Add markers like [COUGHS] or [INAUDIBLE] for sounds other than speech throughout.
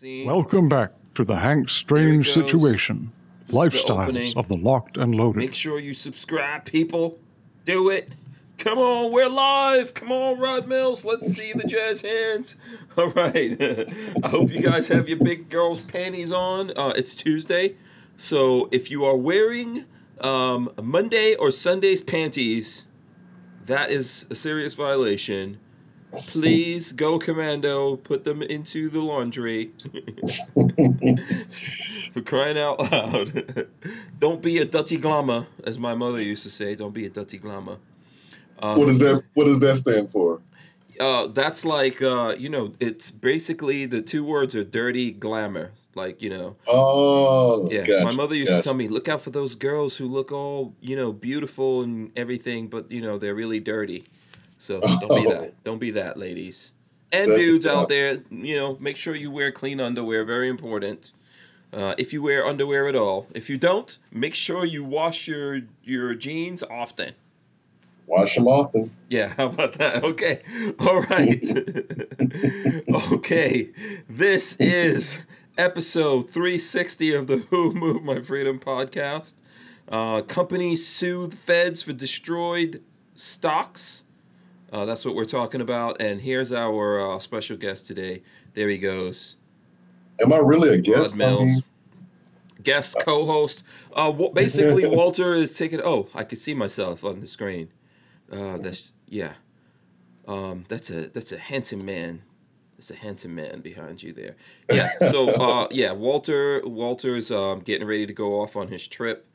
Welcome back to the Hank Strange situation. This is the Lifestyles of the Locked and Loaded. Make sure you subscribe, people. Do it. Come on, we're live. Come on, Rod Mills. Let's see the jazz hands. [LAUGHS] All right. [LAUGHS] I hope you guys have your big girl's panties on. Uh, it's Tuesday. So if you are wearing um, Monday or Sunday's panties, that is a serious violation. Please go commando, put them into the laundry. [LAUGHS] For crying out loud. [LAUGHS] Don't be a dirty glamour, as my mother used to say. Don't be a dirty glamour. what does that What does that stand for? Uh, that's like, uh, you know, it's basically the two words are dirty glamour. Like, you know, Oh, yeah. gotcha, my mother used gotcha. to tell me, look out for those girls who look all, you know, beautiful and everything, but, you know, they're really dirty. So [LAUGHS] don't be Oh. that. Don't be that, ladies. And That's dudes out there, you know, make sure you wear clean underwear. Very important. Uh, if you wear underwear at all, if you don't, make sure you wash your your jeans often. Wash them often. Yeah, [LAUGHS] how about that? Okay. All right. [LAUGHS] okay. This is episode 360 of the Who Moved My Freedom podcast. Uh, companies sue the feds for destroyed stocks. Uh, that's what we're talking about. And here's our uh, special guest today. There he goes. Am I really a guest? Mills. mean, Guest co-host. Uh, [LAUGHS] basically, Walter is taking. Oh, I can see myself on the screen. Uh, that's yeah. Um, that's a that's a handsome man. That's a handsome man behind you there. Yeah. So [LAUGHS] uh, yeah, Walter Walter's um, getting ready to go off on his trip.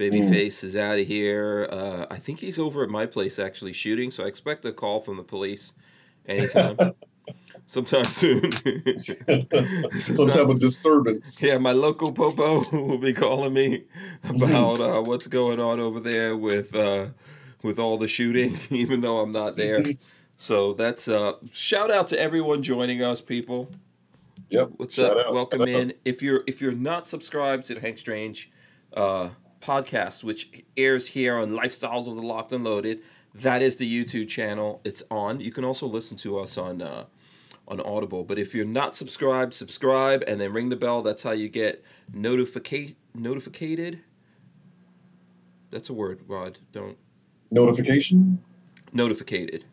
Babyface is out of here. Uh, I think he's over at my place actually shooting. So I expect a call from the police anytime, [LAUGHS] sometime soon. [LAUGHS] some type of disturbance. Yeah, my local popo will be calling me about uh, what's going on over there with uh, with all the shooting, [LAUGHS] even though I'm not there. So that's uh, shout out to everyone joining us, people. Yep. What's shout up? out, Welcome shout out. in. If you're if you're not subscribed to the Hank Strange uh, podcast, which airs here on Lifestyles of the Locked and Loaded, that is the YouTube channel. It's on. You can also listen to us on uh, on Audible. But if you're not subscribed, subscribe and then ring the bell. That's how you get notificate notificated. That's a word, Rod. Don't Notification? notificated.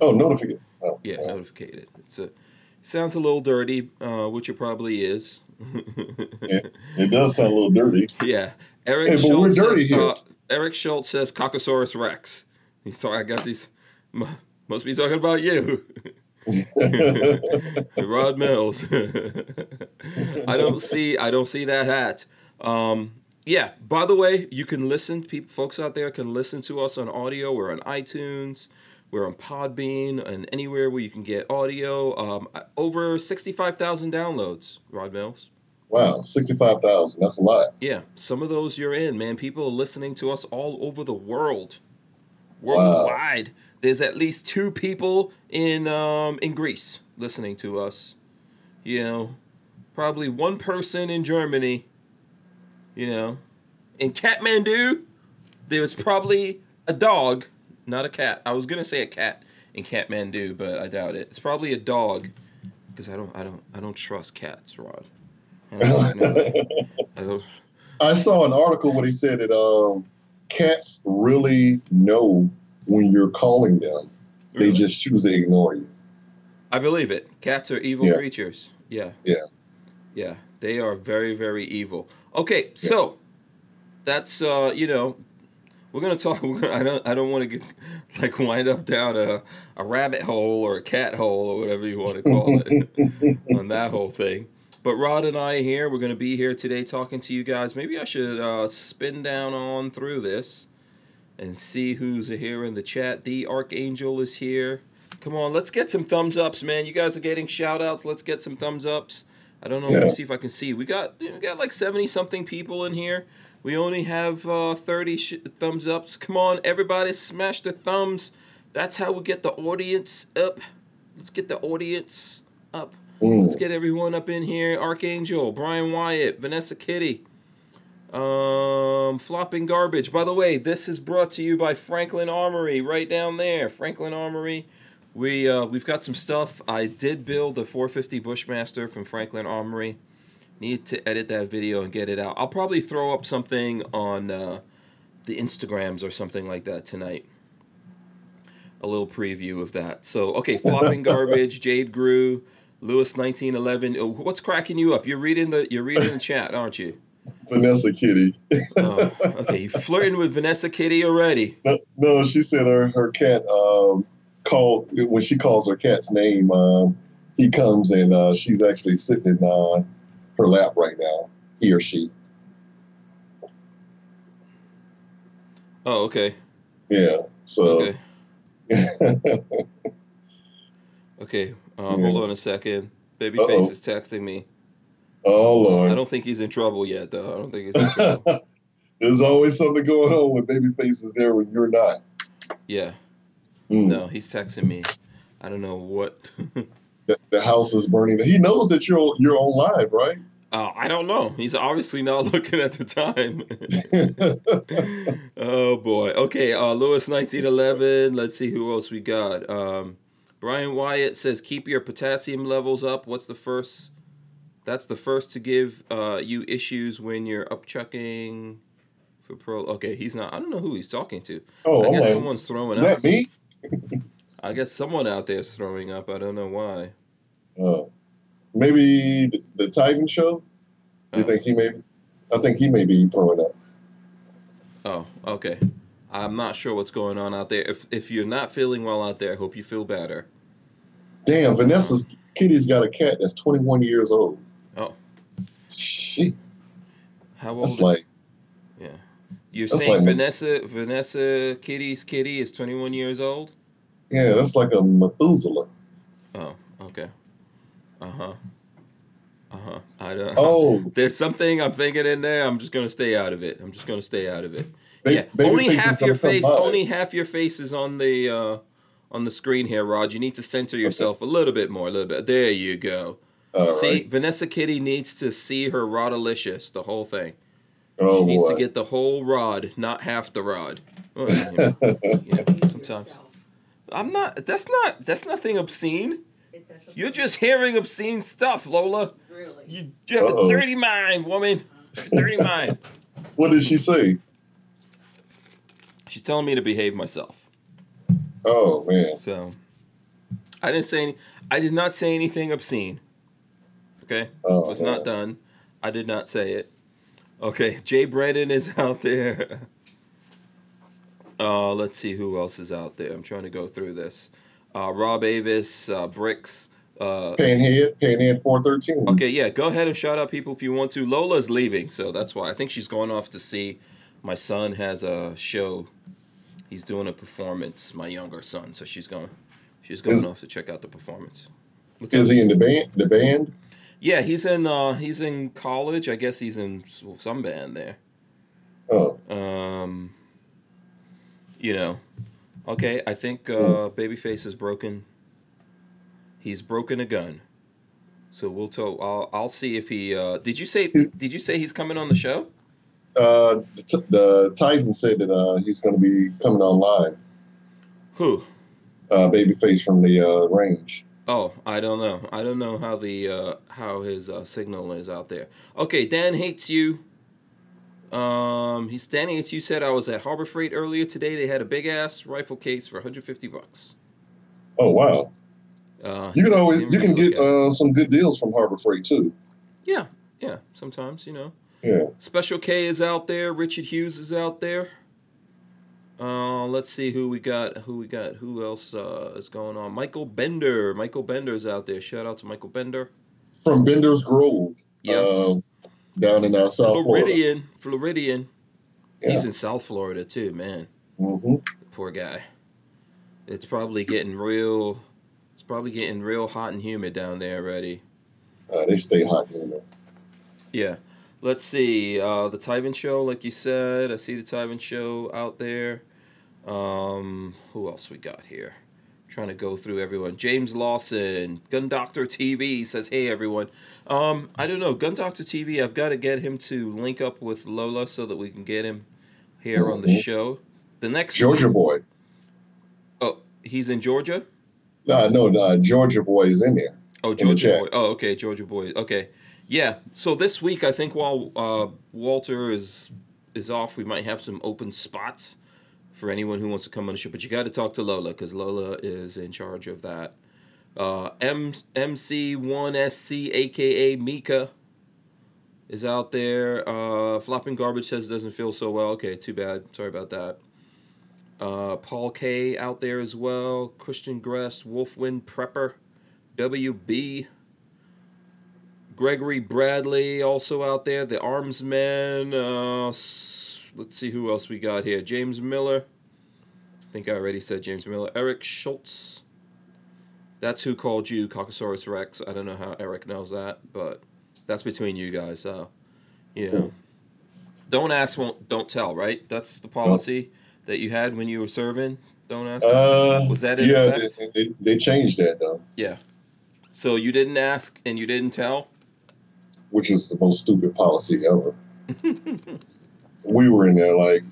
Oh, notification. Oh, Yeah, oh. notificated. It's a sounds a little dirty, uh, which it probably is. It, it does sound a little dirty. [LAUGHS] Yeah, Eric Hey, Schultz says. Uh, Eric Schultz says Caucasaurus Rex. He's talking. I guess he's must be talking about you, [LAUGHS] Rod Mills. [LAUGHS] I don't see. I don't see that hat. Um, yeah. By the way, you can listen. People, folks out there can listen to us on audio. We're on iTunes. We're on Podbean and anywhere where you can get audio. Um, over sixty-five thousand downloads. Rod Mills. Wow, sixty-five thousand. That's a lot. Yeah, some of those you're in, man. People are listening to us all over the world, worldwide. There's at least two people in um, in Greece listening to us. You know, probably one person in Germany. You know, in Kathmandu, there's probably a dog, not a cat. I was gonna say a cat in Kathmandu, but I doubt it. It's probably a dog, because I don't, I don't, I don't trust cats, Rod. I [LAUGHS] I saw an article where he said that um, cats really know when you're calling them. They just choose to ignore you. I believe it. Cats are evil Yeah. creatures. Yeah. Yeah. Yeah. They are very, very evil. Okay, so that's uh, you know, we're gonna talk. [LAUGHS] We're gonna, I don't. I don't want to get like wind up down a, a rabbit hole or a cat hole or whatever you want to call it [LAUGHS] on that whole thing. But Rod and I are here. We're gonna be here today talking to you guys. Maybe I should uh, spin down on through this and see who's here in the chat. The Archangel is here. Come on, let's get some thumbs ups, man. You guys are getting shout outs. Let's get some thumbs ups. I don't know. Let me see if I can see. We got we got like seventy something people in here. We only have uh, thirty sh- thumbs ups. Come on, everybody, smash the thumbs. That's how we get the audience up. Let's get the audience up. Mm. Let's get everyone up in here. Archangel, Brian Wyatt, Vanessa Kitty, um, flopping garbage. By the way, this is brought to you by Franklin Armory, right down there. Franklin Armory, We uh, we've got some stuff. I did build a 450 Bushmaster from Franklin Armory. Need to edit that video and get it out. I'll probably throw up something on uh, the Instagrams or something like that tonight. A little preview of that. So okay, flopping [LAUGHS] garbage. Jade grew. Lewis 1911. Oh, what's cracking you up? You're reading the you're reading the chat, aren't you? [LAUGHS] Vanessa Kitty. Oh, [LAUGHS] okay, you flirting with Vanessa Kitty already. No, no, she said her her cat um, called when she calls her cat's name. Um, he comes and uh, she's actually sitting in uh, her lap right now. He or she. Oh, okay. Yeah. So. Okay. [LAUGHS] Okay. Uh, Yeah. Hold on a second. Babyface Uh-oh. is texting me. oh Lord! I don't think he's in trouble yet, though. I don't think he's in [LAUGHS] trouble. There's always something going on when Babyface is there when you're not. yeah. Mm. No, he's texting me. I don't know what. [LAUGHS] The, the house is burning. He knows that you're you're on live, right? uh, I don't know. He's obviously not [LAUGHS] looking at the time. oh boy. Okay. Uh, Lewis nineteen eleven. Let's see who else we got. Um, Brian Wyatt says keep your potassium levels up. What's the first? That's the first to give uh, you issues when you're upchucking for pro. Okay, he's not. I don't know who he's talking to. oh, I guess like, someone's throwing is up. that me? [LAUGHS] I guess someone out there is throwing up. I don't know why. Uh, maybe the, the Titan show. Do you Oh. think he may? I think he may be throwing up. Oh, okay. I'm not sure what's going on out there. If if you're not feeling well out there, I hope you feel better. Damn, Vanessa's kitty's got a cat that's 21 years old. Oh, Shit, how old? that's is- like yeah. You're saying like- Vanessa Vanessa Kitty's kitty is 21 years old? yeah, that's like a Methuselah. Oh, okay. Uh huh. Uh huh. I don't. Oh, [LAUGHS] There's something I'm thinking in there. I'm just gonna stay out of it. I'm just gonna stay out of it. Ba- yeah, Babyface only half your face. by. Only half your face is on the uh, on the screen here, Rod. You need to center yourself a little bit more. A little bit. There you go. All see, right. Vanessa Kitty needs to see her Rodalicious, the whole thing. Oh she needs boy. to get the whole rod, not half the rod. Well, you know, [LAUGHS] you know, sometimes I'm not. That's not. That's nothing obscene. You're just hearing obscene stuff, Lola. Really? You, you have Uh-oh. a dirty mind, woman. [LAUGHS] Dirty mind. what did she say? She's telling me to behave myself. Oh man. So I didn't say any, I did not say anything obscene. Okay? Oh, it was not done. I did not say it. Okay, Jay Brennan is [LAUGHS] out there. Uh, let's see who else is out there. I'm trying to go through this. Uh, Rob Avis, uh, Bricks. Uh, Panhead, Panhead 413. okay, yeah, go ahead and shout out people if you want to. Lola's leaving, so that's why. I think she's going off to see. My son has a show. He's doing a performance. My younger son, so she's going. She's going Is- off to check out the performance. What's Is up? he in the band? The band? Yeah, he's in. Uh, he's in college. I guess he's in some band there. Oh, Um, you know, okay. I think uh, Babyface is broken. He's broken a gun. So we'll tell. I'll, I'll see if he. Uh, did you say? Did you say he's coming on the show? Uh, the, t- the Titan said that uh, he's going to be coming online. Who? Uh, Babyface from the uh, range. Oh, I don't know. I don't know how the uh, how his uh, signal is out there. Okay, Dan hates you. Um, he's Dan hates you. Said I was at Harbor Freight earlier today. They had a big ass rifle case for 150 bucks. Oh wow! Uh, You can always you can get look at it. uh, some good deals from Harbor Freight too. yeah, yeah. Sometimes you know. Yeah. Special K is out there. Richard Hughes is out there. Uh, let's see who we got. Who we got? Who else uh, is going on? Michael Bender. Michael Bender's out there. Shout out to Michael Bender. From Bender's Grove. Yes. um, down in uh, South Florida. Floridian. Floridian. He's in South Florida too, man. hmm Poor guy. It's probably getting real. It's probably getting real hot and humid down there already. Uh, they stay hot down there. Yeah. Let's see. Uh, the Tyven Show, like you said. I see the Tyven Show out there. Um, who else we got here? trying to go through everyone. James Lawson, Gun Doctor TV says, "Hey everyone." Um, I don't know, Gun Doctor TV. I've got to get him to link up with Lola so that we can get him here on the Mhm. show. The next Georgia boy. Oh, he's in Georgia. No, no, no, Georgia boy is in there. Oh, the Georgia chat. boy. Oh, okay, Georgia boy. Okay, yeah. So this week, I think while uh, Walter is is off, we might have some open spots for anyone who wants to come on the show. But you got to talk to Lola because Lola is in charge of that. Uh, M MC1SC, aka Mika, is out there. Uh, Flopping Garbage says doesn't feel so well. Okay, too bad. Sorry about that. Uh, Paul K out there as well. Christian Gress, Wolfwind Prepper, WB. Gregory Bradley also out there. The Armsman. Uh, let's see who else we got here. James Miller. I think I already said James Miller. Eric Schultz. That's who called you Caucasaurus Rex. I don't know how Eric knows that, but that's between you guys. So, you know, don't ask, won't don't tell. Right? That's the policy that you had when you were serving. Don't ask. Uh, Was that yeah? They, they, they changed that though, yeah. So you didn't ask and you didn't tell. Which is the most stupid policy ever. [LAUGHS] we were in there like,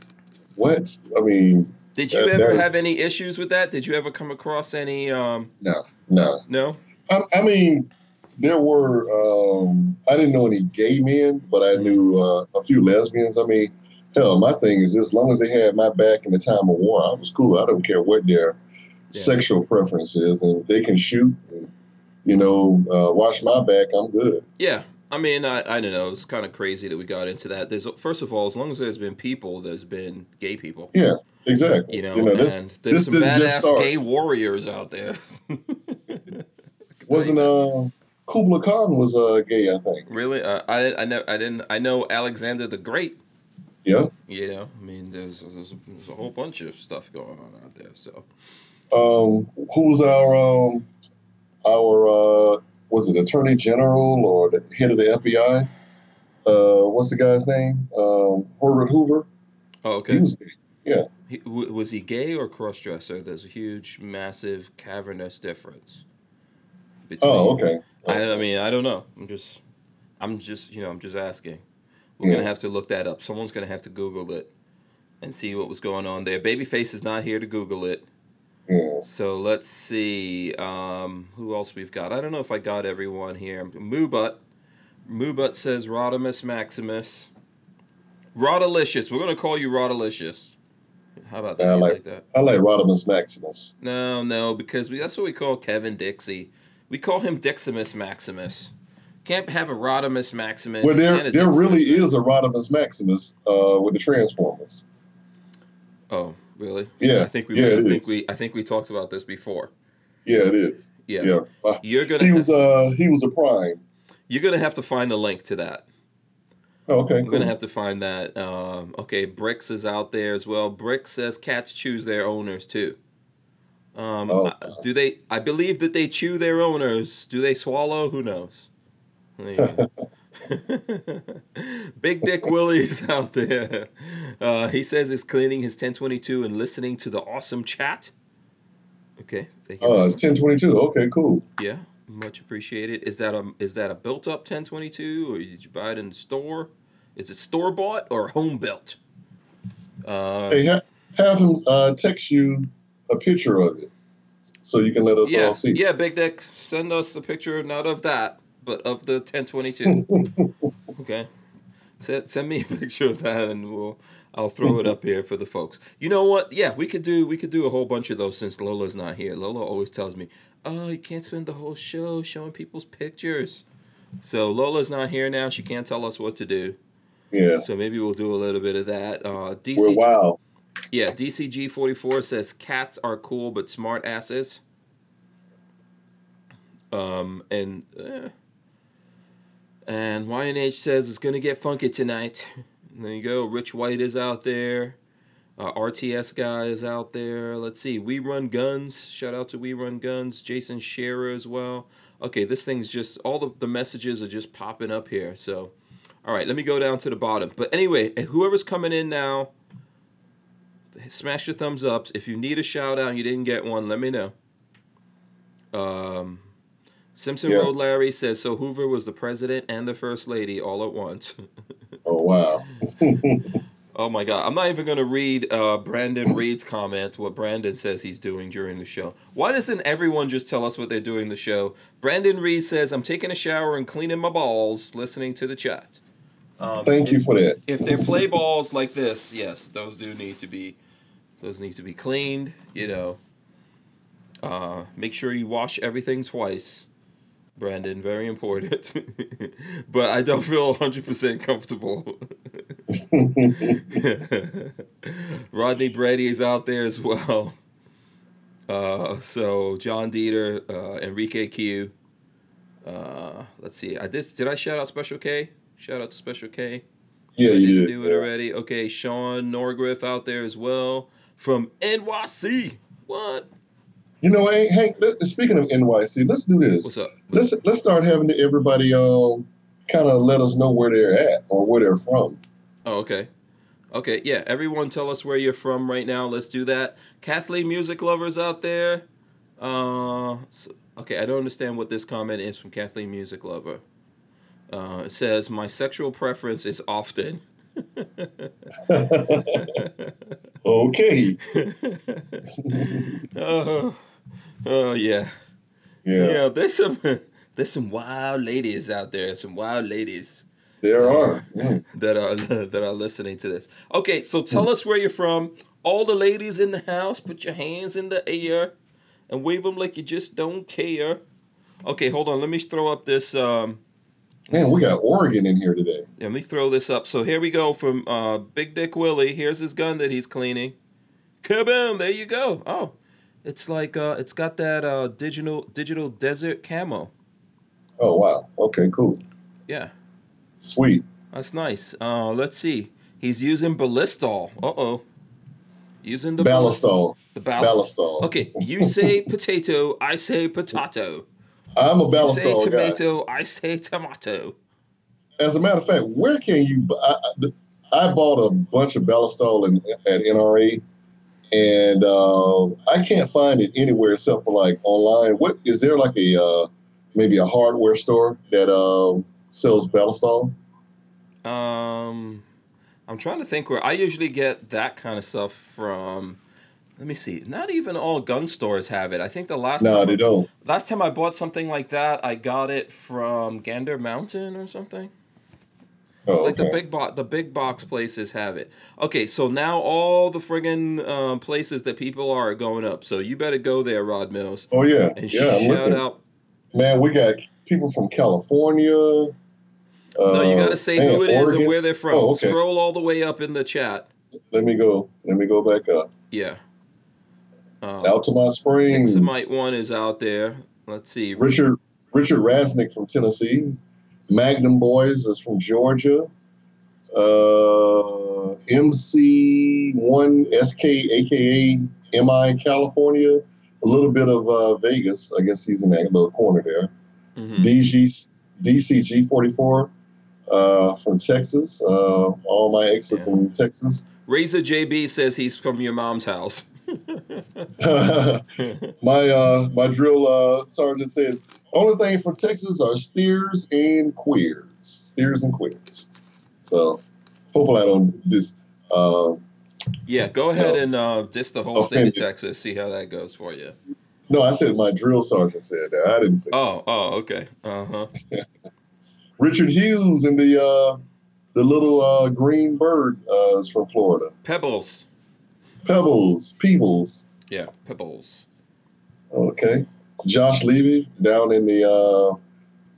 what? I mean, Did you That- ever that is- have any issues with that? Did you ever come across any? Um, no, no. no. I, I mean, there were. Um, I didn't know any gay men, but I knew uh, a few lesbians. I mean, hell, my thing is, as long as they had my back in the time of war, I was cool. I don't care what their sexual preference is, and they can shoot. And, you know, uh, watch my back. I'm good. Yeah. I mean, I, I don't know. It's kind of crazy that we got into that. There's first of all, as long as there's been people, there's been gay people. Yeah, exactly. You know, this, and there's this some badass gay warriors out there. Wasn't [LAUGHS] uh, Kubla Khan was uh, gay? I think. really? Uh, I I know I didn't I know Alexander the Great. Yeah. You know, I mean, there's there's, there's a whole bunch of stuff going on out there. So Um, who's our um, our uh, was it Attorney General or the head of the FBI? Uh, what's the guy's name? Um, Herbert Hoover. oh, He okay. was gay. He, w- was he gay or cross dresser? There's a huge, massive, cavernous difference. Between, Oh, okay. I, I mean, I don't know. I'm just, I'm just, you know, I'm just asking. We're Yeah. gonna have to look that up. Someone's gonna have to Google it and see what was going on there. Babyface is not here to Google it. So let's see um, who else we've got. I don't know if I got everyone here. Moobut. Moobut says Rodimus Maximus. Rodalicious. We're gonna call you Rodalicious. How about that? I like- like that? I like Rodimus Maximus. No, no, because we, that's what we call Kevin Dixie. We call him Diximus Maximus. Can't have a Rodimus Maximus. Well, there there really Maximus. is a Rodimus Maximus uh, with the Transformers. Oh, really? Yeah. I think we. yeah, I think is. we. I think we talked about this before. Yeah, it is. Yeah. Yeah. Uh, You're gonna. he ha- was uh he was a prime. you're gonna have to find a link to that. Oh, okay. I'm Cool. gonna have to find that. Um, okay, Bricks is out there as well. Bricks says cats choose their owners too. Um, Oh, do they? I believe that they chew their owners. Do they swallow? Who knows? [LAUGHS] There you go. Big Dick Willie's out there. Uh, he says he's cleaning his 1022 and listening to the awesome chat. Okay, thank you. Oh, it's ten twenty two. Okay, cool. Yeah, much appreciated. Is that a is that a built up 1022 or did you buy it in the store? Is it store bought or home built? Uh, Hey, ha- have him uh, text you a picture of it, so you can let us yeah, all see. yeah, Big Dick, send us a picture not of that, but of the 1022. [LAUGHS] okay, send, send me a picture of that, and we'll I'll throw it up here for the folks. You know what? Yeah, we could do we could do a whole bunch of those since Lola's not here. Lola always tells me, "Oh, you can't spend the whole show showing people's pictures." So Lola's not here now. She can't tell us what to do. Yeah, So maybe we'll do a little bit of that. Uh, DC, we're wild. yeah, DCG forty four says cats are cool but smart asses. Um and eh. And YNH says it's gonna get funky tonight. And [LAUGHS] there you go. Rich White is out there. Uh, RTS guy is out there. Let's see. We Run Guns. Shout out to We Run Guns. Jason Scherer as well. Okay, this thing's just all the, the messages are just popping up here. So, all right, let me go down to the bottom. But anyway, whoever's coming in now, smash your thumbs ups. If you need a shout out and you didn't get one, let me know. Um, Simpson Yeah. Road Larry says so. Hoover was the president and the first lady all at once. [LAUGHS] Oh wow. Oh my god. I'm not even gonna read uh, Brandon Reed's comment, what Brandon says he's doing during the show. Why doesn't everyone just tell us what they're doing the show? Brandon Reed says, I'm taking a shower and cleaning my balls, listening to the chat. Um, Thank you for that. if they play balls like this, yes, those do need to be those need to be cleaned, you know. Uh, make sure you wash everything twice. Brandon, very important. [LAUGHS] but I don't feel 100% comfortable. [LAUGHS] Rodney Brady is out there as well. Uh, so John Dieter, uh, Enrique Q. Uh, let's see. I did. Did I shout out Special K? Shout out to Special K. Yeah, I you did. do it yeah. already. Okay, Sean Norgriff out there as well from NYC. What? You know, hey, Hank. Let, speaking of NYC, let's do this. What's up? Let's let's start having everybody um kind of let us know where they're at or where they're from. Oh, okay. Okay, yeah. Everyone tell us where you're from right now. Let's do that. Kathleen music lovers out there. Uh, so- okay, I don't understand what this comment is from Kathleen music lover. Uh, it says my sexual preference is often. [LAUGHS] Okay. [LAUGHS] oh, oh yeah. Yeah, Yeah, there's some [LAUGHS] there's some wild ladies out there. Some wild ladies. there are. Mm. that are [LAUGHS] that are listening to this. Okay, so tell us where you're from. All the ladies in the house, put your hands in the air and wave them like you just don't care. Okay, hold on. Let me throw up this. Um, Man, we got Oregon in here today. let me throw this up. So here we go from uh, Big Dick Willie. Here's his gun that he's cleaning. Kaboom! There you go. Oh, it's like uh, it's got that uh, digital digital desert camo. Oh wow. Okay, cool. Yeah. Sweet. That's nice. Uh, let's see. He's using ballistol. Uh oh. Using the ballistol. The ballistol. Ballastol. Okay, you say [LAUGHS] potato, I say potato. I'm a ballistol You say Ballastol guy. tomato, I say tomato. As a matter of fact, where can you? I, I, I bought a bunch of ballistol in, at NRA, and uh, I can't find it anywhere except for like online. What is there like a uh, maybe a hardware store that uh, sells Ballastol? Um, I'm trying to think where I usually get that kind of stuff from. Let me see. Not even all gun stores have it. I think the last No, time they don't. last time I bought something like that, I got it from Gander Mountain or something. Oh, Like the big box, the big box places have it. Okay, so now all the friggin' um, places that people are are going up. So you better go there, Rod Mills, Oh yeah, and yeah. I'm shout looking. out. Man, we got people from California. Uh, No, you gotta say man, who it is Oregon. and where they're from. Oh, okay. Scroll all the way up in the chat. Let me go. Let me go back up. Yeah. Um, Altamonte Springs. Pixamite one is out there. Let's see. Richard Richard Rasnick from Tennessee. Magnum Boys is from Georgia. Uh, MC1SK, aka MI California. A little bit of uh, Vegas. I guess he's in that little corner there. Mhm. DG, DCG44 uh, from Texas. Uh, all my exes Yeah. in Texas. Razor JB says he's from your mom's house. [LAUGHS] [LAUGHS] my uh, my drill uh, sergeant said only thing from Texas are steers and queers, steers and queers. So hopefully I don't just uh, yeah, go ahead No. and uh, diss the whole state of Texas. See how that goes for you. no. I said my drill sergeant said that. I didn't say Oh, oh, okay. Uh huh. [LAUGHS] Richard Hughes and the uh, the little uh, green bird uh, is from Florida. Pebbles. Pebbles, Peebles. Yeah, Pebbles. Okay. Josh Levy down in the uh,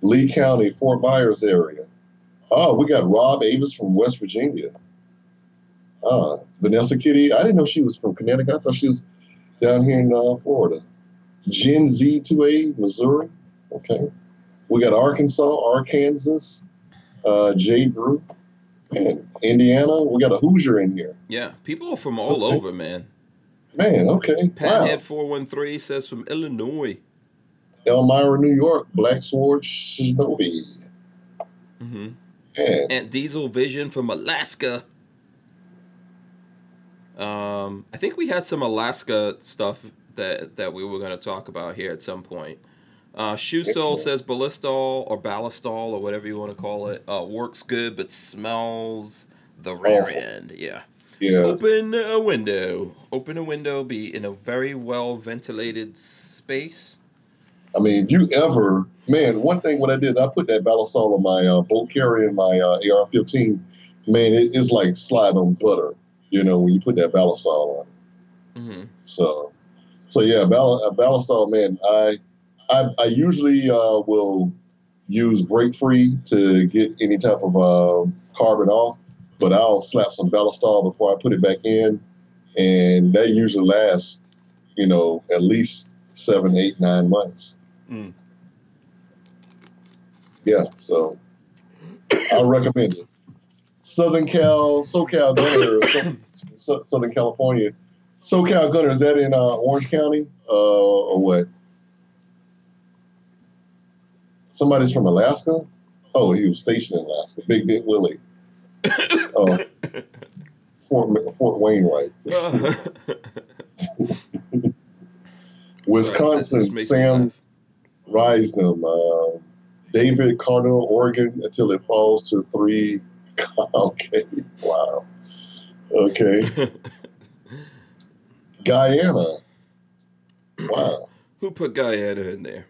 Lee County, Fort Myers area. Oh, we got Rob Avis from West Virginia. Ah, Vanessa Kitty. I didn't know she was from Connecticut. I thought she was down here in uh, Florida. Gen Z2A, Missouri. Okay. We got Arkansas, Arkansas, uh, Jay Group, and Indiana. We got a Hoosier in here. Yeah, people are from all Okay. over, man. Man, okay. Wow. Pathead one three says from Illinois. Elmira, New York, Black Sword, Shinobi. hmm Man, And Diesel Vision from Alaska. Um, I think we had some Alaska stuff that that we were going to talk about here at some point. Uh, Shoe Soul says Ballistol or Ballistol or whatever you want to call it uh, works good but smells the rear Awful. end. Yeah. Yeah. Open a window. Open a window. Be in a very well ventilated space. I mean, if you ever, man, one thing what I did, I put that balisol on my uh, boat carrier in my uh, AR-15. Man, it, it's like slide on butter, you know, when you put that balisol on. hmm So, so yeah, bal- uh, balisol, man. I, I, I usually uh, will use Break Free to get any type of uh, carbon off, but I'll slap some balisol before I put it back in, and that usually lasts, you know, at least seven, eight, nine months. Mm. Yeah, so I recommend it. Southern Cal, SoCal Gunner, [COUGHS] so, Southern California. SoCal Gunner, is that in uh, Orange County uh, or what? Somebody's from Alaska? Oh, he was stationed in Alaska. Big Dick Willie. [COUGHS] Oh, Fort, Fort Wainwright. [LAUGHS] [LAUGHS] Wisconsin, Sam laugh. Risdom, uh, David Cardinal, Oregon, until it falls to three. [LAUGHS] Okay, wow. Okay, [LAUGHS] Guyana. Wow. Who put Guyana in there?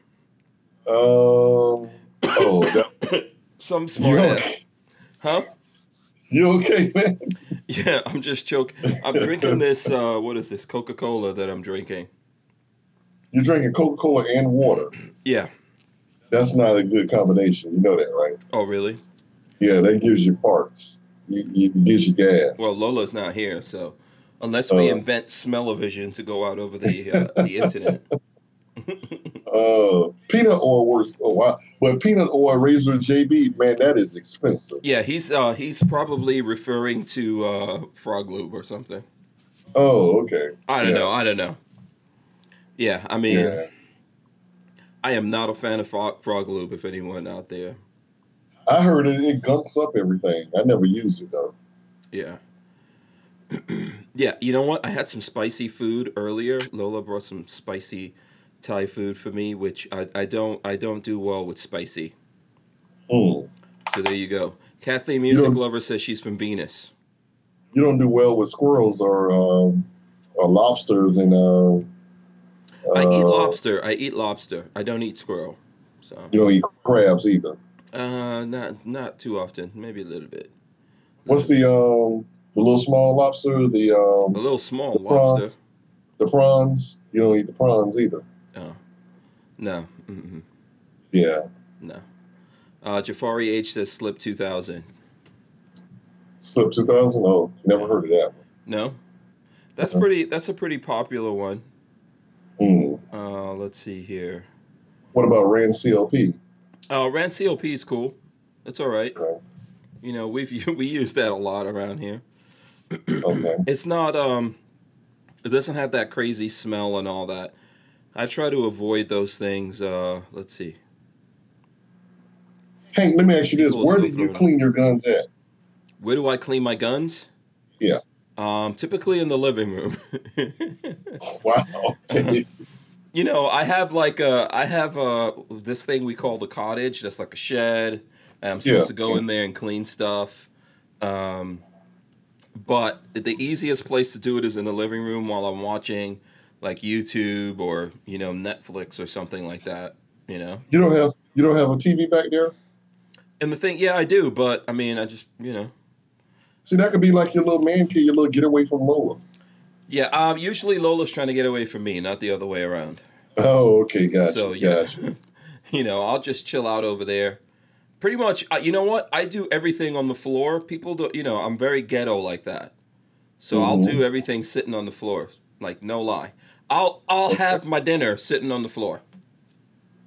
Um. Oh, that, [COUGHS] Some smart ass. okay? Huh? You okay, man? [LAUGHS] Yeah, I'm just joking. I'm drinking this. Uh, what is this? Coca Cola that I'm drinking. You're drinking Coca Cola and water. Yeah. That's not a good combination. You know that, right? Oh, really? Yeah, that gives you farts. It gives you gas. Well, Lola's not here, so unless we Uh. invent smell-o-vision to go out over the uh, the internet. [LAUGHS] Uh, peanut oil works. Oh wow! But peanut oil razor JB, man, that is expensive. Yeah, he's uh he's probably referring to uh frog lube or something. Oh, okay. I don't Yeah. know. I don't know. Yeah, I mean, Yeah, I am not a fan of frog, frog lube. If anyone out there, I heard it. It gunks up everything. I never used it though. yeah, [CLEARS THROAT] yeah. You know what? I had some spicy food earlier. Lola brought some spicy Thai food for me, which I, I don't I don't do well with spicy. Mm. So there you go. Kathleen Music Lover says she's from Venus. You don't do well with squirrels or um, or lobsters and. Uh, I eat uh, lobster. I eat lobster. I don't eat squirrel. So You don't eat crabs either. uh, not not too often. Maybe a little bit. What's the um the little small lobster? The A um little small the lobster. prawns. The prawns. You don't eat the prawns either. Oh, no. Mm-mm. Yeah. No. Uh, Jafari H says Slip 2000. Slip two thousand. Oh, never heard of that one. No? That's Uh-huh. pretty, that's a pretty popular one. Mm. Uh, let's see here. What about Rand CLP? Uh, Rand CLP is cool. It's all right. Okay. You know, we've, [LAUGHS] we use that a lot around here. [CLEARS THROAT] Okay. It's not, um, it doesn't have that crazy smell and all that. I try to avoid those things. Uh, let's see. Hank, let me ask you this: Where do you clean your guns at? Where do I clean my guns? Yeah. Um, typically in the living room. [LAUGHS] Wow. [LAUGHS] You know, I have like a, I have a this thing we call the cottage. That's like a shed, and I'm supposed Yeah. to go in there and clean stuff. Um, but the easiest place to do it is in the living room while I'm watching like YouTube or you know Netflix or something like that. You know, you don't have you don't have a TV back there. and the thing, yeah, I do, but I mean, I just you know, See, that could be like your little man kid, your little getaway from Lola. yeah. Um, usually Lola's trying to get away from me, not the other way around. Oh, okay, gotcha, So yeah, gotcha. [LAUGHS] you know, I'll just chill out over there. Pretty much, uh, you know what? I do everything on the floor. People don't, you know, I'm very ghetto like that. So I'll Mhm. do everything sitting on the floor. Like no lie, I'll I'll have my dinner sitting on the floor.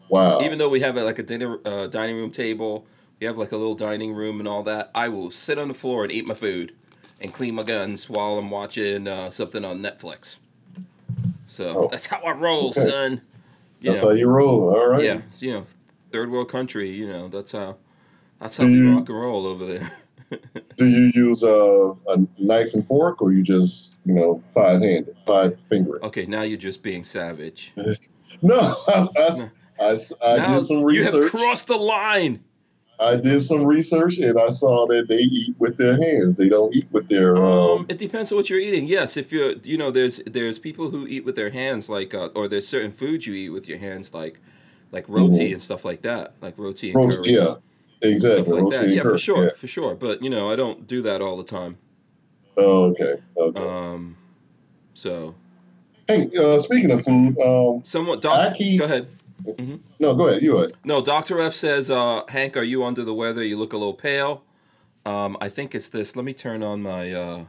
Wow. Even though we have a, like a dinner uh, dining room table, we have like a little dining room and all that. I will sit on the floor and eat my food, and clean my guns while I'm watching uh, something on Netflix. So Oh. that's how I roll, Okay. son. You That's know. how you roll. All right. Yeah, it's, you know, third world country. You know, that's how that's how Do we you- rock and roll over there. [LAUGHS] Do you use a, a knife and fork, or you just you know five handed, five finger? okay, now you're just being savage. [LAUGHS] No, [LAUGHS] I, I, I, I now did some research. you have crossed the line. I did some research and I saw that they eat with their hands. They don't eat with their. Um, Um, it depends on what you're eating. Yes, if you're, you know, there's there's people who eat with their hands, like, uh, or there's certain foods you eat with your hands, like, like roti Mhm. and stuff like that, like roti and roast, curry, yeah, exactly. like and Yeah, for sure, yeah. for sure. But you know, I don't do that all the time. Oh, okay. Okay. Um, so hey, uh, speaking of food, um, somewhat. I Doctor, keep- go ahead. No, go ahead. You ahead. No, Doctor F says, uh, Hank, are you under the weather? You look a little pale. Um, I think it's this. Let me turn on my. Uh,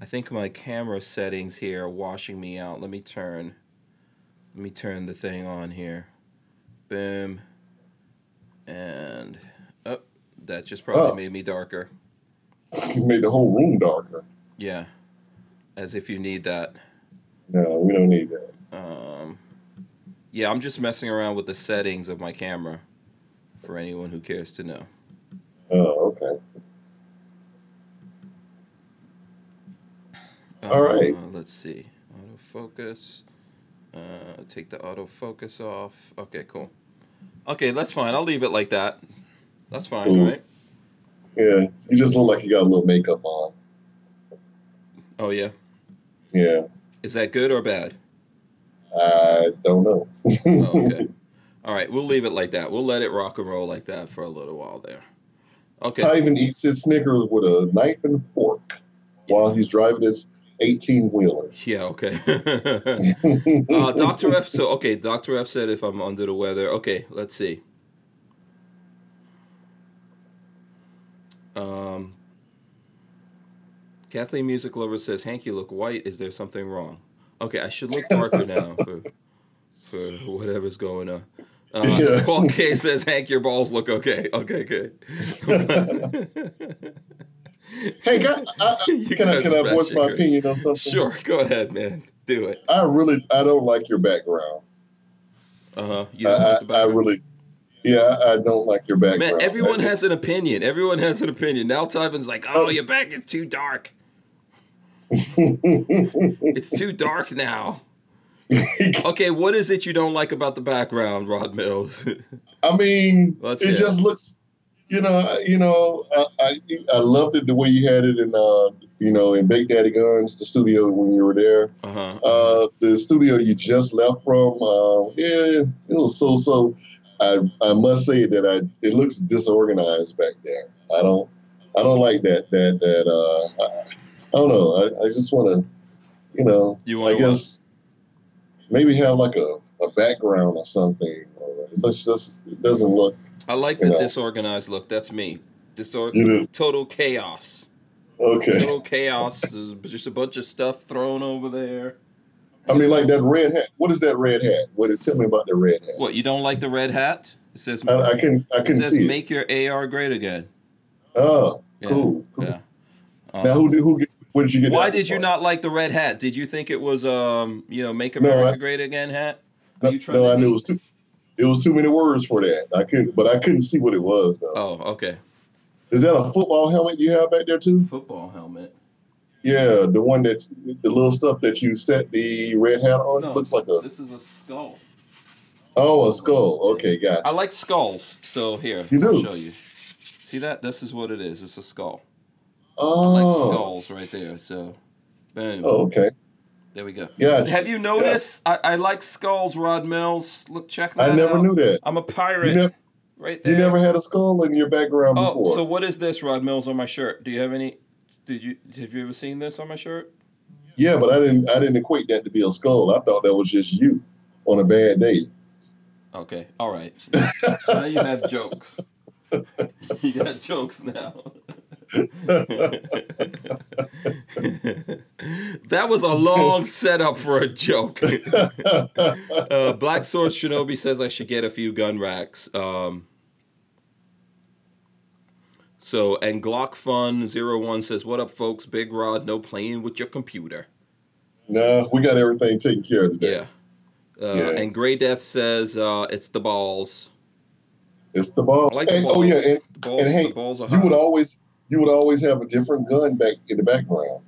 I think my camera settings here are washing me out. Let me turn. Let me turn the thing on here. Boom. And oh, that just probably Oh. made me darker. You made the whole room darker. Yeah, as if you need that. No, we don't need that. Um, yeah, I'm just messing around with the settings of my camera. For anyone who cares to know. Oh, okay. All right. Uh, let's see. Autofocus. Uh, take the autofocus off. Okay, cool. Okay, that's fine. I'll leave it like that. That's fine, Cool. right? Yeah, you just look like you got a little makeup on. Oh yeah. Yeah, Is that good or bad? I don't know. Oh, okay. [LAUGHS] All right, we'll leave it like that. We'll let it rock and roll like that for a little while there. Okay. Tyven eats his Snickers with a knife and fork while he's driving his 18 wheeler. Yeah. Okay. [LAUGHS] uh, Doctor F. So okay, Doctor F said if I'm under the weather. Okay, let's see. Um, Kathleen Music Lover says, "Hank, you look white. Is there something wrong?" Okay, I should look darker now for for whatever's going on. Uh, Yeah. [LAUGHS] Paul K says, "Hank, your balls look okay." Okay, good. [LAUGHS] Hey, can I, I, [LAUGHS] can I, can I voice my opinion on something? Sure, go ahead, man. Do it. I really, I don't like your background. Uh huh. You I, don't like the I, I really, yeah, I don't like your background. Man, everyone has an opinion. Everyone has an opinion. Now Tyven's like, oh, your back is too dark. It's too dark now. [LAUGHS] Okay, what is it you don't like about the background, Rod Mills? [LAUGHS] I mean, Let's it hear it. just looks, you know, you know, I, I, I loved it the way you had it in, uh, you know, in Bake Daddy Guns, the studio when you were there. uh huh. Uh, the studio you just left from, uh, yeah, it was so so. I I must say that I it looks disorganized back there. I don't I don't like that that that uh I, don't know. I, I just want to, you know, You I guess maybe have like a, a background or something. Or it looks just it doesn't look. I like the know. disorganized look. That's me. Disor- total chaos. okay. Total chaos. There's just a bunch of stuff thrown over there. I mean, like that red hat. What is that red hat? What is tell me about the red hat? What, you don't like the red hat? It says, I, I can I it can says see it. make your AR great again. Oh, Yeah, cool. cool. Yeah. Now Um, who who get? What did you get? Why did you not like the red hat? Did you think it was um, you know, make No, America I- great again hat? No, Are you no, I knew it was too. It was too many words for that. I couldn't, but I couldn't see what it was though. Oh, okay. Is that a football helmet you have back there too? Football helmet. Yeah, the one that the little stuff that you set the red hat on No, looks like a This is a skull. oh a skull. Okay, gotcha. I like skulls. So here, You I'll show you. See that? This is what it is. It's a skull. I oh, like skulls right there. So, boom. oh, okay. There we go. Yeah, Have you noticed? I, I like skulls, Rod Mills. Look, check that out. I never out. knew that. I'm a pirate. never, right there. you never had a skull in your background Oh, before. so what is this, Rod Mills, on my shirt? Do you have any? Did you have you ever seen this on my shirt? yeah, but I didn't. I didn't equate that to be a skull. I thought that was just you on a bad day. Okay, all right. now you have jokes. [LAUGHS] you got jokes now. [LAUGHS] [LAUGHS] that was a long setup for a joke. [LAUGHS] Uh, Black Sword Shinobi says I should get a few gun racks. Um, so, and Glock Fun 01 says, What up, folks? Big Rod, no playing with your computer. no, we got everything taken care of today. Yeah. Uh, Yeah. And Gray Death says, uh, It's the balls. It's the ball. Like the and, balls. oh yeah, and The balls, and hey, the balls are you would always you would always have a different gun back in the background.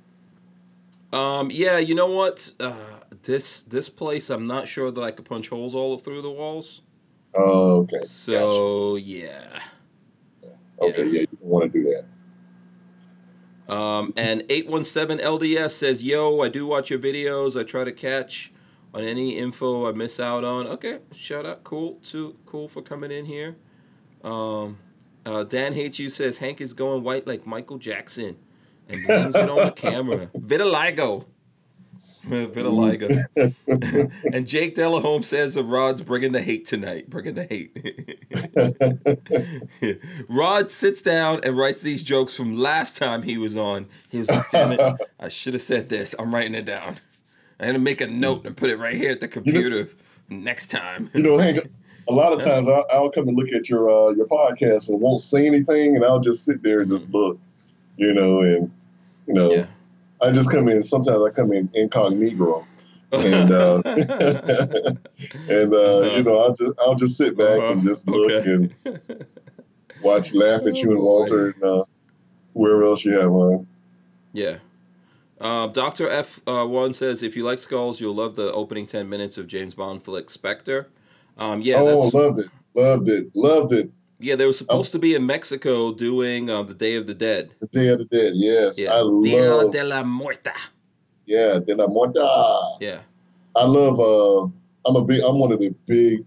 Um, yeah, you know what? Uh, this this place, I'm not sure that I could punch holes all through the walls. Oh, okay. So yeah, Okay, yeah, you don't want to do that. Um, and 817 LDS says, Yo, I do watch your videos. I try to catch on any info I miss out on. Okay, shout out. Cool. Too cool for coming in here. Um, uh, Dan Hates You says, Hank is going white like Michael Jackson and blames it on the camera. [LAUGHS] Vitiligo. [LAUGHS] Vitiligo. [LAUGHS] and Jake Delahome says, Rod's bringing the hate tonight. Bringing the hate. Rod sits down and writes these jokes from last time he was on. He was like, damn it, I should have said this. I'm writing it down. I'm going to make a note and put it right here at the computer next time. You know, Hank, a lot of times I'll, I'll come and look at your uh, your podcast and won't say anything, and I'll just sit there and just look, you know, and you know, Yeah. I just come in. Sometimes I come in incognito, and uh, [LAUGHS] [LAUGHS] and uh, you know, I'll just I'll just sit back and just look Uh-huh. Okay. and [LAUGHS] watch, laugh at you and Oh, Walter and uh, whoever else you have on. Yeah. Um, Dr. F1 says, if you like Skulls, you'll love the opening 10 minutes of James Bond flick Spectre. Um, yeah, oh, loved it, loved it, loved it. yeah, they were supposed to be in Mexico doing uh, the Day of the Dead. The Day of the Dead. Yes, Yeah. I Dia love. de la Muerta. Yeah, De la Muerta. Yeah. I love. Uh, I'm a big. I'm one of the big,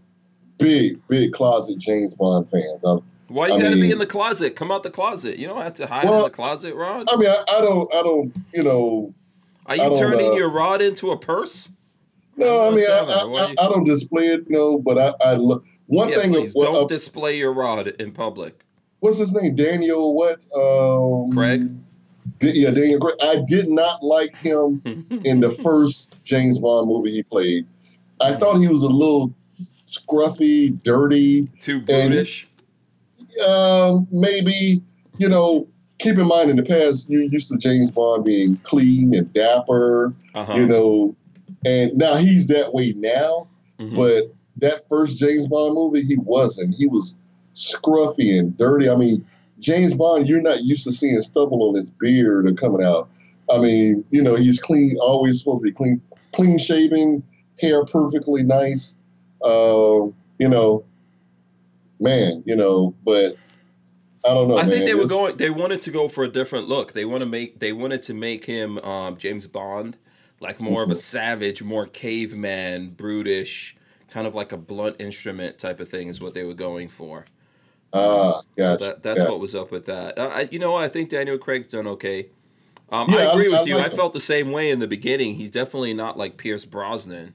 big, big closet James Bond fans. i Why you I gotta be in the closet? Come out the closet. You don't have to hide in the closet, Rod. I mean, I, I don't. I don't. You know. Are you turning uh, your rod into a purse? No, I mean, I, understand that. Why I, I, don't display it. No, but I. I lo- one yeah, thing. please Of, don't uh, display your rod in public. what's his name? Daniel. What? Um, Craig? Yeah, Daniel Craig. I did not like him [LAUGHS] in the first James Bond movie he played. I thought he was a little scruffy, dirty. Too brutish. um, maybe you know. Keep in mind, in the past, you used to James Bond being clean and dapper, Uh-huh. you know, and now he's that way now. Mhm. But that first James Bond movie, he wasn't. He was scruffy and dirty. I mean, James Bond, you're not used to seeing stubble on his beard or coming out. I mean, you know, he's clean, always supposed to be clean, clean shaven, hair perfectly nice. Uh, you know, man, you know, but I don't know. I think man. they were going. They wanted to go for a different look. They want to make. They wanted to make him um, James Bond, like more Mm-hmm. of a savage, more caveman, brutish, kind of like a blunt instrument type of thing is what they were going for. Ah, So gotcha. that, that's yeah. what was up with that. Uh, I, you know, what? I think Daniel Craig's done okay. Um, Yeah, I I- agree I with you. like I him. felt the same way in the beginning. He's definitely not like Pierce Brosnan.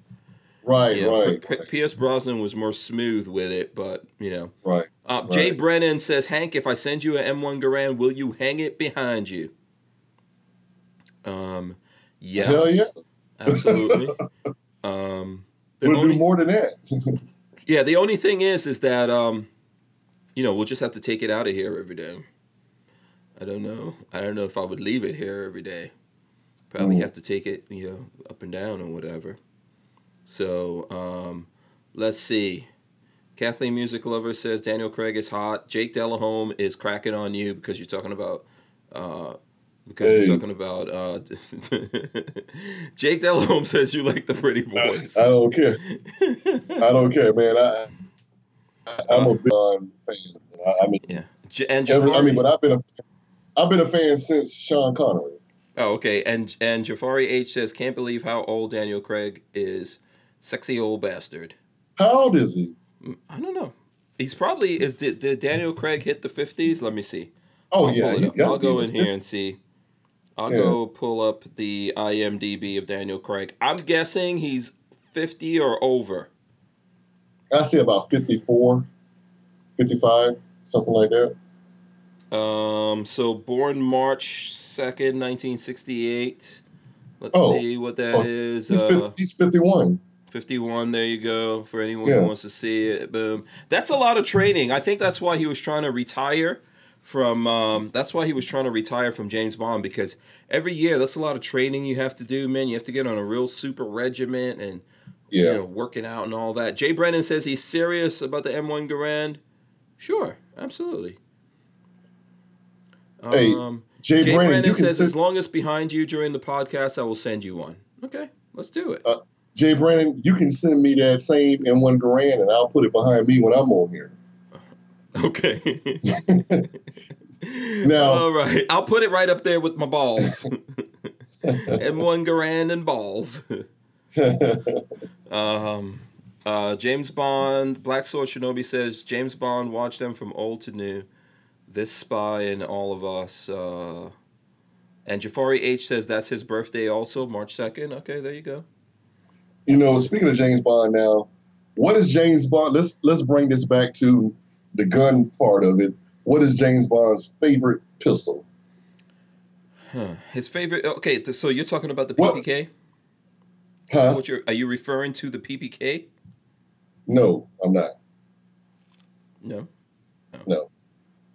Right, You know, right, P- right, Pierce Brosnan was more smooth with it, but you know. right. Uh, Jay Brennan says, Hank, if I send you an M1 Garand, will you hang it behind you? Um, yes. Hell yeah. Absolutely. [LAUGHS] um, We'll only, do more than that. [LAUGHS] yeah, the only thing is, is that, um, you know, we'll just have to take it out of here every day. I don't know. I don't know if I would leave it here every day. Probably Mm. have to take it, you know, up and down or whatever. So, um, let's see. Kathleen Music Lover says Daniel Craig is hot. Jake Delhomme is cracking on you because you're talking about uh, because Hey. you're talking about uh, [LAUGHS] Jake Delhomme says you like the pretty boys. I don't care. I don't care, man. I, I I'm a big Bond fan. I, I mean, yeah, J- and every, I mean, but I've been a I've been a fan since Sean Connery. oh, okay. And and Jafari H says can't believe how old Daniel Craig is. Sexy old bastard. How old is he? I don't know. He's probably is did, did Daniel Craig hit the fifties? Let me see. Oh I'll yeah, he's got. I'll go in here and see. I'll Yeah. go pull up the IMDb of Daniel Craig. I'm guessing he's 50 or over. I see about 54, 55, something like that. Um, so born March 2nd, 1968. Let's Oh. see what that Oh, is. He's, Uh, 50, he's 51. 51, there you go. For anyone Yeah. who wants to see it. Boom. That's a lot of training. I think that's why he was trying to retire from um, that's why he was trying to retire from James Bond because every year that's a lot of training you have to do, man. You have to get on a real super regiment and Yeah. you know, working out and all that. Jay Brennan says he's serious about the M1 Garand. Sure, absolutely. Hey, Um, Jay, Jay Brennan you can says, send, as long as behind you during the podcast, I will send you one. Okay, let's do it. Uh, Jay Brennan, you can send me that same M1 Garand, and I'll put it behind me when I'm on here. Okay. [LAUGHS] Now- all right, I'll put it right up there with my balls. [LAUGHS] and one grand and balls. [LAUGHS] Um, uh, James Bond, Black Sword Shinobi says James Bond watched them from old to new. This spy and all of us. Uh, and Jafari H says that's his birthday also, March second. Okay, there you go. you know, speaking of James Bond now, what is James Bond? Let's let's bring this back to the gun part of it. What is James Bond's favorite pistol? Huh. His favorite. Okay, th- so you're talking about the? PPK? Huh? What you're, are you referring to the PPK? No, I'm not. No. Oh. No.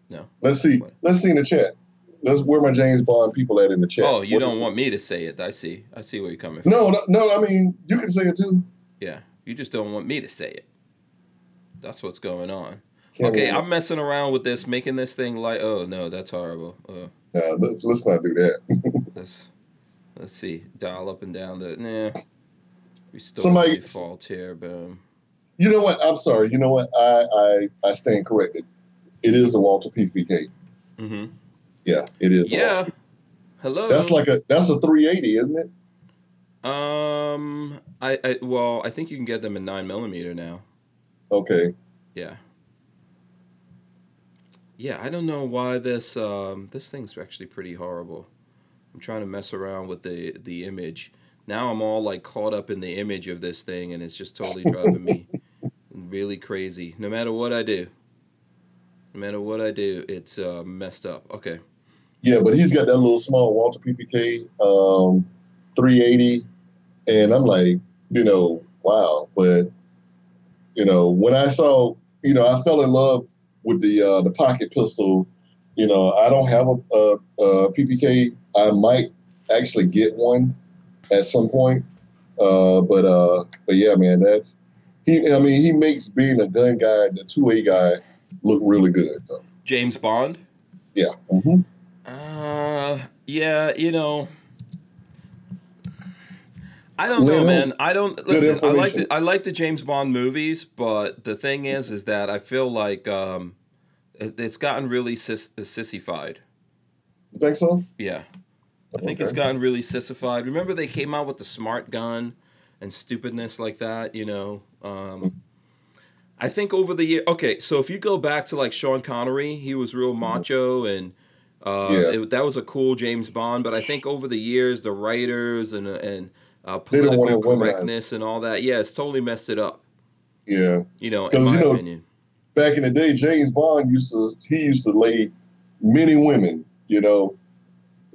No. Let's see. What? Let's see in the chat. Let's where my James Bond people at in the chat. Oh, you What don't want me to say it. I see. I see where you're coming from. No, no, no. I mean, you can say it too. Yeah, you just don't want me to say it. That's what's going on. Can't okay, I'm messing around with this, making this thing like. Oh no, that's horrible. Uh, Nah, let's, let's not do that. [LAUGHS] let's let's see. Dial up and down the. Nah. We still Somebody- default here. Boom. you know what? I'm sorry. You know what? I I I stand corrected. It is the Walther PPK. Mm-hmm. Yeah, it is. Yeah. Hello. That's like a that's a 380, isn't it? Um. I, I well, I think you can get them in nine millimeter now. Okay. Yeah. Yeah, I don't know why this um this thing's actually pretty horrible. I'm trying to mess around with the the image. Now I'm all like caught up in the image of this thing and it's just totally driving me [LAUGHS] really crazy. No matter what I do. No matter what I do, it's uh, messed up. Okay. Yeah, but he's got that little small Walther PPK um, 380, and I'm like, you know, wow. But you know, when I saw, you know, I fell in love with the uh, the pocket pistol. You know, I don't have a, a, a PPK. I might actually get one at some point. Uh, but uh, but yeah, man, that's he. I mean, he makes being a gun guy, the two A guy, look really good. Though. James Bond? Yeah. hmm Uh, yeah, you know, I don't know, man. I don't listen. I like the, I like the James Bond movies, but the thing is, is that I feel like um, it, it's gotten really sis, sissified. You think so? Yeah, I think it's gotten really sissified. Remember they came out with the smart gun and stupidness like that, you know. Um, I think over the year, okay, so if you go back to like Sean Connery, he was real macho and uh, Yeah. it, that was a cool James Bond. But I think over the years, the writers and and uh, They don't wanna political correctness and all that, yeah, it's totally messed it up. Yeah. You know, in my you know, opinion. Back in the day, James Bond used to he used to lay many women. You know,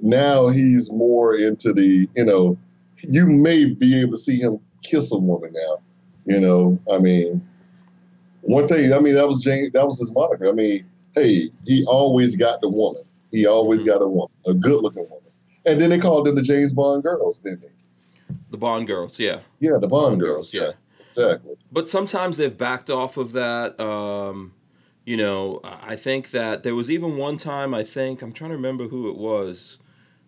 now he's more into the you know, you may be able to see him kiss a woman now. You know, I mean, one thing. I mean, that was James. That was his moniker. I mean, hey, he always got the woman. He always got a woman, a good-looking woman. And then they called them the James Bond girls, didn't they? The Bond girls, yeah. Yeah, the Bond, Bond girls. girls, yeah. exactly. but sometimes they've backed off of that. Um, you know, I think that there was even one time, I think, I'm trying to remember who it was,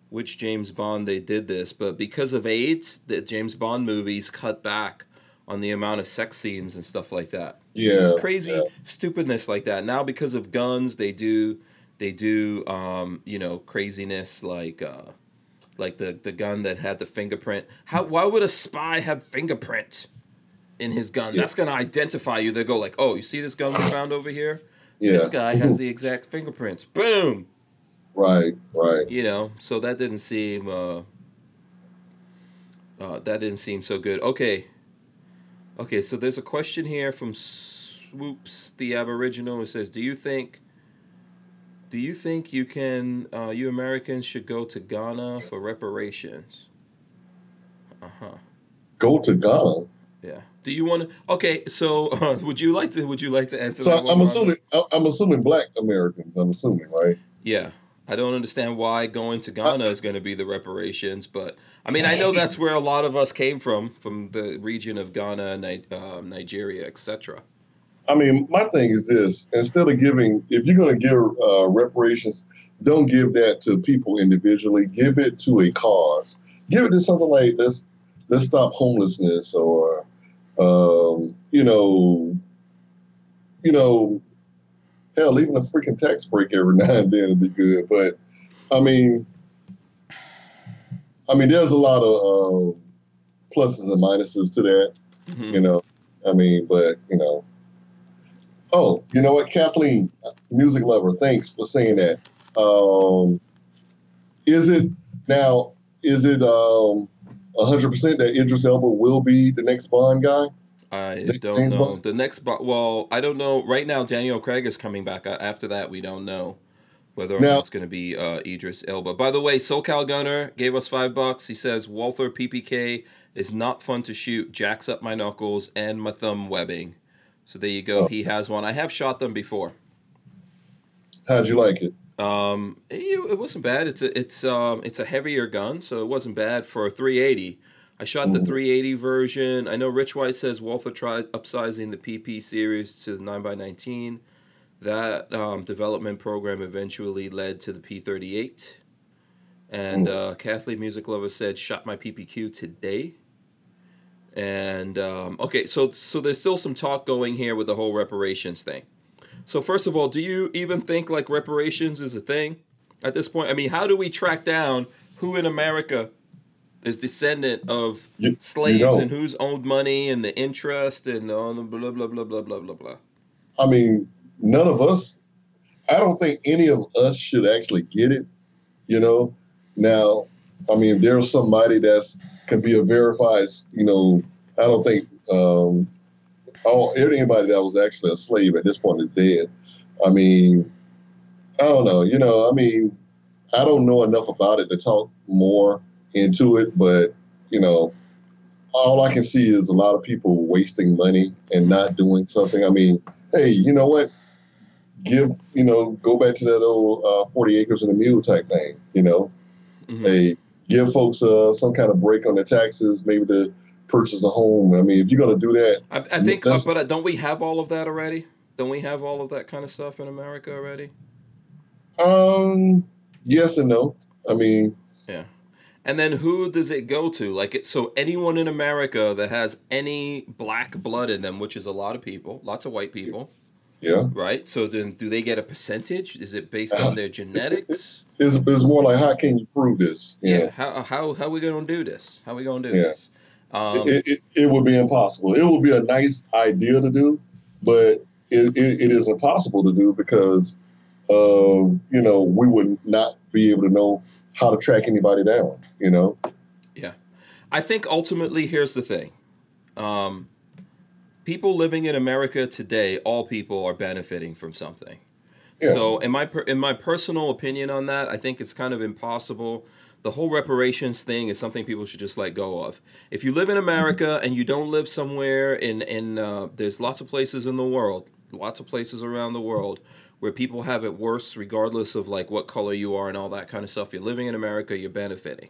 which James Bond they did this, but because of AIDS, the James Bond movies cut back on the amount of sex scenes and stuff like that. Yeah, Just crazy yeah. stupidness like that. Now because of guns, they do they do um, you know, craziness like uh like the the gun that had the fingerprint. How why would a spy have fingerprint in his gun? Yeah. That's gonna identify you. They go like, oh, you see this gun we [LAUGHS] found over here? Yeah. This guy has the [LAUGHS] exact fingerprints. Boom. Right, right. You know, so that didn't seem uh, uh that didn't seem so good. Okay. Okay, so there's a question here from Swoops the Aboriginal. It says, "Do you think do you think you can uh, you Americans should go to Ghana for reparations?" Uh-huh. Go to Ghana. Yeah. Do you want to Okay, so uh, [LAUGHS] would you like to would you like to answer So that I'm assuming I'm assuming black Americans. I'm assuming, right? Yeah. I don't understand why going to Ghana is going to be the reparations, but I mean, I know [LAUGHS] that's where a lot of us came from, from the region of Ghana, Ni- um, Nigeria, etc. I mean, my thing is this: instead of giving, if you're going to give uh, reparations, don't give that to people individually. Give it to a cause. Give it to something like let's let's stop homelessness, or um, you know, you know, hell, even a freaking tax break every [LAUGHS] now and then would be good. But I mean, I mean, there's a lot of uh, pluses and minuses to that. Mhm. You know, I mean, but you know, oh, you know what, Kathleen, music lover, thanks for saying that. Um, is it now? Is it um hundred percent that Idris Elba will be the next Bond guy? I James don't know. Bond? The next, well, I don't know. Right now, Daniel Craig is coming back. Uh, After that, we don't know whether or Now- not it's going to be uh, Idris Elba. By the way, SoCal Gunner gave us five bucks. He says Walther PPK is not fun to shoot. Jacks up my knuckles and my thumb webbing. So there you go. Oh. He has one. I have shot them before. How'd you like it? Um, it, it wasn't bad. It's a it's um it's a heavier gun, so it wasn't bad for a 380. I shot the Mhm. 380 version. I know Rich White says Walther tried upsizing the PP series to the 9x19. That um, development program eventually led to the P38. And uh, Kathleen Music Lover said, "Shot my PPQ today." And um, okay, so so there's still some talk going here with the whole reparations thing. So first of all, do you even think like reparations is a thing at this point? I mean, how do we track down who in America is descendant of You- you slaves don't. and who's owed money and the interest and all the blah blah blah blah blah blah blah. I mean, none of us. I don't think any of us should actually get it. You know, now, I mean, if there's somebody that's can be a verified. You know, I don't think um, all anybody that was actually a slave at this point is dead. I mean, I don't know. You know, I mean, I don't know enough about it to talk more into it, but you know, all I can see is a lot of people wasting money and not doing something. I mean, hey, you know what? Give, you know, go back to that old uh, 40 acres and a mule type thing, you know? Mhm. Hey, give folks uh, some kind of break on their taxes, maybe to purchase a home. I mean, if you're going to do that, I, I think, uh, but uh, don't we have all of that already? Don't we have all of that kind of stuff in America already? um, yes and no. I mean, Yeah. And then who does it go to? Like, it, so anyone in America that has any black blood in them, which is a lot of people, lots of white people, yeah, right? So then, do they get a percentage? Is it based on their genetics? it's, it's more like, how can you prove this? You Yeah. know? How how how we gonna do this? How we gonna do Yeah. this? Um, it, it, it would be impossible. It would be a nice idea to do, but it, it, it is impossible to do because of you know we would not be able to know how to track anybody down. You know, Yeah, I think ultimately, here's the thing. Um, people living in America today, all people are benefiting from something. Yeah. So, in my per- in my personal opinion on that, I think it's kind of impossible. The whole reparations thing is something people should just let go of. If you live in America and you don't live somewhere in in uh, there's lots of places in the world, lots of places around the world where people have it worse, regardless of like what color you are and all that kind of stuff. You're living in America, you're benefiting.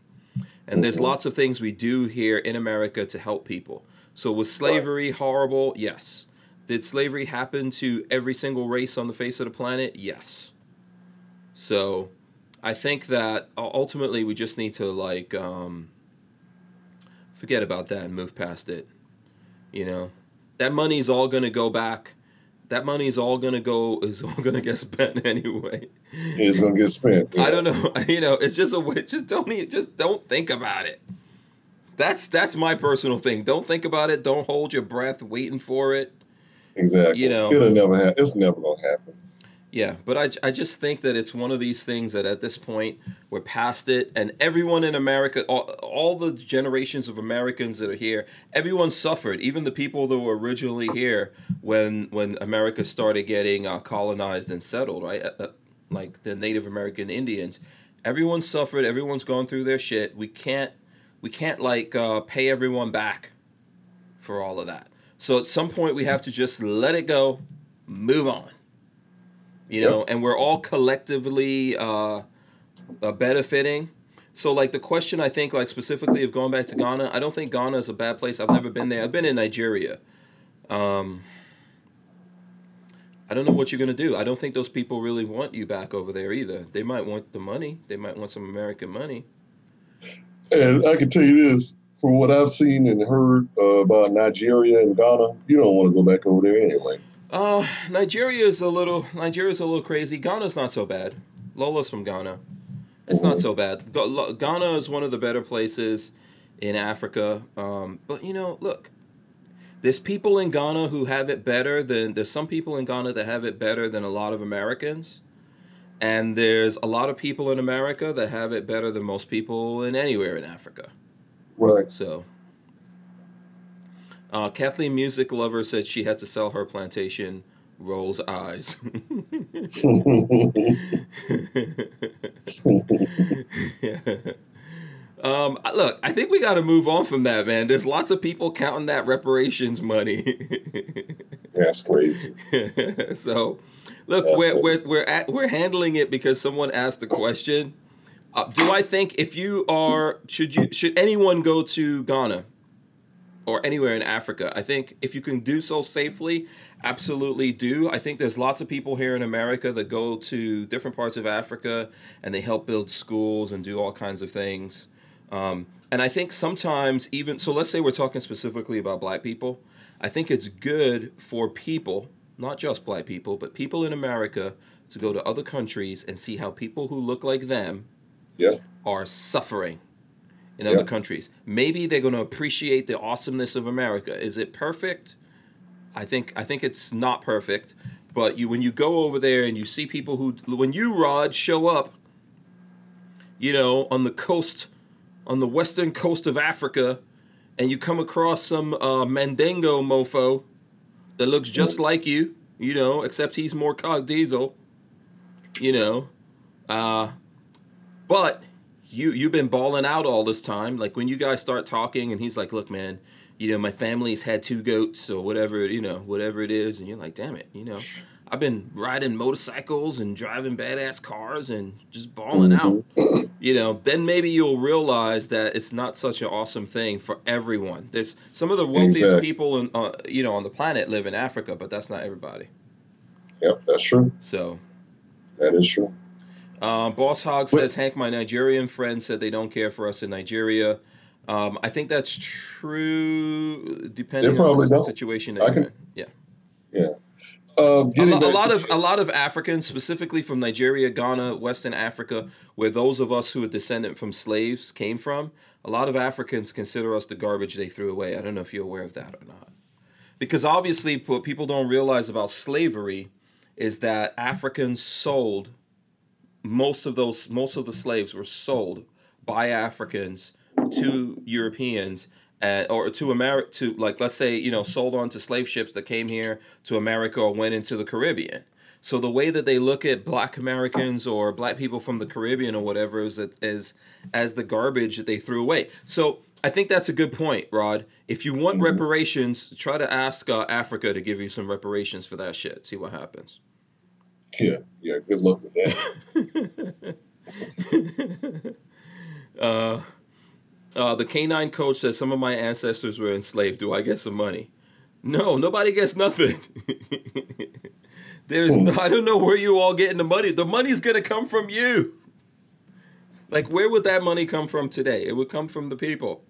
And there's lots of things we do here in America to help people. So was slavery horrible? Yes. Did slavery happen to every single race on the face of the planet? Yes. So I think that ultimately we just need to like um, forget about that and move past it. You know, that money's all gonna go back. That money's all gonna go [LAUGHS] is all gonna get spent [LAUGHS] anyway. it's gonna get spent. I don't know. [LAUGHS] You know, it's just a way. Just don't. Just don't think about it. That's that's my personal thing. Don't think about it. Don't hold your breath waiting for it. exactly. you know. it'll never happen. It's never gonna happen. Yeah, but I, I just think that it's one of these things that at this point we're past it, and everyone in America, all, all the generations of Americans that are here, everyone suffered. Even the people that were originally here when when America started getting uh, colonized and settled, right? Uh, uh, like the Native American Indians, everyone suffered. Everyone's gone through their shit. We can't we can't like uh, pay everyone back for all of that. So at some point we have to just let it go, move on you Yep. know, and we're all collectively uh, uh, benefiting. So, like the question, I think, like specifically of going back to Ghana, I don't think Ghana is a bad place. I've never been there. I've been in Nigeria. Um, I don't know what you're gonna do. I don't think those people really want you back over there either. They might want the money. They might want some American money. And I can tell you this: from what I've seen and heard uh, about Nigeria and Ghana, you don't want to go back over there anyway. Uh, Nigeria is a little Nigeria is a little crazy. Ghana's not so bad. Lola's from Ghana. It's not so bad. Ghana is one of the better places in Africa. Um, but you know, look, there's people in Ghana who have it better than there's some people in Ghana that have it better than a lot of Americans. And there's a lot of people in America that have it better than most people in anywhere in Africa. Right. So, uh, Kathleen Music Lover said she had to sell her plantation. Rolls eyes. [LAUGHS] um, look, I think we got to move on from that, man. There's lots of people counting that reparations money. [LAUGHS] That's crazy. [LAUGHS] so, look, That's we're we're we're at, we're handling it because someone asked the question. Uh, do I think if you are should you should anyone go to Ghana or anywhere in Africa? I think if you can do so safely, absolutely do. I think there's lots of people here in America that go to different parts of Africa and they help build schools and do all kinds of things. Um, and I think sometimes even so, let's say we're talking specifically about black people. I think it's good for people, not just black people, but people in America to go to other countries and see how people who look like them Yeah. are suffering in Yeah. other countries. Maybe they're going to appreciate the awesomeness of America. Is it perfect? I think I think it's not perfect, but you when you go over there and you see people who when you Rod show up, you know, on the coast on the western coast of Africa and you come across some uh, Mandingo mofo that looks just like you, you know, except he's more cog diesel, you know, uh, but you you've been balling out all this time. Like when you guys start talking, and he's like, "Look, man, you know my family's had two goats or whatever, you know, whatever it is," and you're like, "Damn it, you know." I've been riding motorcycles and driving badass cars and just balling out. You know, then maybe you'll realize that it's not such an awesome thing for everyone. There's some of the wealthiest Exactly. people, in, uh, you know, on the planet live in Africa, but that's not everybody. Yep. That's true. So That is true. Um, Boss Hog says Hank, my Nigerian friend, said they don't care for us in Nigeria. Um, I think that's true, depending on the don't. situation. I That you're can- in. Yeah, Yeah. Uh, a, a lot of a lot of Africans, specifically from Nigeria, Ghana, Western Africa, where those of us who are descendant from slaves came from. A lot of Africans consider us the garbage they threw away. I don't know if you're aware of that or not, because obviously, what people don't realize about slavery is that Africans sold most of those most of the slaves were sold by Africans to Europeans uh, or to America to like let's say you know sold on to slave ships that came here to America or went into the Caribbean. So the way that they look at black Americans or black people from the Caribbean or whatever is that is as the garbage that they threw away. So I think that's a good point, Rod. If you want reparations, try to ask uh, Africa to give you some reparations for that shit. See what happens. yeah, yeah. Good luck with that. [LAUGHS] Uh, uh, the canine coach says some of my ancestors were enslaved. Do I get some money? No, nobody gets nothing. [LAUGHS] There's no, I don't know where you all getting the money. The money's gonna come from you. Like where would that money come from today? It would come from the people.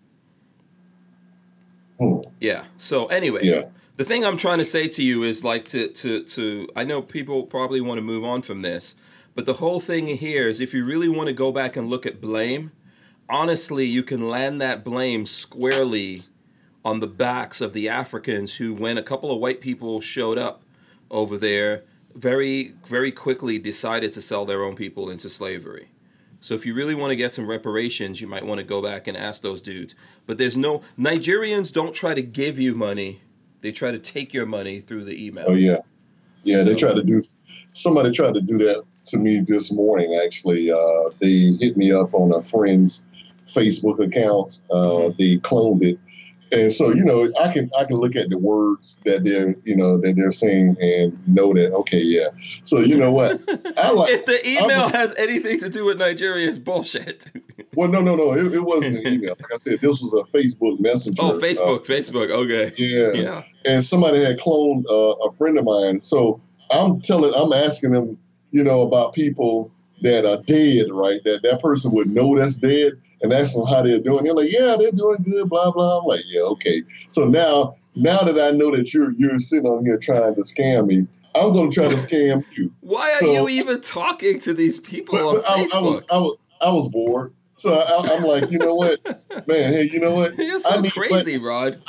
Yeah. So anyway, Yeah. the thing I'm trying to say to you is like to to to I know people probably want to move on from this, but the whole thing here is if you really want to go back and look at blame, honestly, you can land that blame squarely on the backs of the Africans who when a couple of white people showed up over there very very quickly decided to sell their own people into slavery. So if you really want to get some reparations, you might want to go back and ask those dudes. But there's no Nigerians don't try to give you money; they try to take your money through the email. Oh yeah, yeah. They So- tried to do. Somebody tried to do that to me this morning. Actually, uh, they hit me up on a friend's Facebook account. Uh, Mhm. They cloned it, and so you know, I can I can look at the words that they're you know that they're saying and know that okay, yeah. So you know what? [LAUGHS] I like. if the email I'm- has anything to do with Nigeria, it's bullshit. [LAUGHS] Well, no, no, no. It, it wasn't an email. Like I said, this was a Facebook Messenger. oh, uh, Facebook, Facebook. Okay. yeah. Yeah. and somebody had cloned uh, a friend of mine. So I'm telling, I'm asking them, you know, about people that are dead, right? That that person would know that's dead and ask them how they're doing. They're like, yeah, they're doing good, blah blah. I'm like, yeah, okay. So now now that I know that you're you're sitting on here trying to scam me, I'm going to try to scam you. [LAUGHS] Why are So- you even talking to these people But, on but I, I Facebook? was I was I was bored. So I, I'm like, you know what, [LAUGHS] man? Hey, you know what? You're I so need crazy, Rod.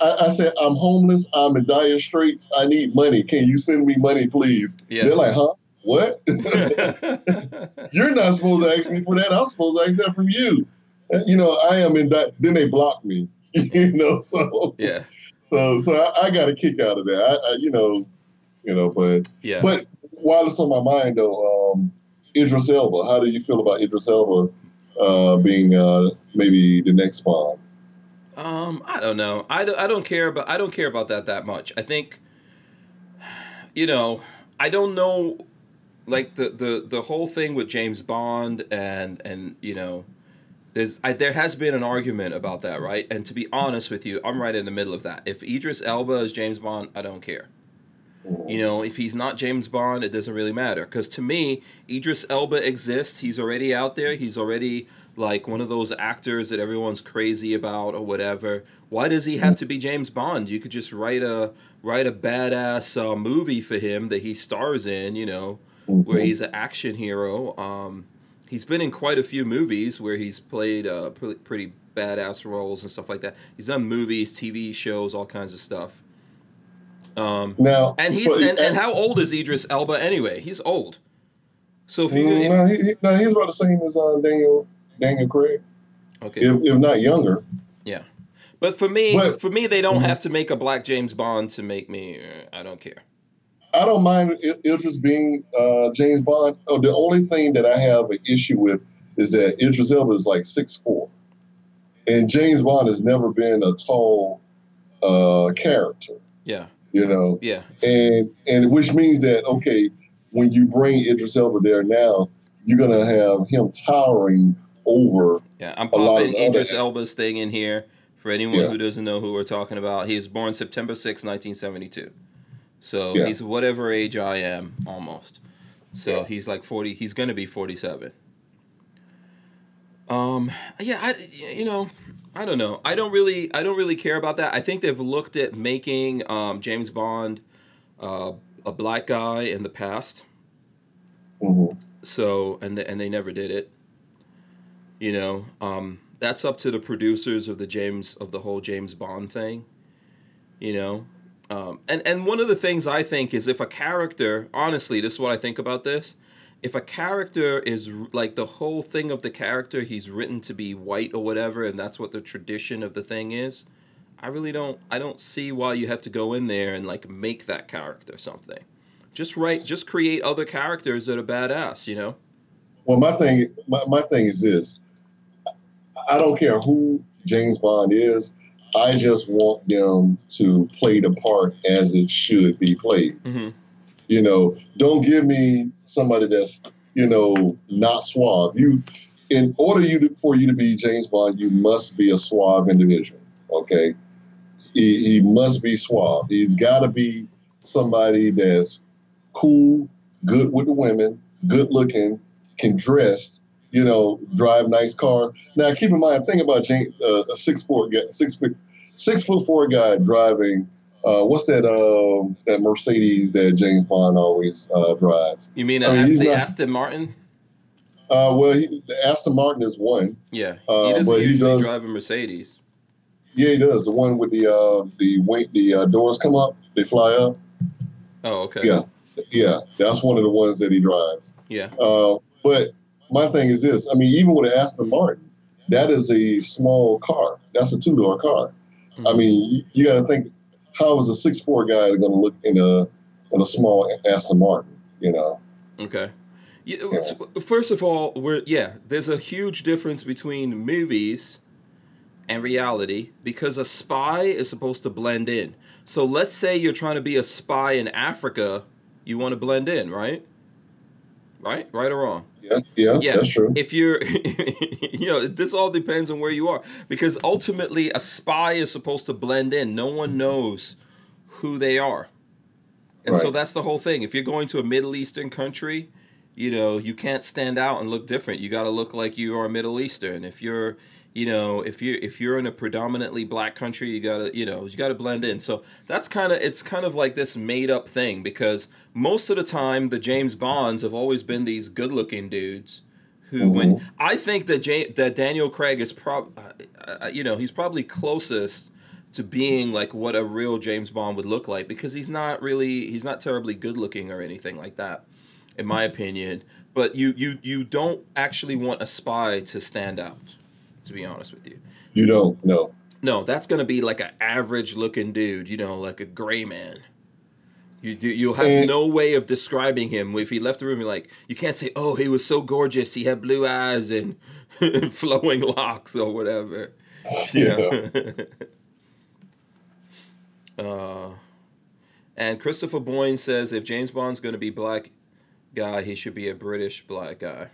I, I said, I'm homeless. I'm in dire straits. I need money. Can you send me money, please? Yeah. They're like, huh? What? [LAUGHS] [LAUGHS] You're not supposed to ask me for that. I'm supposed to ask that from you. You know, I am in that. Then they block me. [LAUGHS] you know, so yeah, so so I, I got a kick out of that. I, I you know, you know, but yeah. but while it's on my mind though, um, Idris Elba. How do you feel about Idris Elba uh, being uh, maybe the next Bond? Um, I don't know. I don't, I don't care about I don't care about that that much. I think, [SIGHS] you know, I don't know, like the the the whole thing with James Bond and and you know, there's I, there has been an argument about that, right? And to be honest with you, I'm right in the middle of that. If Idris Elba is James Bond, I don't care. You know, if he's not James Bond, it doesn't really matter. Because to me, Idris Elba exists. He's already out there. He's already like one of those actors that everyone's crazy about or whatever. Why does he have to be James Bond? You could just write a write a badass uh, movie for him that he stars in. You know, where he's an action hero. Um, he's been in quite a few movies where he's played uh, pretty, pretty badass roles and stuff like that. He's done movies, TV shows, all kinds of stuff. Um, Now, and he's and, and how old is Idris Elba anyway? He's old. So if you Mm, if, no, he, he- no, he's about the same as uh, Daniel Daniel Craig, okay, if, if not younger. yeah. But for me, But- for me, they don't Mhm. have to make a black James Bond to make me. Uh, I don't care. I don't mind Idris being uh, James Bond. Oh, the only thing that I have an issue with is that Idris Elba is like six four, and James Bond has never been a tall uh, character. Yeah, You know, yeah, and and which means that okay, when you bring Idris Elba there now, you're gonna have him towering over. yeah. I'm a lot popping Idris Elba's thing in here for anyone Yeah. who doesn't know who we're talking about. He was born September 6, 1972. So Yeah. he's whatever age I am, almost. So Yeah. he's like 40. He's gonna be 47. Um. Yeah. I. You know. I don't know. I don't really. I don't really care about that. I think they've looked at making um, James Bond uh, a black guy in the past. Mhm. So and and they never did it. You know. Um. That's up to the producers of the James of the whole James Bond thing. You know. Um, and and one of the things I think is if a character, honestly, this is what I think about this. If a character is like the whole thing of the character, he's written to be white or whatever, and that's what the tradition of the thing is. I really don't. I don't see why you have to go in there and like make that character something. Just write. Just create other characters that are badass. You know. Well, my thing, my, my thing is this: I don't care who James Bond is. I just want them to play the part as it should be played. hmm You know, don't give me somebody that's you know not suave. You, in order you to, for you to be James Bond, you must be a suave individual. Okay, he, he must be suave. He's got to be somebody that's cool, good with the women, good looking, can dress. You know, drive nice car. Now, keep in mind, think about James, uh, a six foot guy, six foot, six foot four guy driving. Uh, what's that? Um, that Mercedes that James Bond always uh, drives. You mean I mean, Aston, not- Aston Martin? Uh, well, he, the Aston Martin is one. Yeah. Uh, he doesn't but he does- drive a Mercedes. Yeah, he does. The one with the uh, the weight, the uh, doors come up, they fly up. Oh, okay. Yeah. Yeah, that's one of the ones that he drives. Yeah. Uh, but my thing is this: I mean, even with an Aston Martin, that is a small car. That's a two door car. I Mhm. mean, you, you got to think: how is a six four guy going to look in a in a small Aston Martin? You know? Okay. Yeah, Yeah. First of all, we're yeah. There's a huge difference between movies and reality because a spy is supposed to blend in. So let's say you're trying to be a spy in Africa, you want to blend in, right? Right? Right or wrong? Yeah, yeah, Yeah. that's true. If you're, [LAUGHS] you know, this all depends on where you are because ultimately a spy is supposed to blend in. No one mm-hmm. knows who they are. And so that's the whole thing. If you're going to a Middle Eastern country you know, you can't stand out and look different. You got to look like you are Middle Eastern. If you're, you know, if you if you're in a predominantly black country, you got to, you know, you got to blend in. So that's kind of it's kind of like this made up thing because most of the time the James Bonds have always been these good-looking dudes who when I think that Jan- that Daniel Craig is prob uh, uh, you know, he's probably closest to being like what a real James Bond would look like because he's not really he's not terribly good looking or anything like that in my opinion. But you you you don't actually want a spy to stand out, to be honest with you. You don't know. No, that's gonna be like an average looking dude, you know, like a gray man. You do, you'll have And- no way of describing him if he left the room. You're like, you can't say, "Oh, he was so gorgeous. He had blue eyes and [LAUGHS] flowing locks or whatever." [LAUGHS] Yeah. [LAUGHS] uh, and Christopher Boyne says if James Bond's going to be black guy, he should be a British black guy.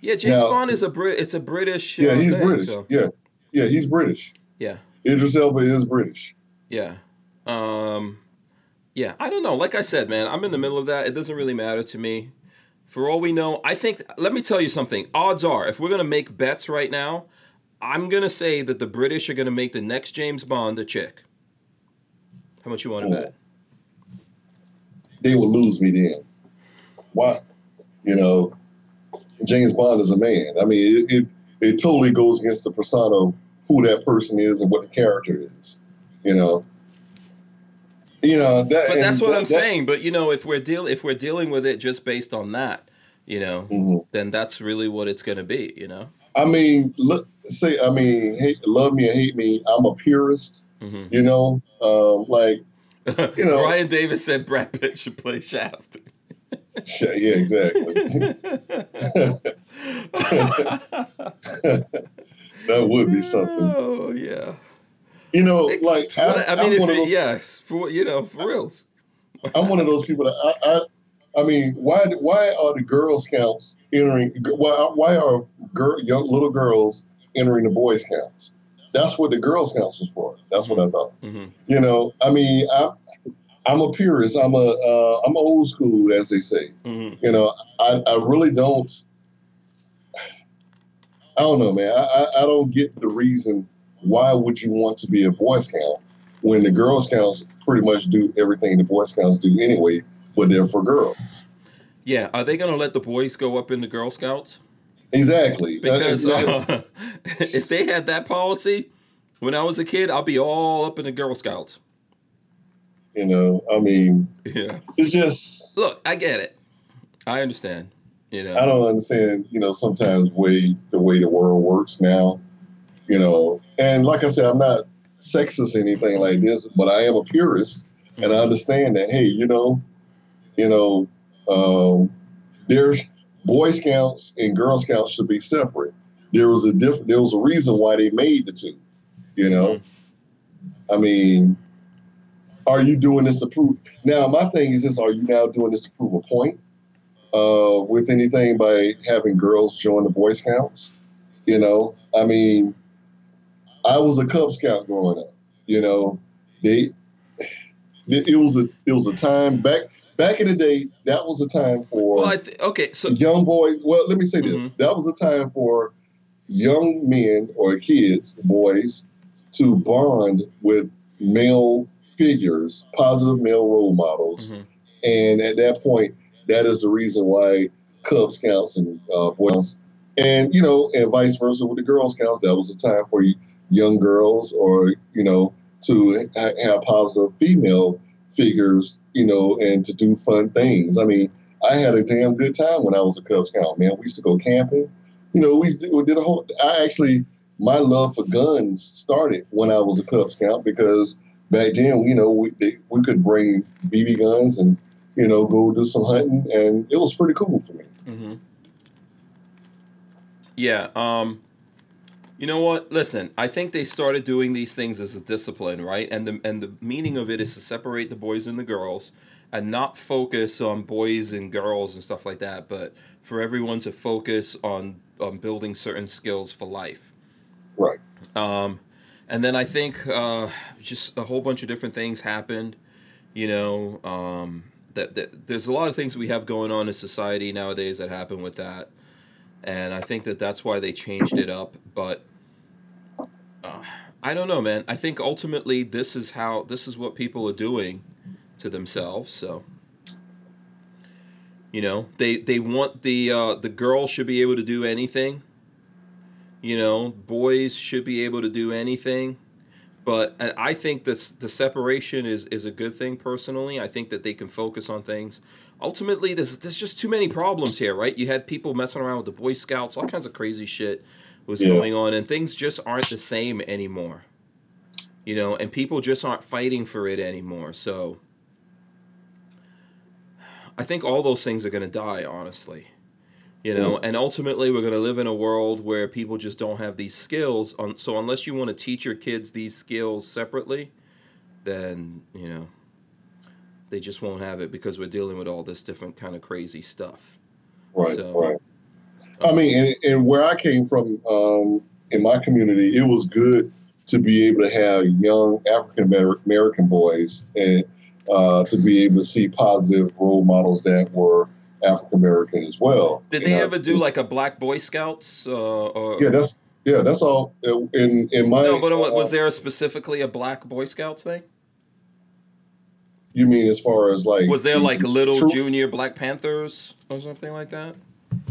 Yeah, James Now- Bond is a Brit. It's a British. Yeah, he's thing, British. so- Yeah, yeah, he's British. yeah, Idris Elba is British. yeah, um, yeah. I don't know. Like I said, man, I'm in the middle of that. It doesn't really matter to me. For all we know, I think. Let me tell you something. Odds are, if we're gonna make bets right now, I'm gonna say that the British are gonna make the next James Bond a chick. How much you want to bet? They will lose me then. Why? You know, James Bond is a man. I mean, it, it it totally goes against the persona of who that person is and what the character is. You know. You know that. But that's what that- I'm that- saying. But you know, if we're deal if we're dealing with it just based on that, you know, Mhm. then that's really what it's gonna be. You know. I mean, look, say, I mean, hate, love me or hate me, I'm a purist. hmm You know, um, like, [LAUGHS] You know- Ryan Davis said Brad Pitt should play Shaft. Yeah, exactly. [LAUGHS] that would be something. Oh yeah. You know, It- like what- I, I, mean, if it, those. yeah, for you know, for reals. I'm one of those people that I, I, I mean, why, why are the Girl Scouts entering? Why, why are girl, young little girls entering the Boy Scouts? That's what the Girl Scouts was for. That's what I thought. hmm You know, I mean, I'm, I'm a purist. I'm a, uh, I'm old school, as they say. hmm You know, I, I really don't. I don't know, man. I, I, I don't get the reason why would you want to be a Boy Scout when the Girl Scouts pretty much do everything the Boy Scouts do anyway, but they're for girls. Yeah, are they gonna let the boys go up in the Girl Scouts? Exactly. Because Uh, uh, [LAUGHS] if they had that policy when I was a kid, I'll be all up in the Girl Scouts. You know, I mean, Yeah. it's just Look, I get it. I understand. You know. I don't understand, you know, sometimes way the way the world works now, you know. And like I said, I'm not sexist or anything like this, but I am a purist, and I understand that. Hey, you know, you know, um, there's Boy Scouts and Girl Scouts should be separate. There was a diff- There was a reason why they made the two. You know, I mean, are you doing this to prove? Now, my thing is this: Are you now doing this to prove a point? uh, with anything by having girls join the Boy Scouts. You know, I mean, I was a Cub Scout growing up. You know, they it, it was a it was a time back back in the day. That was a time for Well, th- okay, so young boys. Well, let me say this: Mhm. that was a time for young men or kids, boys, to bond with male figures, positive male role models. Mhm. And at that point, that is the reason why Cub Scouts and uh, Boy Scouts, and you know, and vice versa with the Girl Scouts, that was a time for young girls or you know to ha- have positive female figures, you know, and to do fun things. I mean, I had a damn good time when I was a Cub Scout, man. We used to go camping. You know, we did, we did a whole. I actually, my love for guns started when I was a Cub Scout because back then, you know, we they, we could bring BB guns and you know go do some hunting, and it was pretty cool for me. hmm Yeah. Um, you know what? Listen, I think they started doing these things as a discipline, right? And the and the meaning of it is to separate the boys and the girls, and not focus on boys and girls and stuff like that, but for everyone to focus on on building certain skills for life. Right. Um, and then I think uh, just a whole bunch of different things happened. You know, um, that, that there's a lot of things we have going on in society nowadays that happen with that, and I think that that's why they changed it up. But uh, I don't know, man. I think ultimately this is how this is what people are doing to themselves. So you know, they they want the uh, the girl should be able to do anything. You know, boys should be able to do anything. But I think this the separation is is a good thing personally. I think that they can focus on things. Ultimately, there's there's just too many problems here, right? You had people messing around with the Boy Scouts, all kinds of crazy shit was yeah. going on, and things just aren't the same anymore. You know, and people just aren't fighting for it anymore. So I think all those things are going to die, honestly you know and ultimately we're going to live in a world where people just don't have these skills. On so unless you want to teach your kids these skills separately then you know they just won't have it because we're dealing with all this different kind of crazy stuff. Right so, right. um, i mean and, and, where i came from um, in my community it was good to be able to have young african american boys and uh, to be able to see positive role models that were African American as well. Did they ever do like a Black Boy Scouts? Uh, or, yeah, that's yeah, that's all. In in my no, but uh, was there specifically a Black Boy Scouts thing? You mean as far as like was there like little troop? junior Black Panthers or something like that?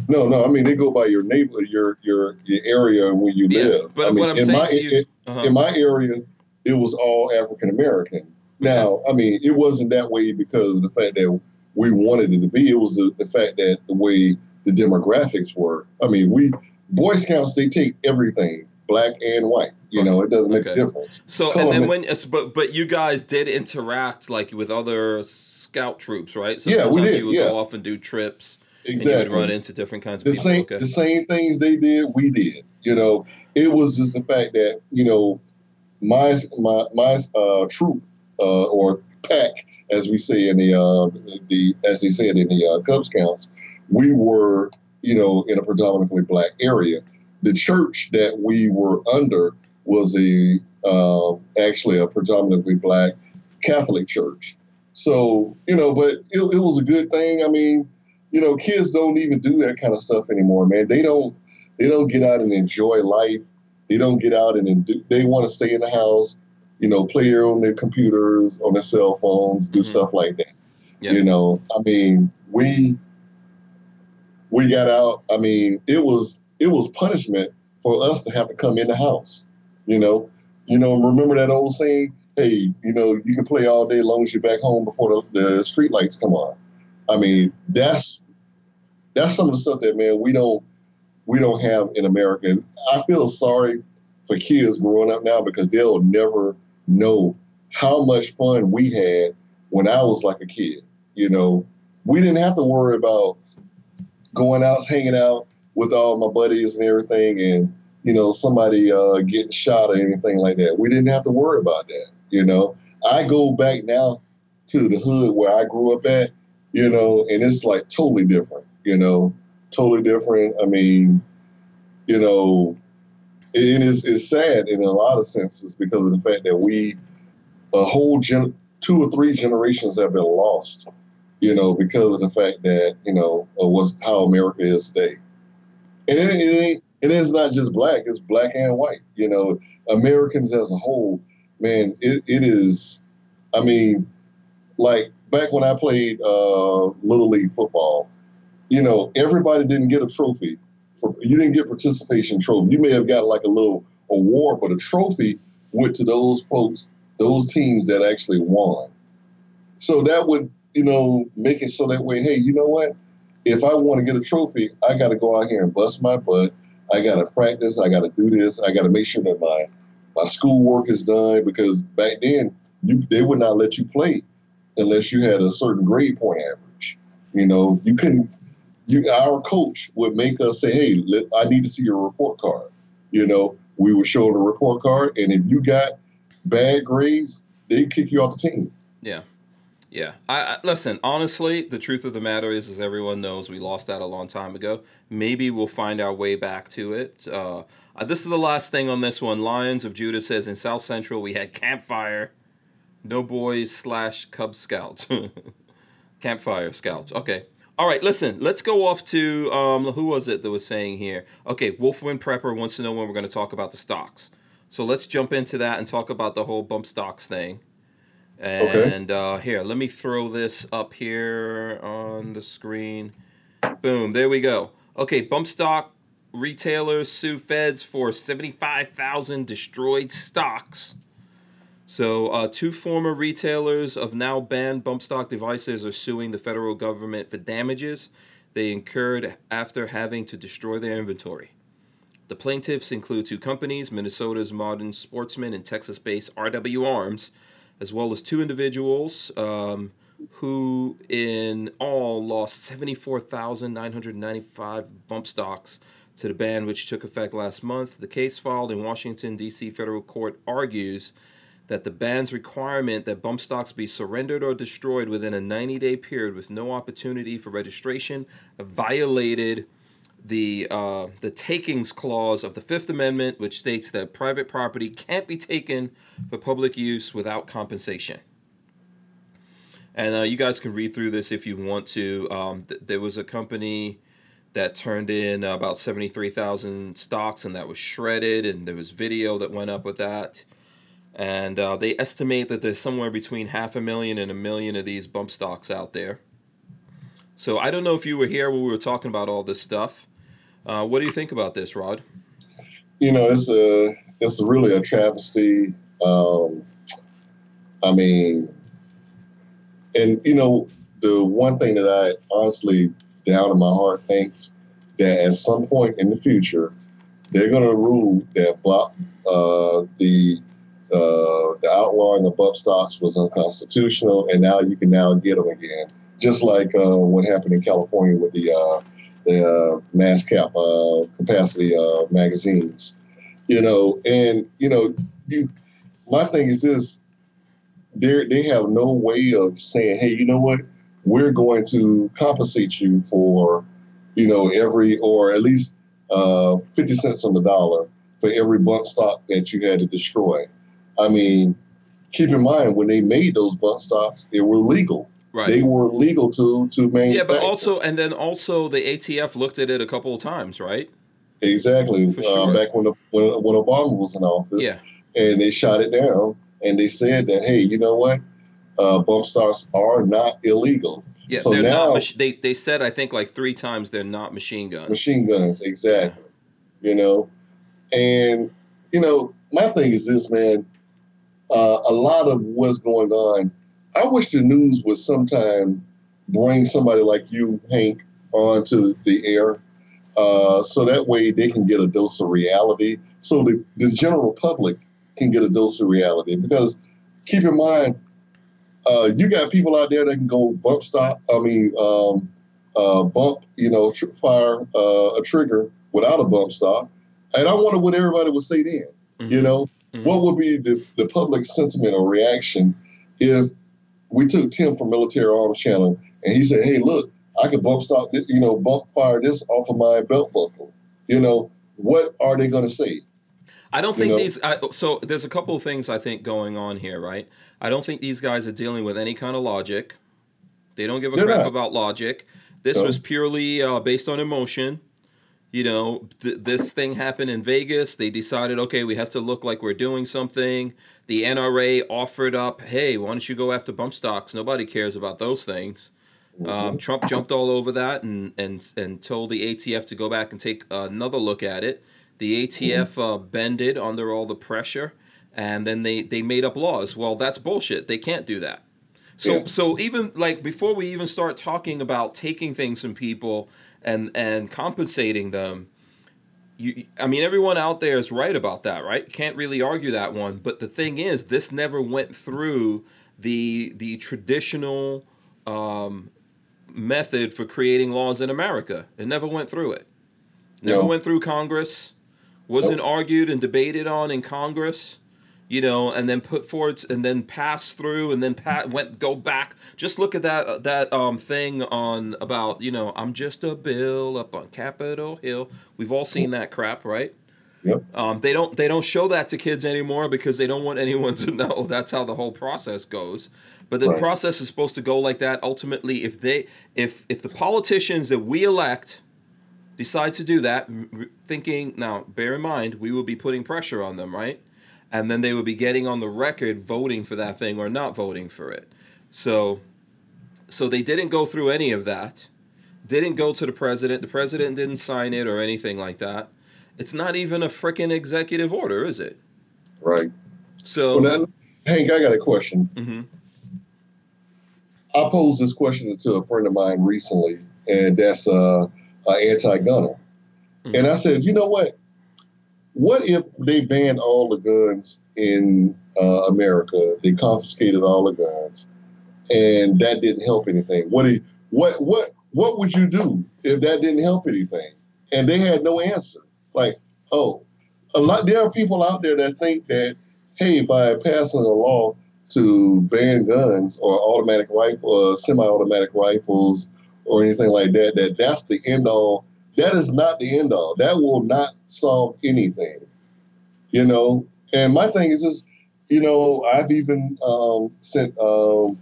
No, no. I mean they go by your neighbor, your your, your area where you yeah, live. But I mean, what I'm in saying my, to you, uh-huh. in my area, it was all African American. Now, I mean, it wasn't that way because of the fact that we wanted it to be. It was the, the fact that the way the demographics were. I mean, we Boy Scouts they take everything, black and white. You know, it doesn't make okay. a difference. So Color and then when but but you guys did interact like with other scout troops, right? So yeah, we did. You would yeah. go off and do trips. Exactly. And you would run into different kinds of the people. Same, okay. The same things they did, we did. You know, it was just the fact that you know my my my uh, troop uh, or pack, as we say in the uh, the as they said in the uh, Cub Scouts, we were you know in a predominantly black area. The church that we were under was a uh, actually a predominantly black Catholic church. So you know, but it, it was a good thing. I mean, you know, kids don't even do that kind of stuff anymore, man. They don't they don't get out and enjoy life. They don't get out and they want to stay in the house you know, play on their computers, on their cell phones, do mm-hmm. stuff like that. Yeah. You know, I mean, we we got out. I mean, it was it was punishment for us to have to come in the house. You know, you know, remember that old saying? Hey, you know, you can play all day long as you're back home before the, the street lights come on. I mean, that's that's some of the stuff that man we don't we don't have in America. And I feel sorry for kids growing up now because they'll never know how much fun we had when I was like a kid. You know, we didn't have to worry about going out, hanging out with all my buddies and everything, and you know, somebody uh, getting shot or anything like that. We didn't have to worry about that. You know, I go back now to the hood where I grew up at, you know, and it's like totally different. You know, totally different. I mean, you know, it is it's sad in a lot of senses because of the fact that we a whole gen, two or three generations have been lost, you know, because of the fact that you know was how America is today, and it, it ain't it is not just black; it's black and white. You know, Americans as a whole, man, it, it is. I mean, like back when I played uh, little league football, you know, everybody didn't get a trophy for you didn't get participation trophy. You may have got like a little award, but a trophy went to those folks, those teams that actually won. So that would, you know, make it so that way, hey, you know what? If I want to get a trophy, I got to go out here and bust my butt. I got to practice. I got to do this. I got to make sure that my my schoolwork is done because back then you they would not let you play unless you had a certain grade point average. You know, you couldn't you, our coach would make us say, "Hey, let, I need to see your report card." You know, we would show the report card, and if you got bad grades, they kick you off the team. Yeah, yeah. I, I, listen. Honestly, the truth of the matter is, as everyone knows, we lost that a long time ago. Maybe we'll find our way back to it. Uh, this is the last thing on this one. Lions of Judah says in South Central we had campfire, no boys slash Cub Scouts. [LAUGHS] Campfire Scouts. Okay. All right, listen, let's go off to um, who was it that was saying here? Okay, Wolfwind Prepper wants to know when we're going to talk about the stocks. So let's jump into that and talk about the whole bump stocks thing. And uh, here, let me throw this up here on the screen. Boom, there we go. Okay, bump stock retailers sue feds for 75,000 destroyed stocks. So, uh, two former retailers of now banned bump stock devices are suing the federal government for damages they incurred after having to destroy their inventory. The plaintiffs include two companies Minnesota's Modern Sportsman and Texas based RW Arms, as well as two individuals um, who, in all, lost 74,995 bump stocks to the ban, which took effect last month. The case filed in Washington, D.C. federal court argues that the ban's requirement that bump stocks be surrendered or destroyed within a 90 day period with no opportunity for registration violated the uh, the takings clause of the Fifth Amendment, which states that private property can't be taken for public use without compensation. And uh, you guys can read through this if you want to. Um, th- there was a company that turned in about 73,000 stocks, and that was shredded, and there was video that went up with that. And uh, they estimate that there's somewhere between half a million and a million of these bump stocks out there. So I don't know if you were here when we were talking about all this stuff. Uh, what do you think about this, Rod? You know, it's a it's really a travesty. Um, I mean, and you know, the one thing that I honestly down in my heart thinks that at some point in the future, they're going to rule that block, uh, the uh, the outlawing of bump stocks was unconstitutional, and now you can now get them again. Just like uh, what happened in California with the uh, the uh, mass cap uh, capacity uh, magazines, you know, and you know, you. My thing is this: they they have no way of saying, hey, you know what, we're going to compensate you for, you know, every or at least uh, fifty cents on the dollar for every bump stock that you had to destroy. I mean, keep in mind when they made those bump stocks, they were legal. Right. They were legal to to manufacture. Yeah, but also, and then also the ATF looked at it a couple of times, right? exactly For uh, sure. back when the, when when Obama was in office, Yeah. and they shot it down, and they said that hey, you know what, uh, bump stocks are not illegal. Yeah, So they're now- not. Mach- they they said I think like three times they're not machine guns. Machine guns, exactly. You know, and you know, my thing is this, man. Uh, a lot of what's going on. I wish the news would sometime bring somebody like you, Hank, onto the air, uh, so that way they can get a dose of reality, so the, the general public can get a dose of reality. Because keep in mind, uh, you got people out there that can go bump stop. I mean, um, uh, bump, you know, tr- fire uh, a trigger without a bump stop. And I wonder what everybody would say then. Mhm. You know, Mhm. what would be the, the public sentiment or reaction if we took Tim from Military Arms Channel and he said, "Hey, look, I could bump stop, this, you know, bump fire this off of my belt buckle." You know, what are they going to say? I don't you think know? these. I, so there's a couple of things I think going on here, right? I don't think these guys are dealing with any kind of logic. They don't give a They're crap not. about logic. This No. was purely uh, based on emotion. You know, th- this thing happened in Vegas. They decided, okay, we have to look like we're doing something. The NRA offered up, hey, why don't you go after bump stocks? Nobody cares about those things. Um, Trump jumped all over that and, and and told the ATF to go back and take another look at it. The ATF uh, bended under all the pressure, and then they they made up laws. Well, that's bullshit. They can't do that. So Yeah. so even like before we even start talking about taking things from people and and compensating them, you I mean everyone out there is right about that, right? Can't really argue that one. But the thing is, this never went through the the traditional um, method for creating laws in America. It never went through it. Never No. went through Congress. Wasn't argued and debated on in Congress. You know, and then put forward and then pass through and then pat went go back. Just look at that that um thing on about you know I'm just a bill up on Capitol Hill. We've all seen that crap, right? Yep. Um, they don't they don't show that to kids anymore because they don't want anyone [LAUGHS] to know that's how the whole process goes. But the Right. process is supposed to go like that. Ultimately, if they if if the politicians that we elect decide to do that, thinking now, bear in mind, we will be putting pressure on them, right? And then they would be getting on the record voting for that thing or not voting for it. So, so they didn't go through any of that. Didn't go to the president. The president didn't sign it or anything like that. It's not even a freaking executive order, is it? Right. So, Well, now, Hank, I got a question. Mhm. I posed this question to a friend of mine recently, and that's uh, an anti-gunner. Mhm. And I said, you know what? What if they banned all the guns in uh, America? They confiscated all the guns, and that didn't help anything. What you- what what what would you do if that didn't help anything? And they had no answer. Like, oh, a lot. There are people out there that think that, hey, by passing a law to ban guns or automatic rifle, uh, semi-automatic rifles, or anything like that, that that's the end all. That is not the end all. That will not solve anything. You know. And my thing is just, you know, I've even um, sent um,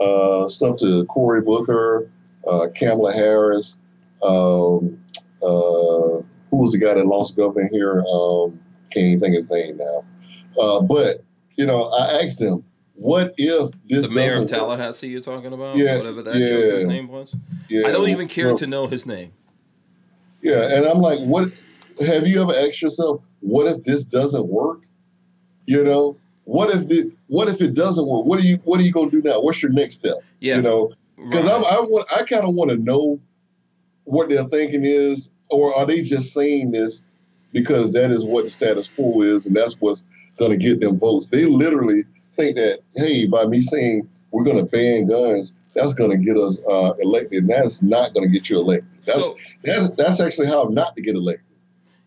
uh, stuff to Cory Booker, uh, Kamala Harris. Um, uh, who was the guy that lost governor here? Um, can't even think his name now. Uh, but you know, I asked him, "What if this the mayor of doesn't work?" Tallahassee you're talking about? Yeah, Whatever that yeah. joker's name was. Yeah, I don't even care well, to know his name. Yeah, and I'm like, what? Have you ever asked yourself, what if this doesn't work? You know, what if the, what if it doesn't work? What are you What are you gonna do now? What's your next step? Yeah. You know, because right. I'm I want I kind of want to know what their thinking is, or are they just saying this because that is what the status quo is, and that's what's gonna get them votes? They literally think that hey, by me saying we're gonna ban guns, that's gonna get us uh, elected. And that's not gonna get you elected. That's So- that's that's actually how not to get elected.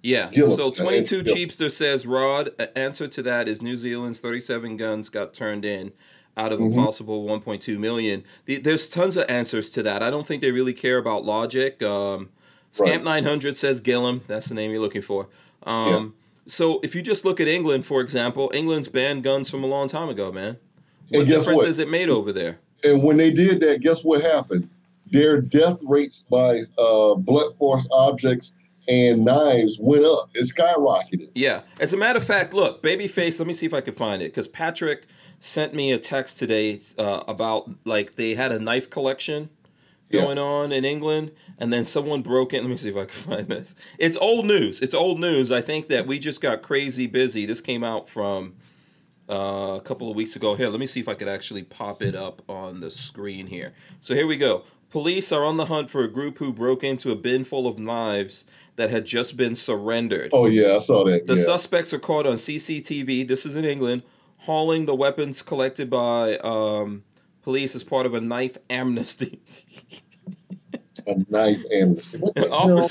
Yeah. So Uh, 22 Gillum. Cheapster says, Rod, answer to that is New Zealand's 37 guns got turned in out of Mhm. a possible 1.2 million. The, there's tons of answers to that. I don't think they really care about logic. Um, Scamp Right. 900 says Gillum. That's the name you're looking for. Um, So if you just look at England, for example, England's banned guns from a long time ago, man. What And guess difference what? has it made over there? And when they did that, guess what happened? Their death rates by uh, blunt force objects and knives went up. It skyrocketed. Yeah. As a matter of fact, look, Babyface, let me see if I can find it. Because Patrick sent me a text today uh, about, like, they had a knife collection Yeah. going on in England, and then someone broke in. Let me see if I can [LAUGHS] find this. It's old news. It's old news. I think that we just got crazy busy. This came out from uh, a couple of weeks ago. Here, let me see if I could actually pop it up on the screen here. So here we go. Police are on the hunt for a group who broke into a bin full of knives that had just been surrendered. Oh yeah, I saw that. The yeah. suspects are caught on CCTV. This is in England, hauling the weapons collected by um, police as part of a knife amnesty. a knife amnesty. What the hell?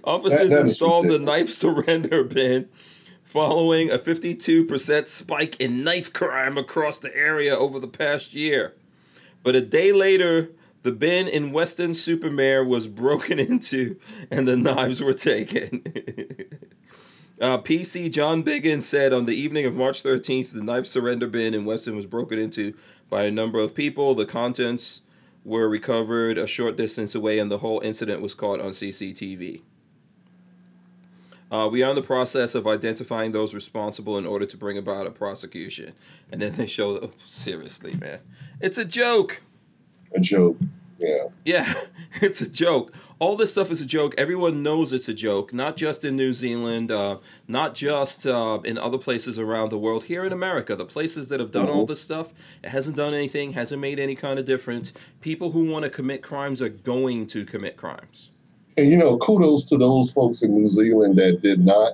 [LAUGHS] Officers That- that installed the knife surrender bin following a 52% spike in knife crime across the area over the past year. But a day later, the bin in Weston-super-Mare was broken [LAUGHS] into and the knives were taken. [LAUGHS] Uh, PC John Biggin said on the evening of March 13th, the knife surrender bin in Weston was broken into by a number of people. The contents were recovered a short distance away, and the whole incident was caught on CCTV. Uh, we are in the process of identifying those responsible in order to bring about a prosecution. And then they show, oh, seriously, man, it's a joke. A joke. Yeah. Yeah, [LAUGHS] it's a joke. All this stuff is a joke. Everyone knows it's a joke, not just in New Zealand, uh, not just uh, in other places around the world. Here in America, the places that have done all this stuff, it hasn't done anything, hasn't made any kind of difference. People who want to commit crimes are going to commit crimes. And you know, kudos to those folks in New Zealand that did not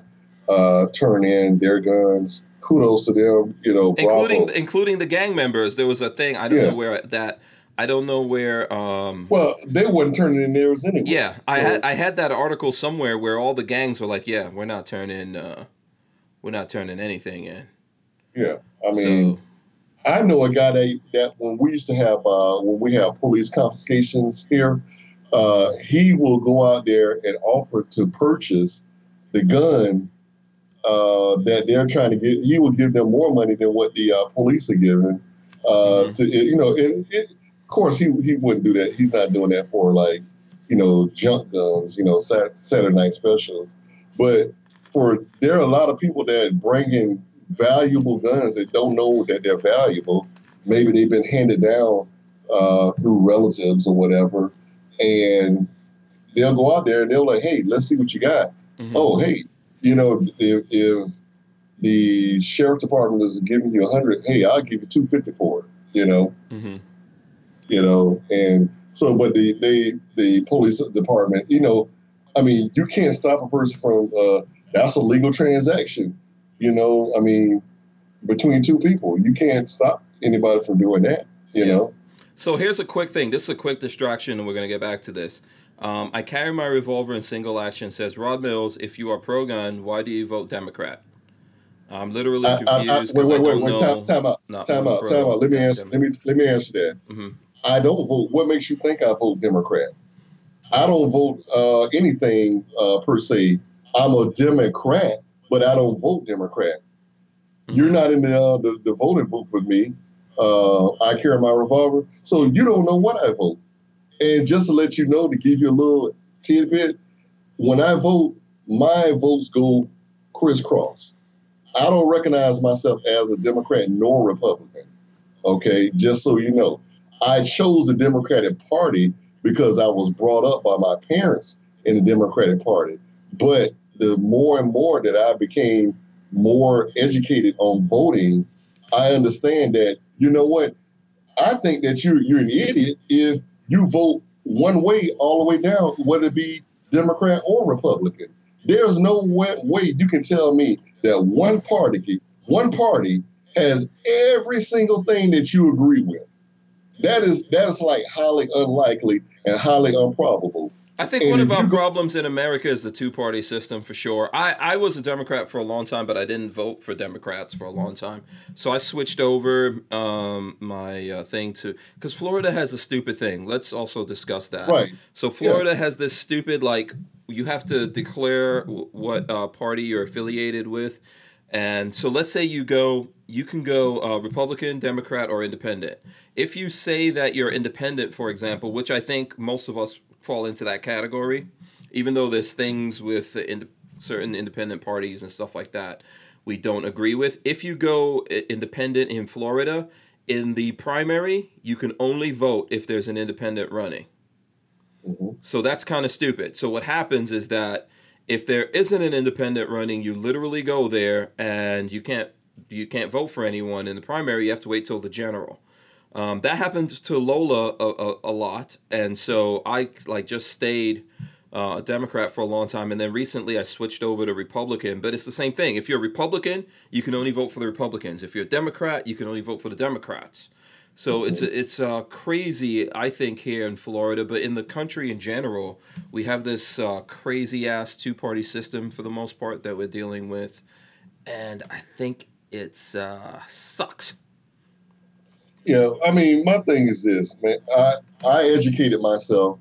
uh, turn in their guns. Kudos to them. You know, including bravo. including the gang members. There was a thing I don't Yeah. know where that I don't know where. Um, Well, they wasn't turning in theirs anyway. yeah, I had I had that article somewhere where all the gangs were like, "Yeah, we're not turning, uh, we're not turning anything in." Yeah. I mean, so, I know a guy that, that when we used to have uh, when we have police confiscations here, uh, he will go out there and offer to purchase the gun uh, that they're trying to get, he will give them more money than what the uh, police are giving. Uh, Mhm. to you know, it, it, of course, he he wouldn't do that. He's not doing that for like you know junk guns, you know, Saturday night specials. But for there are a lot of people that bring in valuable guns that don't know that they're valuable. Maybe they've been handed down uh, through relatives or whatever, and they'll go out there and they'll like, hey, let's see what you got. Mhm. Oh, hey, you know, if, if the sheriff department is giving you a hundred, hey, I'll give you two fifty for it. You know, mm-hmm. you know, and so, but the they the police department, you know, I mean, you can't stop a person from uh, that's a legal transaction. You know, I mean, between two people, you can't stop anybody from doing that. You Yeah. know, So here's a quick thing. This is a quick distraction, and we're going to get back to this. Um, I carry my revolver in single action. Says Rod Mills. If you are pro-gun, why do you vote Democrat? I'm literally I, I, I, confused wait, wait, wait, wait, time, time out, time out, time out. Let me answer. Let me let me answer that. Mhm. I don't vote. What makes you think I vote Democrat? I don't vote uh, anything uh, per se. I'm a Democrat, but I don't vote Democrat. You're not in the, uh, the the voting booth with me. Uh, I carry my revolver, so you don't know what I vote. And just to let you know, to give you a little tidbit, when I vote, my votes go crisscross. I don't recognize myself as a Democrat nor Republican. Okay, just so you know, I chose the Democratic Party because I was brought up by my parents in the Democratic Party. But the more and more that I became more educated on voting, I understand that you know what? I think that you're you're an idiot if you vote one way all the way down, whether it be Democrat or Republican. There's no way, way you can tell me that one party one party has every single thing that you agree with. That is that is like highly unlikely and highly improbable. I think And one of our go- problems in America is the two party system for sure. I, I was a Democrat for a long time, but I didn't vote for Democrats for a long time. So I switched over um, my uh, thing to because Florida has a stupid thing. Let's also discuss that. Right. So Florida has this stupid like you have to declare w- what uh, party you're affiliated with, and so let's say you go, you can go uh, Republican, Democrat, or Independent. If you say that you're independent, for example, which I think most of us fall into that category, even though there's things with ind- certain independent parties and stuff like that we don't agree with. If you go independent in Florida, in the primary, you can only vote if there's an independent running. Mhm. So that's kind of stupid. So what happens is that if there isn't an independent running, you literally go there and you can't you can't vote for anyone in the primary. You have to wait till the general. Um, that happened to Lola a, a, a lot, and so I like just stayed uh, a Democrat for a long time, and then recently I switched over to Republican. But it's the same thing. If you're a Republican, you can only vote for the Republicans. If you're a Democrat, you can only vote for the Democrats. So it's it's uh, crazy, I think, here in Florida, but in the country in general, we have this uh, crazy ass two party system for the most part that we're dealing with, and I think it's uh, sucks. Yeah, I mean, my thing is this, man. I I educated myself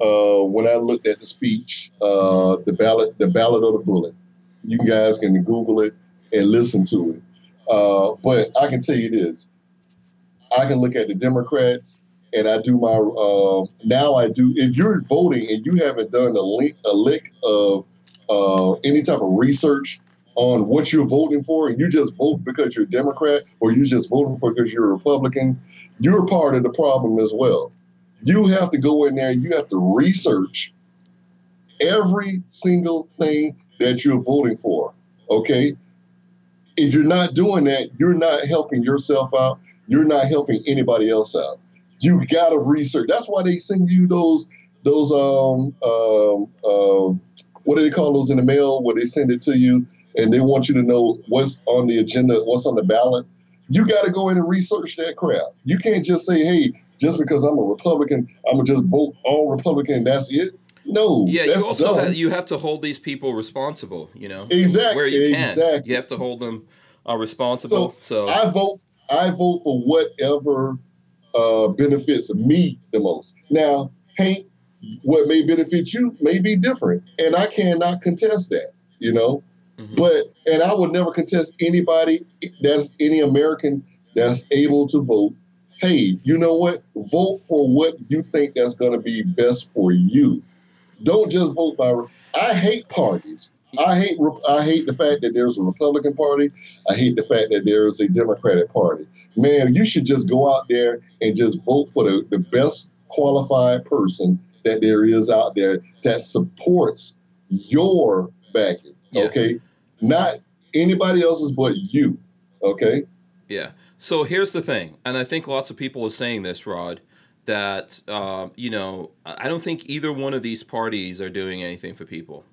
uh, when I looked at the speech, uh, the ballot, the ballot of the bullet. You guys can Google it and listen to it. Uh, but I can tell you this: I can look at the Democrats, and I do my uh, now. I do. If you're voting and you haven't done a lick, a lick of uh, any type of research on what you're voting for, and you just vote because you're a Democrat or you just voting for because you're a Republican, you're part of the problem as well. You have to go in there, you have to research every single thing that you're voting for. Okay? If you're not doing that, you're not helping yourself out. You're not helping anybody else out. You gotta research. That's why they send you those those um um um what do they call those in the mail where they send it to you and they want you to know what's on the agenda, what's on the ballot. You got to go in and research that crap. You can't just say, "Hey, just because I'm a Republican, I'm gonna just vote all Republican. and That's it." No, Yeah, that's you also dumb. ha- you have to hold these people responsible. You know, Exactly, where you can, exactly. you have to hold them uh, responsible. So, I vote. I vote for whatever uh, benefits me the most. Now, Hank, what may benefit you may be different, and I cannot contest that. you know. Mhm. But and I would never contest anybody that's any American that's able to vote. Hey, you know what? Vote for what you think that's going to be best for you. Don't just vote by. I hate parties. I hate. I hate the fact that there's a Republican Party. I hate the fact that there is a Democratic Party. Man, you should just go out there and just vote for the, the best qualified person that there is out there that supports your backing. Yeah. Okay, not anybody else's but you. Okay. Yeah. So here's the thing, and I think lots of people are saying this, Rod, that um, you know I don't think either one of these parties are doing anything for people.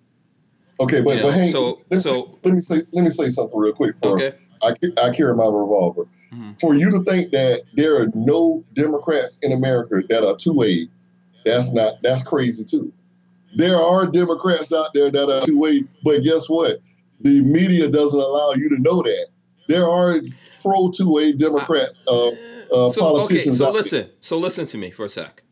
Okay, but You but hang. so- let, so- let me say let me say something real quick. For Okay. I, I carry my revolver. Mhm. For you to think that there are no Democrats in America that are two way, that's not that's crazy too. There are Democrats out there that are two way, but guess what? The media doesn't allow you to know that. There are pro two way Democrats. Uh, uh, so okay, so out there. listen, so listen to me for a sec.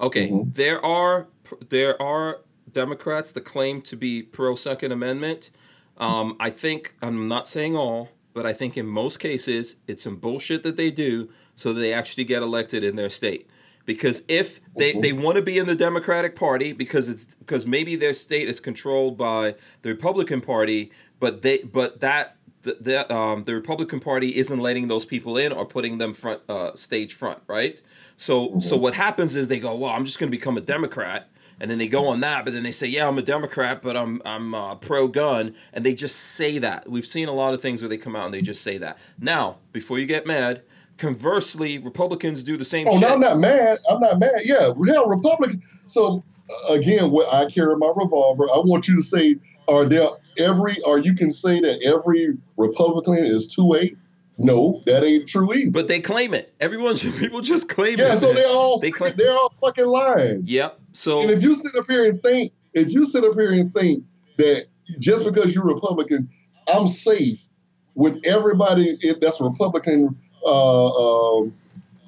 Okay, Mhm. there are there are Democrats that claim to be pro Second Amendment. Um, I think I'm not saying all, but I think in most cases it's some bullshit that they do so that they actually get elected in their state. Because if they, Mhm. they want to be in the Democratic Party because it's because maybe their state is controlled by the Republican Party, but they but that the, the um the Republican Party isn't letting those people in or putting them front uh, stage front, right? So so what happens is they go, well, I'm just going to become a Democrat, and then they go on that, but then they say, yeah, I'm a Democrat, but I'm I'm uh, pro gun, and they just say that. We've seen a lot of things where they come out and they just say that. Now, before you get mad, conversely, Republicans do the same Oh, shit. no, I'm not mad. I'm not mad. Yeah, hell, Republican. So uh, again, what I carry my revolver. I want you to say, are there every? Or you can say that every Republican is two eight. No, that ain't true either. But they claim it. Everyone, [LAUGHS] people just claim yeah, it. so they're all They claim- they're all fucking lying. Yep. So And if you sit up here and think, if you sit up here and think that just because you're Republican, I'm safe with everybody if that's Republican uh, um,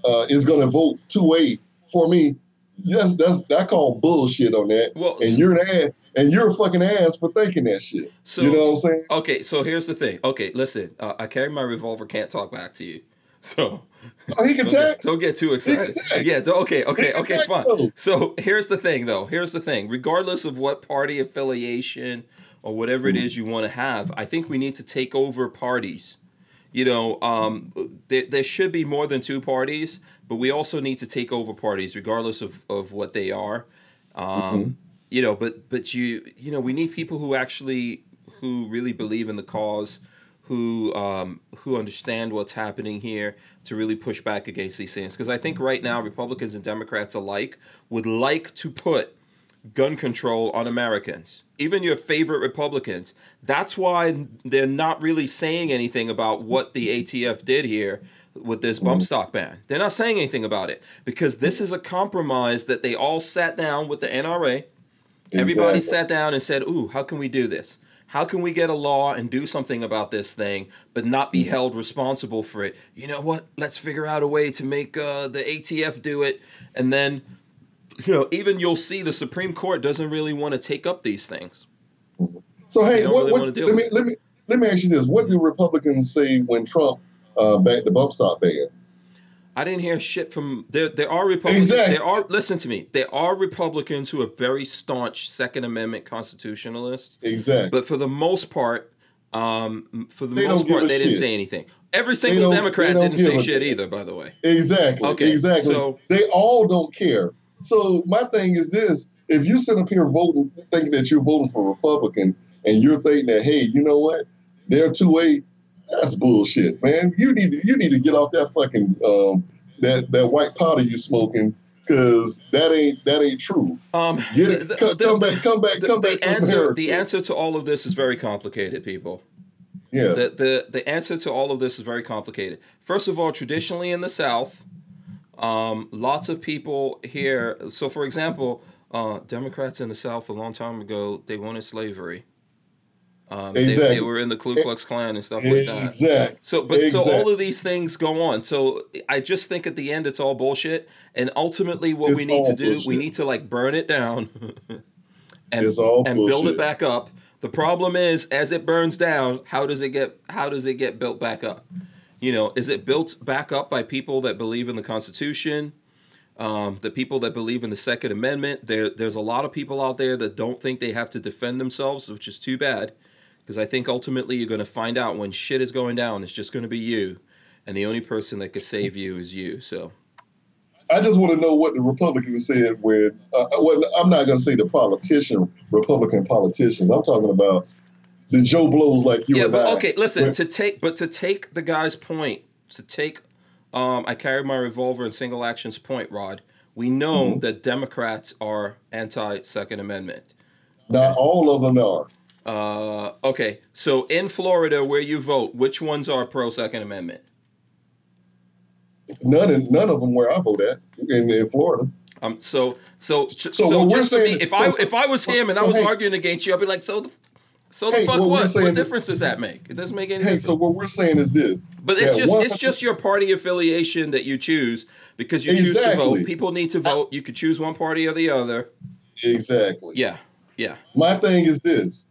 uh, is going to vote two A for me. Yes, that's that called bullshit on that. Well, and you're an ass, and you're a fucking ass for thinking that shit. so you know what I'm saying? okay. So here's the thing. Okay, listen. Uh, I carry my revolver. Can't talk back to you. [LAUGHS] So Oh, he can don't get, don't get too excited. text. Yeah. Okay. Okay. Okay. text, Fine. though. So here's the thing, though. Here's the thing. Regardless of what party affiliation or whatever it is you want to have, I think we need to take over parties. You know, um, there, there should be more than two parties, but we also need to take over parties, regardless of, of what they are. Um, You know, but but you you know we need people who actually who really believe in the cause, who um, who understand what's happening here to really push back against these things. Because I think right now Republicans and Democrats alike would like to put gun control on Americans, even your favorite Republicans. That's why they're not really saying anything about what the ATF did here with this bump stock ban. They're not saying anything about it because this is a compromise that they all sat down with the NRA. Everybody sat down and said, Ooh, how can we do this? How can we get a law and do something about this thing, but not be held responsible for it? You know what? Let's figure out a way to make uh, the ATF do it. And then, you know, even you'll see the Supreme Court doesn't really want to take up these things. So hey, what, really what, let me let me let me ask you this: What do Republicans say when Trump uh, backed the bump stock ban? I didn't hear shit from there. There are Republicans. Exactly. There are listen to me. There are Republicans who are very staunch Second Amendment constitutionalists, Exactly. but for the most part, um, for the They most part, they didn't say anything. Every single Democrat didn't say shit either. By the way, Exactly. Okay, Exactly. so- they all don't care. So my thing is this: if you sit up here voting, thinking that you're voting for Republican, and you're thinking that, hey, you know what, they're two eight, that's bullshit, man. You need to you need to get off that fucking um, that that white powder you're smoking, because that ain't that ain't true. um, Get the- it? the- come, the- come back, come back, the, come back to answer, America. the answer to all of this is very complicated, people. yeah. the, the the answer to all of this is very complicated. First of all, traditionally in the South, um, lots of people here. So, for example, uh, Democrats in the South a long time ago they wanted slavery. Um, they, they were in the Ku Klux Klan and stuff like that. Exactly. So, but so all of these things go on. So I just think at the end it's all bullshit. And ultimately, what It's we need to do, we need to like burn it down, [LAUGHS] and It's all and build it back up. The problem is, as it burns down, how does it get how does it get built back up? You know, is it built back up by people that believe in the Constitution, um, the people that believe in the Second Amendment? There, there's a lot of people out there that don't think they have to defend themselves, which is too bad, because I think ultimately you're going to find out when shit is going down, it's just going to be you, and the only person that could save you is you. So. I just want to know what the Republicans said when. Uh, well, I'm not going to say the politician, Republican politicians. I'm talking about the Joe blows like you. Yeah, but I. okay, listen. to take, but to take the guy's point, to take, um, I carry my revolver and single actions point, Rod. We know mm-hmm. that Democrats are anti Second Amendment. Not all of them are. Uh, okay, so in Florida, where you vote, which ones are pro Second Amendment? None, in, none of them where I vote at in, in Florida. Um, so, so, so, so just saying, me, if so, I if I was him and I was hey, arguing against you, I'd be like, so the, so the fuck what? What, what difference does that make? It doesn't make any. Hey, difference. so what we're saying is this. But it's just it's just your party affiliation that you choose because you exactly. choose to vote. People need to vote. You could choose one party or the other. Exactly. Yeah. Yeah. My thing is this.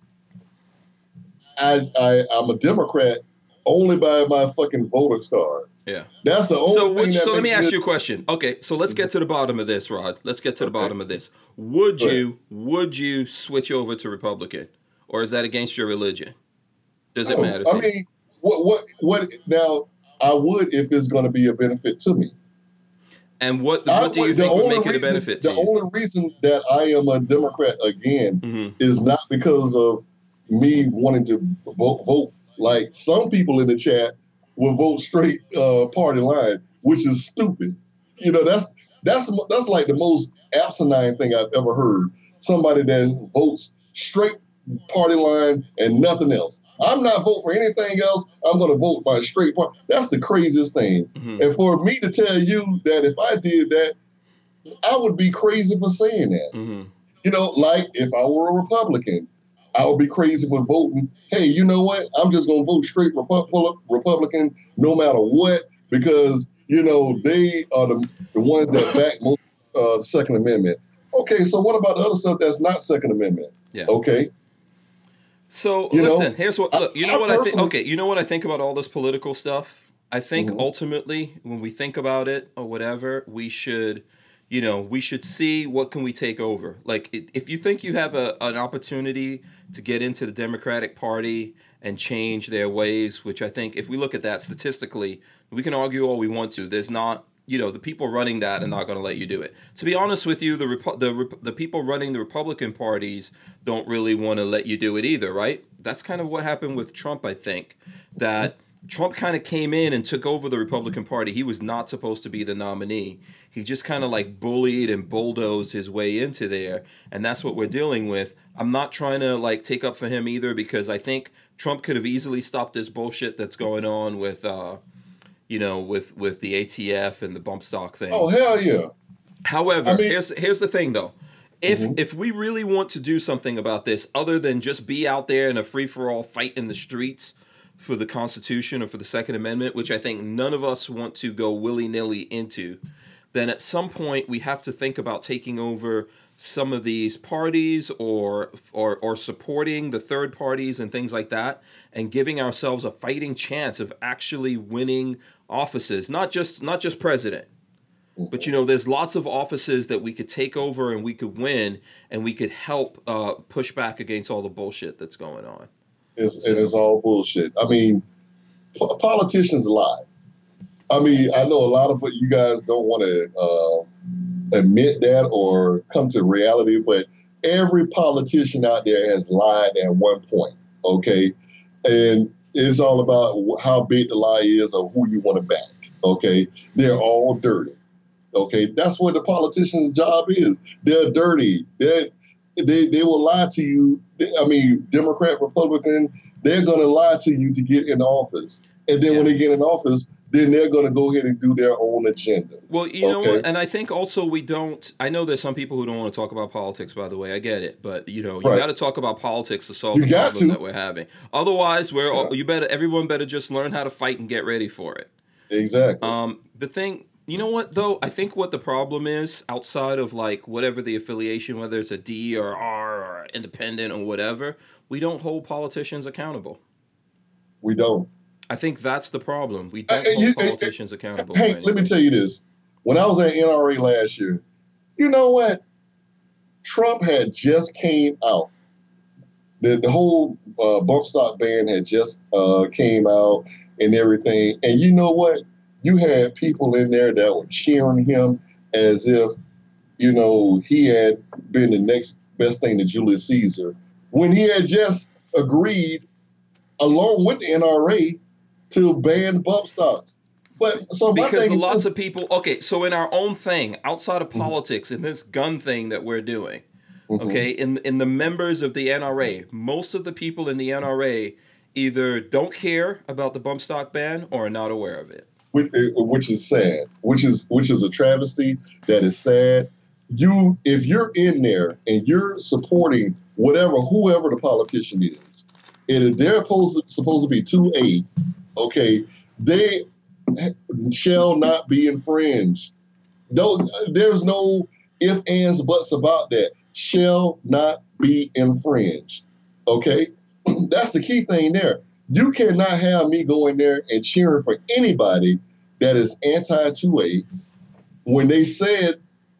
I I I'm a Democrat only by my fucking voter card. Yeah. That's the only so, which, so let me ask you a question. Okay, so let's get mm-hmm. to the bottom of this, Rod. Let's get to the bottom of this. Would you would you switch over to Republican, or is that against your religion? Does it matter? I you? mean, what what what? Now, I would if it's going to be a benefit to me. And what what do you think would make reason, it a benefit? The only reason that I am a Democrat again mm-hmm. is not because of me wanting to vote, vote like some people in the chat will vote straight uh, party line, which is stupid. You know, that's that's that's like the most asinine thing I've ever heard. Somebody that votes straight party line and nothing else. I'm not voting for anything else. I'm going to vote by a straight party. That's the craziest thing. Mm-hmm. And for me to tell you that if I did that, I would be crazy for saying that. Mm-hmm. You know, like if I were a Republican, I would be crazy for voting. Hey, you know what? I'm just going to vote straight Republican no matter what because, you know, they are the, the ones that back most uh, Second Amendment. Okay, so what about the other stuff that's not Second Amendment? Yeah. Okay. So you listen, know, here's what look, you know I, what I think okay, you know what I think about all this political stuff? I think mm-hmm. ultimately when we think about it or whatever, we should you know, we should see what can we take over. Like if you think you have a, an opportunity to get into the Democratic Party and change their ways, which I think if we look at that statistically, we can argue all we want to. There's not, you know, the people running that are not going to let you do it. To be honest with you, the Repu- the the people running the Republican parties don't really want to let you do it either, right? That's kind of what happened with Trump, I think. That Trump kind of came in and took over the Republican Party. He was not supposed to be the nominee. He just kind of like bullied and bulldozed his way into there, and that's what we're dealing with. I'm not trying to like take up for him either because I think Trump could have easily stopped this bullshit that's going on with, uh, you know, with with the ATF and the bump stock thing. Oh hell yeah! However, I mean, here's here's the thing though. If mm-hmm. if we really want to do something about this, other than just be out there in a free for all fight in the streets for the Constitution or for the Second Amendment, which I think none of us want to go willy nilly into, then at some point we have to think about taking over some of these parties or or or supporting the third parties and things like that and giving ourselves a fighting chance of actually winning offices not just not just president but you know there's lots of offices that we could take over and we could win and we could help uh, push back against all the bullshit that's going on it's, so. it's all bullshit. I mean, politicians lie. I mean, I know a lot of what you guys don't want to uh, admit that or come to reality, but every politician out there has lied at one point. Okay, and it's all about how big the lie is or who you want to back. Okay, they're all dirty. Okay, that's what the politician's job is. They're dirty. They're they, they will lie to you. I mean, Democrat, Republican, they're going to lie to you to get in office. And then yeah. when they get in office, then they're going to go ahead and do their own agenda. Well, you okay? know what? And I think also we don't, I know there's some people who don't want to talk about politics, by the way. I get it. But, you know, you right. got to talk about politics to solve you the problem to. that we're having. Otherwise, we're, yeah. you better, everyone better just learn how to fight and get ready for it. Exactly. Um, the thing, You know what though? I think what the problem is outside of like whatever the affiliation, whether it's a D or R or independent or whatever, we don't hold politicians accountable. We don't. I think that's the problem. We don't Uh, hold you- uh, politicians accountable. Hey, let me tell you this. When I was at NRA last year, you know what? Trump had just came out. The, the whole uh, bump stock ban had just uh, came out and everything. And you know what? You had people in there that were cheering him as if, you know, he had been the next best thing to Julius Caesar when he had just agreed, along with the NRA, to ban bump stocks. But so my because thing is lots this, of people okay so in our own thing outside Mm-hmm. of politics in this gun thing that we're doing Mhm. okay in in the members of the nra most of the people in the nra either don't care about the bump stock ban or are not aware of it which, which is sad, which is which is a travesty. That is sad. You, if you're in there and you're supporting whatever whoever the politician is, and if they're supposed to, supposed to be two A, okay, they shall not be infringed. No, there's no if, ands, buts about that. Shall not be infringed. Okay, [CLEARS THROAT] that's the key thing there. You cannot have me going there and cheering for anybody that is anti 2A when they said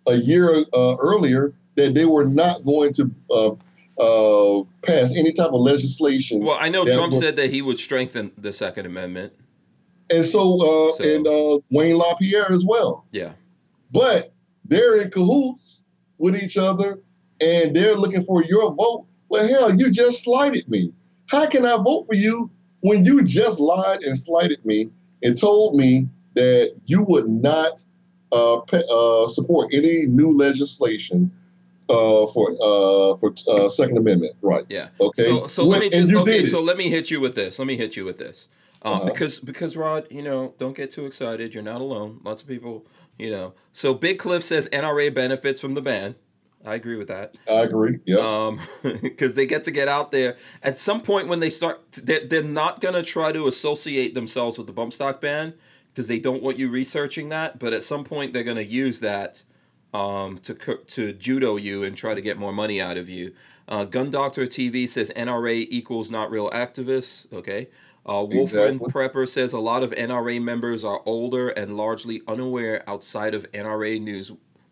a year uh, earlier that they were not going to uh, uh, pass any type of legislation. well i know trump said that he would strengthen the second amendment and so, uh, So- and uh, Wayne LaPierre as well. yeah But they're in cahoots with each other and they're looking for your vote. Well, hell, you just slighted me. How can I vote for you when you just lied and slighted me and told me that you would not uh, pa- uh, support any new legislation uh, for uh, for uh, Second Amendment rights? Yeah. Okay. So, so When- let me just, okay. So let me hit you with this. Let me hit you with this. Um, Uh-huh. Because because Rod, you know, don't get too excited. You're not alone. Lots of people, you know. So Big Cliff says NRA benefits from the ban. I agree with that. I agree. Yeah. Um, [LAUGHS] because they get to get out there at some point when they start. They're, they're not gonna try to associate themselves with the bump stock ban because they don't want you researching that. But at some point they're gonna use that um, to to judo you and try to get more money out of you. Uh, Gun Doctor TV says NRA equals not real activists. Okay. Uh, Wolfman Exactly. Prepper says a lot of NRA members are older and largely unaware outside of NRA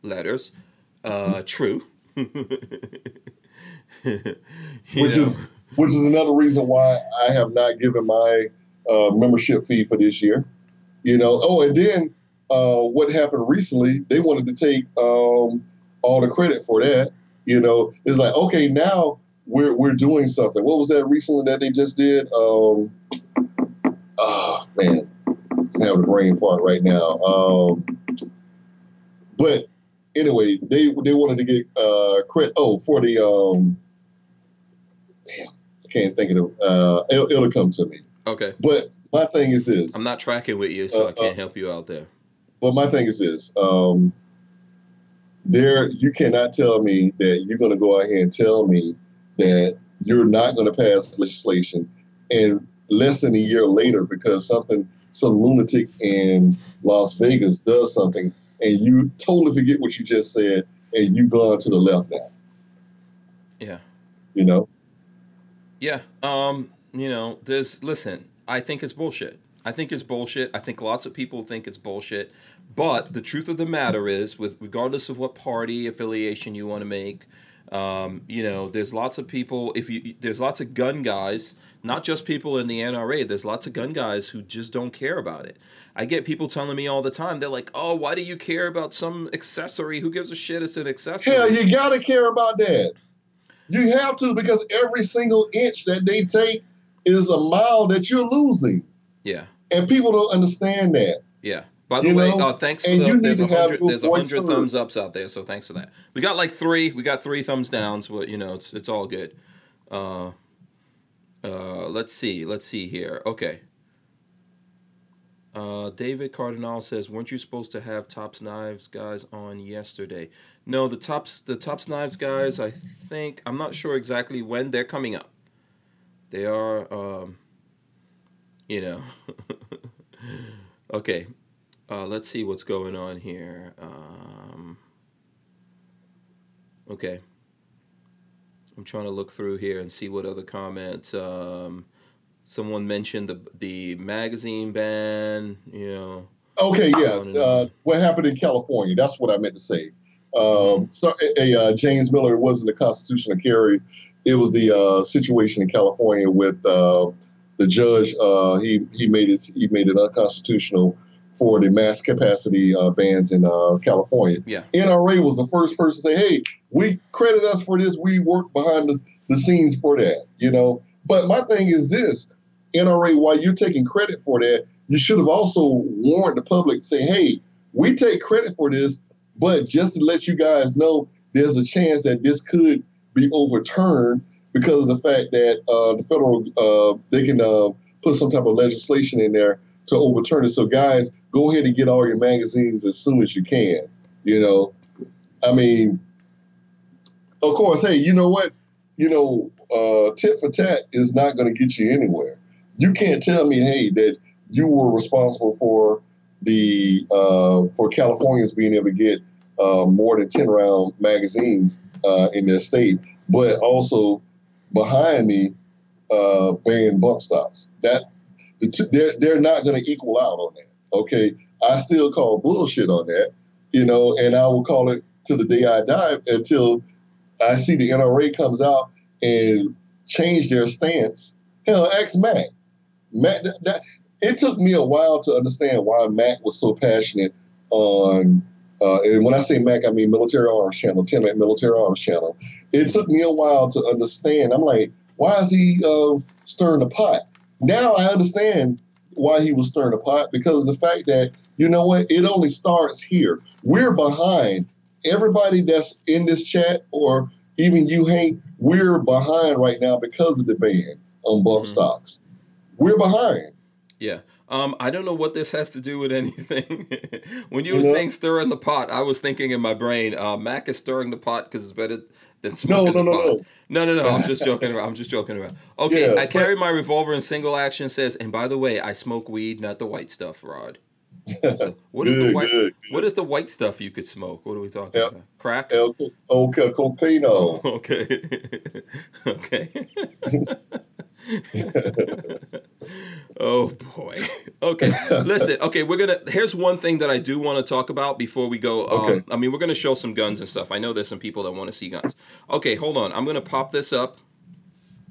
newsletters. Uh, [LAUGHS] true. [LAUGHS] Which know, is which is another reason why I have not given my uh, membership fee for this year. You know. Oh, and then uh, what happened recently? They wanted to take um, all the credit for that. You know, it's like okay, now we're we're doing something. What was that recently that they just did? Um, ah, man, I'm having a brain fart right now. Um, but anyway, they they wanted to get uh, credit. Oh, for the um, damn, I can't think of it. Uh, it'll, it'll come to me. okay. But my thing is this. I'm not tracking with you, so Uh, I can't uh, help you out there. But my thing is this: um, there, you cannot tell me that you're going to go out here and tell me that you're not going to pass legislation, and less than a year later, because something, some lunatic in Las Vegas does something, and you totally forget what you just said, and you gone to the left now. Yeah. You know, Yeah. Um, you know, This. listen, I think it's bullshit. I think it's bullshit. I think lots of people think it's bullshit. But the truth of the matter is, with regardless of what party affiliation you want to make, um, you know, there's lots of people. If you there's lots of gun guys, not just people in the NRA. There's lots of gun guys who just don't care about it. I get people telling me all the time. They're like, "Oh, why do you care about some accessory? Who gives a shit? It's an accessory." hell, you got to care about that. You have to because every single inch that they take is a mile that you're losing. yeah. And people don't understand that. Yeah. By the You way, uh, thanks for and the, you need there's a to have hundred there's a hundred thumbs ups out there, so thanks for that. We got like three. We got three thumbs downs, but you know it's it's all good. Uh, uh, let's see, let's see here. Okay. Uh, David Cardinal says, "Weren't you supposed to have Tops Knives guys on yesterday?" No, the Tops the Tops Knives guys. I think I'm not sure exactly when they're coming up. They are, um, you know. [LAUGHS] okay, Uh, let's see what's going on here. Um, okay. I'm trying to look through here and see what other comments. Um, someone mentioned the the magazine ban. You know. Okay, yeah. Uh, what happened in California? That's what I meant to say. Mm-hmm. Um, so, a, a, uh, James Miller it wasn't the constitutional carry. It was the uh, situation in California with uh, the judge. Uh, he he made it he made it unconstitutional for the mass capacity uh, bans in uh, California. Yeah. NRA was the first person to say, "Hey, we credit us for this. We worked behind the, the scenes for that." You know. But my thing is this: NRA, while you're taking credit for that, you should have also warned the public, say, "Hey, we take credit for this, but just to let you guys know, there's a chance that this could be overturned because of the fact that uh, the federal uh, they can uh, put some type of legislation in there to overturn it. So, guys, go ahead and get all your magazines as soon as you can. You know, I mean, of course, hey, you know what? You know, uh, tit for tat is not going to get you anywhere. You can't tell me, hey, that you were responsible for the uh, for Californians being able to get uh, more than ten round magazines in their state, but also behind me uh, banning bump stocks. That the they're they're not going to equal out on that. Okay, I still call bullshit on that, you know, and I will call it to the day I die until I see the NRA comes out and change their stance. Hell, ask Mac. Mac, that, that it took me a while to understand why Mac was so passionate on. Uh, and when I say Mac, I mean Military Arms Channel, Tim at Military Arms Channel. It took me a while to understand. I'm like, why is he uh, stirring the pot? Now I understand why he was stirring the pot because of the fact that you know what, it only starts here. We're behind everybody that's in this chat, or even you, Hank. We're behind right now because of the ban on bump Mhm. stocks. We're behind. Yeah. Um, I don't know what this has to do with anything. [LAUGHS] when you You were know? saying stirring the pot, I was thinking in my brain, uh, Mac is stirring the pot because it's better than smoking no, the no, pot. no. No, no, no. I'm just [LAUGHS] joking around. I'm just joking around. Okay, Yeah, I but- carry my revolver in single action. Says, and by the way, I smoke weed, not the white stuff, Rod. [LAUGHS] So what is the white? good, What is the white stuff you could smoke? What are we talking Yeah. about? Crack. El, okay, cocaino. Okay. okay. [LAUGHS] oh boy. Okay. Listen. Okay, we're gonna. Here's one thing that I do want to talk about before we go. Um, Okay. I mean, we're gonna show some guns and stuff. I know there's some people that want to see guns. Okay, hold on. I'm gonna pop this up.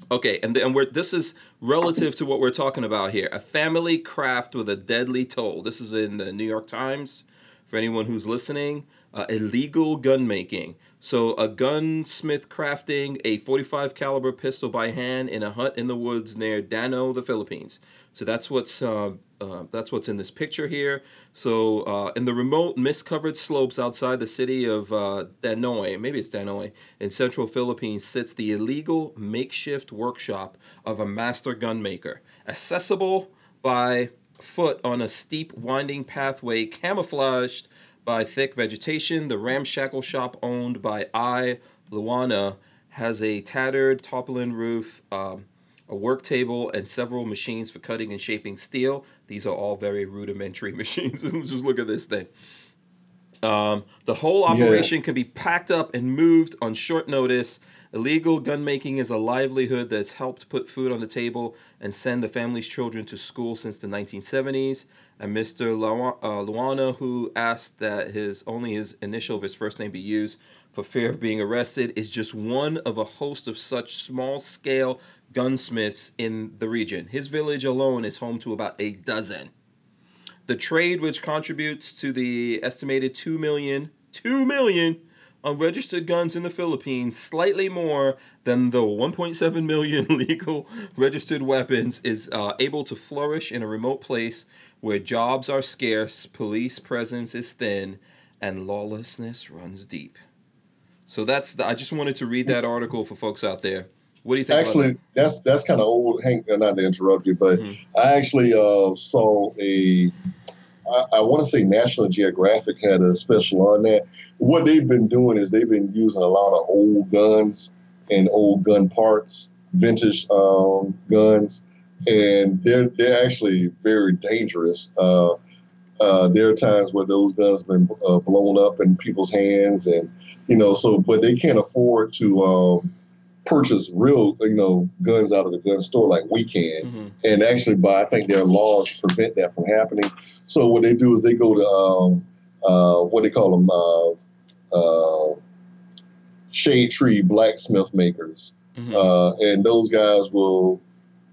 Okay, and then we're this is relative to what we're talking about here. A family craft with a deadly toll. This is in the New York Times. For anyone who's listening, uh, illegal gun making. So a gunsmith crafting a 45 caliber pistol by hand in a hut in the woods near Dano, the Philippines. So that's what's uh, uh, that's what's in this picture here. So uh, in the remote mist-covered slopes outside the city of uh, Danoy, maybe it's Danoy, in central Philippines, sits the illegal makeshift workshop of a master gunmaker, accessible by foot on a steep, winding pathway camouflaged by thick vegetation. The ramshackle shop, owned by I. Luana, has a tattered tarpaulin roof, um, a work table, and several machines for cutting and shaping steel. These are all very rudimentary [LAUGHS] machines. Let's [LAUGHS] just look at this thing. Um, the whole Yeah. operation can be packed up and moved on short notice. Illegal gun making is a livelihood that's helped put food on the table and send the family's children to school since the 1970s. And Mr. Uh, Luana, who asked that his only his initial of his first name be used for fear of being arrested, is just one of a host of such small scale gunsmiths in the region. His village alone is home to about a dozen. The trade, which contributes to the estimated 2 million, 2 million unregistered guns in the Philippines, slightly more than the 1.7 [LAUGHS] million legal registered weapons, is uh, able to flourish in a remote place where jobs are scarce, police presence is thin, and lawlessness runs deep. So that's the, I just wanted to read that article for folks out there. What do you think? Actually, about that's that's kind of old. Hank, not to interrupt you, but Mhm. I actually uh, saw a. I, I want to say National Geographic had a special on that. What they've been doing is they've been using a lot of old guns and old gun parts, vintage um, guns, and they're they're actually very dangerous. Uh, Uh, there are times where those guns have been uh, blown up in people's hands, and you know, so but they can't afford to um, purchase real, you know, guns out of the gun store like we can. Mhm. And actually, by I think their laws prevent that from happening. So what they do is they go to um, uh, what they call them uh, uh, shade tree blacksmith makers, Mhm. uh, and those guys will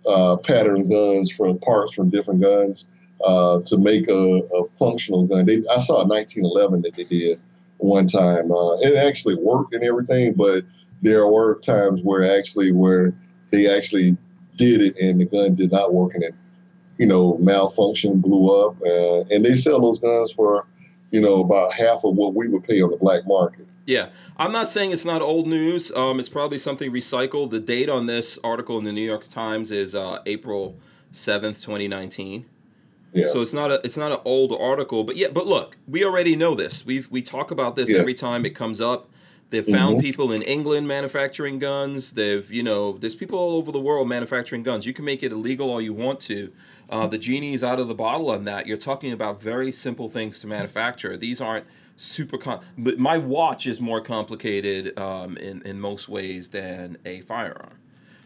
uh, pattern guns from parts from different guns uh, to make a, a functional gun. They, I saw a 1911 that they did one time. Uh, it actually worked and everything, but there were times where actually where they actually did it and the gun did not work and it, you know, malfunctioned, blew up, uh, and they sell those guns for, you know, about half of what we would pay on the black market. Yeah, I'm not saying it's not old news. Um, it's probably something recycled. The date on this article in the New York Times is uh, April seventh, 2019. Yeah. So it's not a it's not an old article, but yeah. But look, we already know this. We we talk about this Yeah. every time it comes up. They've found Mhm. people in England manufacturing guns. They've you know there's people all over the world manufacturing guns. You can make it illegal all you want to. Uh, the genie's out of the bottle on that. You're talking about very simple things to manufacture. These aren't super com- but my watch is more complicated um, in in most ways than a firearm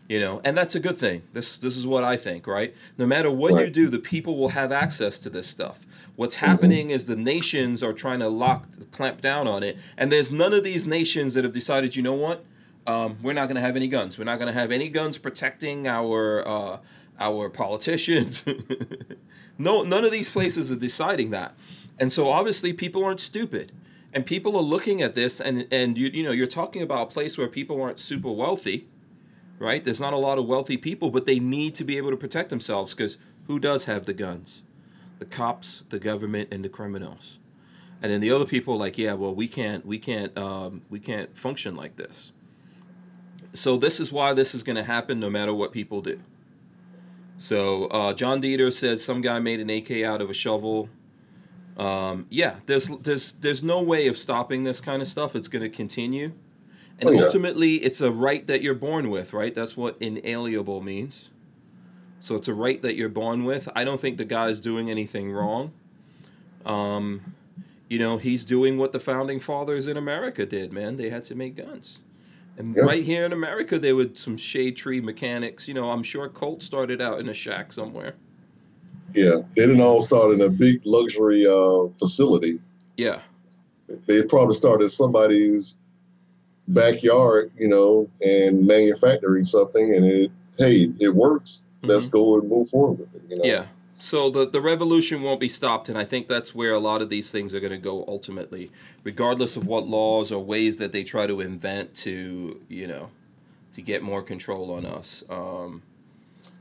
you know? And that's a good thing. This this is what i think right? No matter what you do the people will have access to this stuff. What's happening is the nations are trying to lock clamp down on it and there's none of these nations that have decided you know what? Um, we're not going to have any guns. We're not going to have any guns protecting our uh, our politicians. [LAUGHS] No none of these places are deciding that and so obviously people aren't stupid and people are looking at this and and you you know you're talking about a place where people aren't super wealthy right? There's not a lot of wealthy people, but they need to be able to protect themselves because who does have the guns? The cops, the government, and the criminals. And then the other people are like, yeah, well, we can't, we can't, um, we can't function like this. So this is why this is going to happen, no matter what people do. So uh, John Dieter says some guy made an AK out of a shovel. Um, yeah, there's there's there's no way of stopping this kind of stuff. It's going to continue. And Oh, yeah. ultimately, it's a right that you're born with, right? That's what inalienable means. So it's a right that you're born with. I don't think the guy's doing anything wrong. Um, you know, he's doing what the founding fathers in America did, man. They had to make guns. And Yeah. right here in America, there were some shade tree mechanics. You know, I'm sure Colt started out in a shack somewhere. Yeah, they didn't all start in a big luxury uh, facility. Yeah. They probably started somebody's backyard, you know, and manufacturing something, and it hey, it works. Let's go and move forward with it. You know. Mm-hmm. Yeah. So the the revolution won't be stopped, and I think that's where a lot of these things are going to go ultimately, regardless of what laws or ways that they try to invent to you know to get more control on us. Um,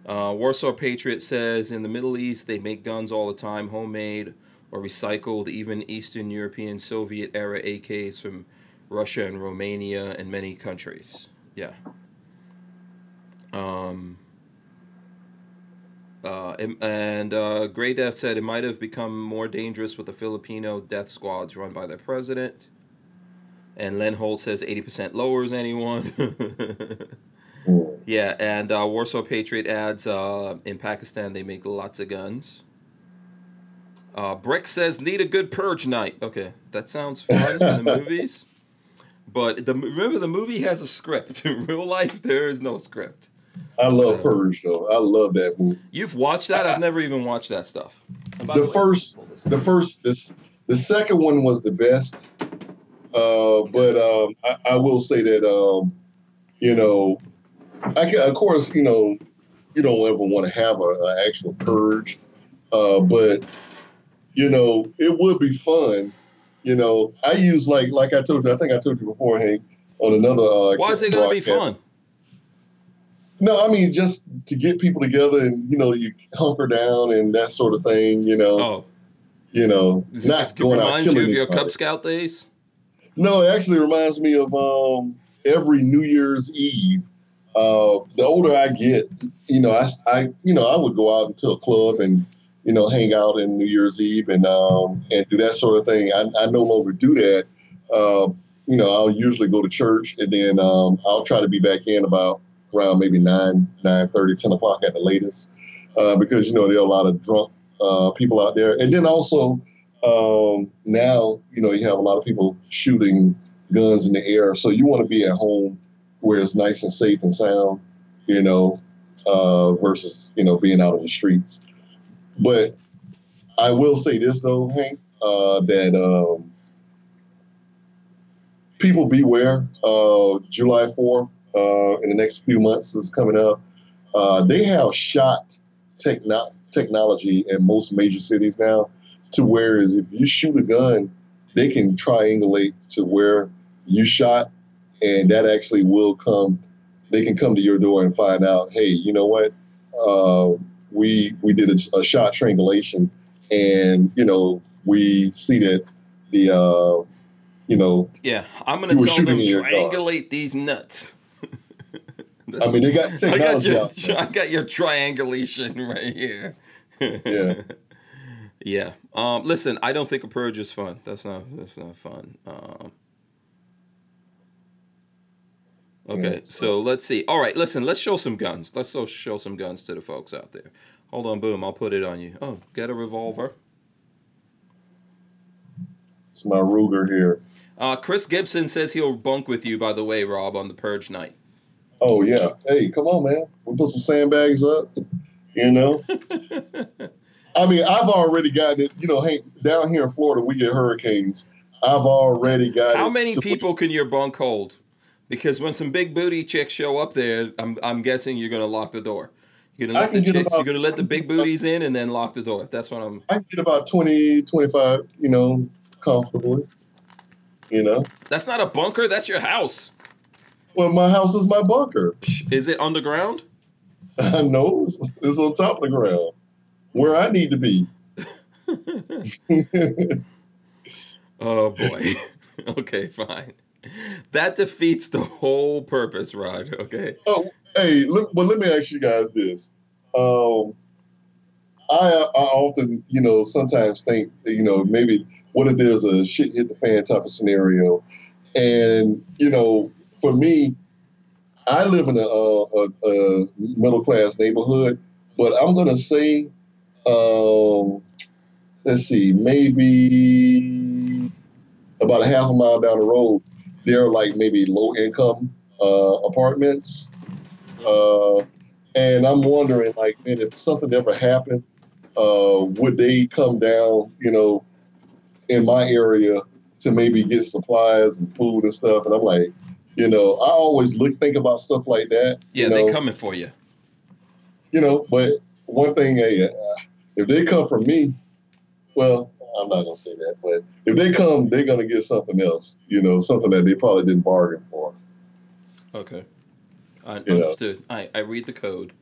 uh, Warsaw Patriot says in the Middle East they make guns all the time, homemade or recycled, even Eastern European Soviet era AKs from Russia and Romania and many countries. Yeah. Um, uh, and uh, Grey Death said it might have become more dangerous with the Filipino death squads run by their president. And Len Holt says 80% lowers anyone. [LAUGHS] Mm. yeah, and uh, Warsaw Patriot adds uh, in Pakistan they make lots of guns. Uh, Brick says need a good purge night. Okay, that sounds fun in the [LAUGHS] movies. But the remember the movie has a script. [LAUGHS] In real life, there is no script. I love So- Purge though. I love that movie. You've watched that? I've never even watched that stuff. And by The way- first, the first, this, the second one was the best. Uh, but um, I, I will say that um, you know, I can, of course, you know, you don't ever want to have a, a actual purge, uh, but you know, it would be fun. You know, I use like like I told you, I think I told you before, Hank, on another. Uh, Why is it going to be fun? No, I mean just to get people together and you know you hunker down and that sort of thing. You know, Oh, you know, this, not going out reminds you killing of your anybody. Cub Scout days. No, it actually reminds me of um, every New Year's Eve. Uh, the older I get, you know, I, I, you know, I would go out into a club and, you know, hang out in New Year's Eve and um, and do that sort of thing. I, I no longer do that. Uh, you know, I'll usually go to church and then um, I'll try to be back in about around maybe nine, nine thirty, ten o'clock at the latest, uh, because you know there are a lot of drunk uh, people out there. And then also um, now, you know, you have a lot of people shooting guns in the air. So you want to be at home where it's nice and safe and sound, you know, uh, versus, you know, being out on the streets. But I will say this though, Hank, uh, that um, people beware. Uh, July 4th, uh, in the next few months is coming up. Uh, they have shot techno- technology in most major cities now to where is if you shoot a gun, they can triangulate to where you shot, and that actually will come. They can come to your door and find out, hey, you know what? Uh, we we did a, a, shot triangulation, and you know we see that the uh, you know yeah, I'm gonna tell them triangulate these nuts. I mean, they got technology [LAUGHS] I got your, [LAUGHS] I got your triangulation right here. yeah. [LAUGHS] Yeah. Um, listen, I don't think a purge is fun. That's not. That's not fun. Um, okay, yeah, so. so let's see. All right, listen. Let's show some guns. Let's show some guns to the folks out there. Hold on, boom. I'll put it on you. Oh, get a revolver. It's my Ruger here. Uh, Chris Gibson says he'll bunk with you. By the way, Rob, on the purge night. Oh yeah. Hey, come on, man. We will put some sandbags up. [LAUGHS] You know. [LAUGHS] I mean, I've already gotten it. You know, hey, down here in Florida, we get hurricanes. I've already got. How many people can your bunk hold? Because when some big booty chicks show up there, I'm I'm guessing you're gonna lock the door. You're gonna let the chicks, about, you're gonna let the big booties in and then lock the door. That's what I'm. I can get about 20, 25, you know, comfortably. You know. That's not a bunker. That's your house. Well, my house is my bunker. Is it underground? [LAUGHS] no, it's, it's on top of the ground where I need to be. [LAUGHS] oh boy. [LAUGHS] okay, fine. [LAUGHS] That defeats the whole purpose, Rod. Okay. Oh, hey, but let me ask you guys this. Um, I I often, you know, sometimes think, you know, maybe what if there's a shit hit the fan type of scenario, and you know, for me, I live in a, a, a middle class neighborhood, but I'm gonna say um, let's see, maybe about a half a mile down the road, there are like maybe low income uh, apartments. Uh, and I'm wondering, like, man, if something ever happened, uh, would they come down, you know, in my area to maybe get supplies and food and stuff? And I'm like, you know, I always look think about stuff like that. Yeah, you know, they coming for you. You know, but one thing, hey, if they come from me, well, I'm not gonna say that, but if they come, they're gonna get something else. You know, something that they probably didn't bargain for. Okay, I you understood. I I read the code.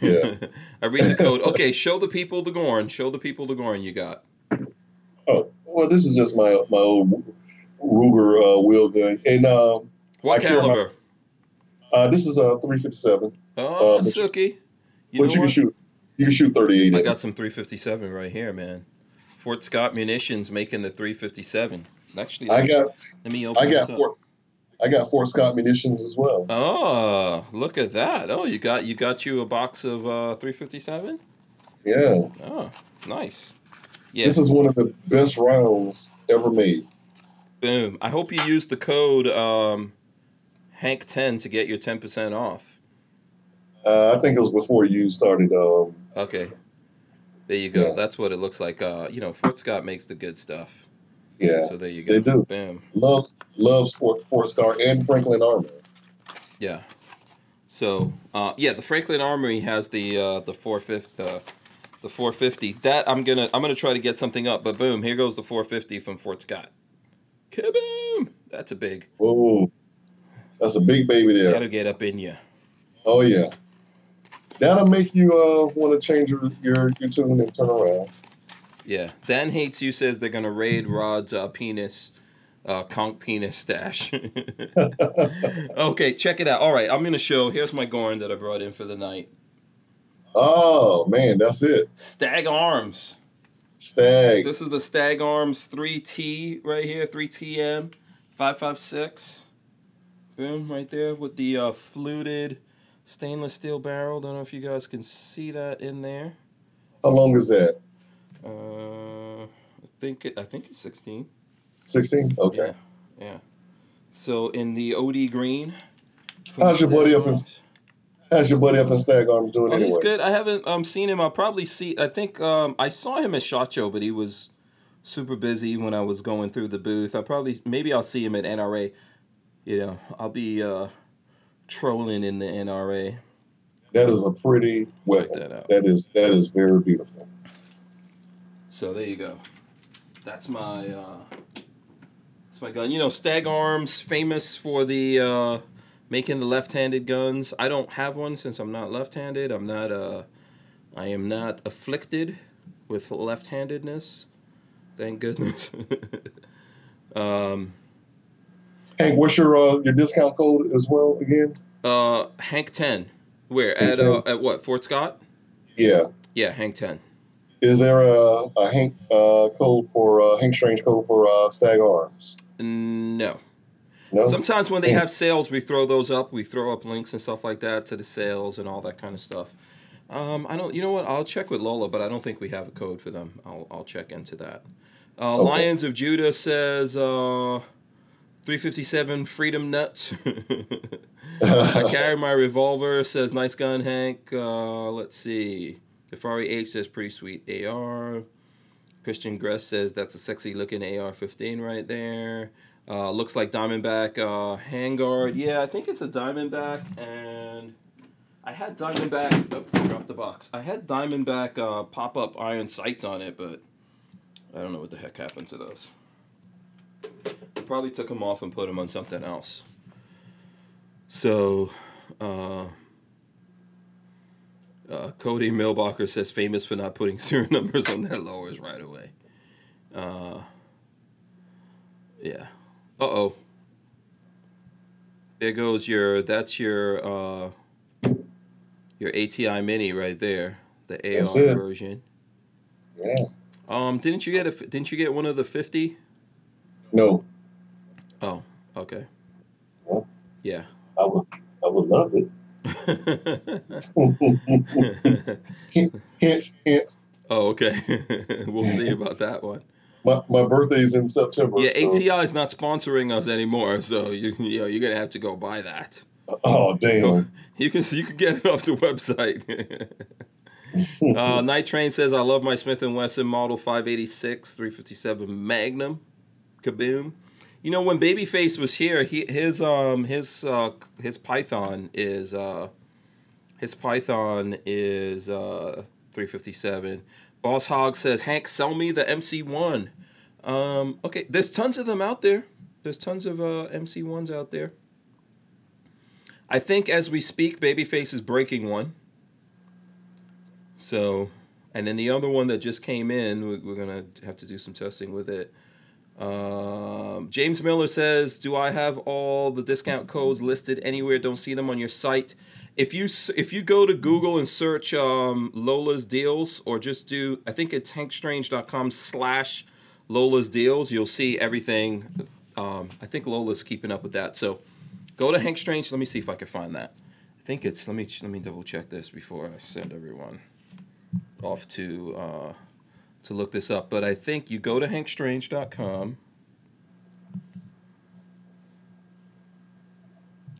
Yeah, [LAUGHS] I read the code. [LAUGHS] Okay, show the people the Gorn. Show the people the Gorn you got. Oh well, this is just my my old Ruger uh, wheel gun, and uh, what I caliber? My, uh, this is a 357. Oh, uh, Suki. You but you can shoot you can shoot 38. I got some 357 right here, man. Fort Scott Munitions making the 357. Actually, I got. Let me open. I got Fort. I got Fort Scott Munitions as well. Oh, look at that! Oh, you got you got you a box of uh, 357. Yeah. Oh, nice. Yeah. This is one of the best rounds ever made. Boom! I hope you use the code um, Hank10 to get your 10% off. Uh, I think it was before you started. Um, okay, there you go. Yeah. That's what it looks like. Uh, you know, Fort Scott makes the good stuff. Yeah. So there you go. They do. Bam. Love love Fort Fort Scott and Franklin Armory. Yeah. So uh, yeah, the Franklin Armory has the uh, the 450 uh, the 450. That I'm gonna I'm gonna try to get something up, but boom, here goes the 450 from Fort Scott. Kaboom! That's a big. Oh, that's a big baby there. That'll get up in you. Oh yeah. That'll make you uh, want to change your, your, your tune and turn around. Yeah. Dan hates you says they're gonna raid Rod's uh, penis, uh, conch penis stash. [LAUGHS] okay, check it out. All right, I'm gonna show. Here's my Gorn that I brought in for the night. Oh man, that's it. Stag Arms. Stag. This is the Stag Arms 3T right here, 3TM 556. Boom, right there with the uh, fluted stainless steel barrel. Don't know if you guys can see that in there. How long is that? Uh, I think it, I think it's sixteen. 16? Okay. Yeah, yeah. So in the OD green. How's your buddy up in- How's your buddy up in Stag Arms doing Oh, anyway? he's good. I haven't um seen him. I'll probably see. I think um I saw him at Shot Show, but he was super busy when I was going through the booth. I probably maybe I'll see him at NRA. You know, I'll be uh trolling in the NRA. That is a pretty weapon. that out. that is that is very beautiful. So there you go. That's my uh that's my gun. You know, Stag Arms famous for the uh making the left-handed guns. I don't have one since I'm not left-handed. I'm not uh I am not afflicted with left-handedness. Thank goodness. [LAUGHS] um Hank, what's your uh, your discount code as well again? uh Hank 10. Where? Hank At uh, at what? Fort Scott? Yeah. Yeah, Hank 10. Is there a, a Hank uh, code for uh, Hank Strange code for uh, Stag Arms? No. No. Sometimes when they have sales, we throw those up. We throw up links and stuff like that to the sales and all that kind of stuff. Um, I don't. You know what? I'll check with Lola, but I don't think we have a code for them. I'll I'll check into that. Uh, Okay. Lions of Judah says uh, 357 Freedom Nuts. [LAUGHS] I [LAUGHS] carry my revolver. Says nice gun, Hank. Uh, let's see. Defari H says pretty sweet AR. Christian Gress says that's a sexy looking AR-15 right there. Uh, looks like Diamondback uh, handguard. Yeah, I think it's a Diamondback, and I had Diamondback. Oh, dropped the box. I had Diamondback uh, pop-up iron sights on it, but I don't know what the heck happened to those. Probably took them off and put them on something else. So, uh, uh, Cody Milbacher says famous for not putting [LAUGHS] serial numbers on their lowers right away. Uh, yeah. Uh oh. There goes your. That's your. Uh, your ATI Mini right there, the AR version. yeah. Um, didn't you get a? Didn't you get one of the fifty? No. Oh, okay. Well. Yeah. I would I would love it. hint, [LAUGHS] hint, hint. oh, okay. [LAUGHS] we'll see about that one. My, my birthday's in September. Yeah, so- ATI is not sponsoring us anymore, so you you know you're gonna have to go buy that. Oh damn. [LAUGHS] You can you can get it off the website. uh, Night Train says I love my Smith and Wesson Model 586 357 Magnum. Kaboom. You know when Babyface was here, he his um his uh his Python is uh his Python is uh 357. Boss Hog says Hank sell me the MC1. Um okay, there's tons of them out there. There's tons of uh MC1s out there. I think as we speak, Babyface is breaking one. So, and then the other one that just came in, we- we're gonna have to do some testing with it. Um, James Miller says, "Do I have all the discount codes listed anywhere? Don't see them on your site. If you if you go to Google and search um, Lola's deals, or just do, I think it's hankstrange.com slash Lola's deals, you'll see everything. Um, I think Lola's keeping up with that. So." Go to Hank Strange. Let me see if I can find that. I think it's. Let me let me double check this before I send everyone off to uh, to look this up. But I think you go to hankstrange.com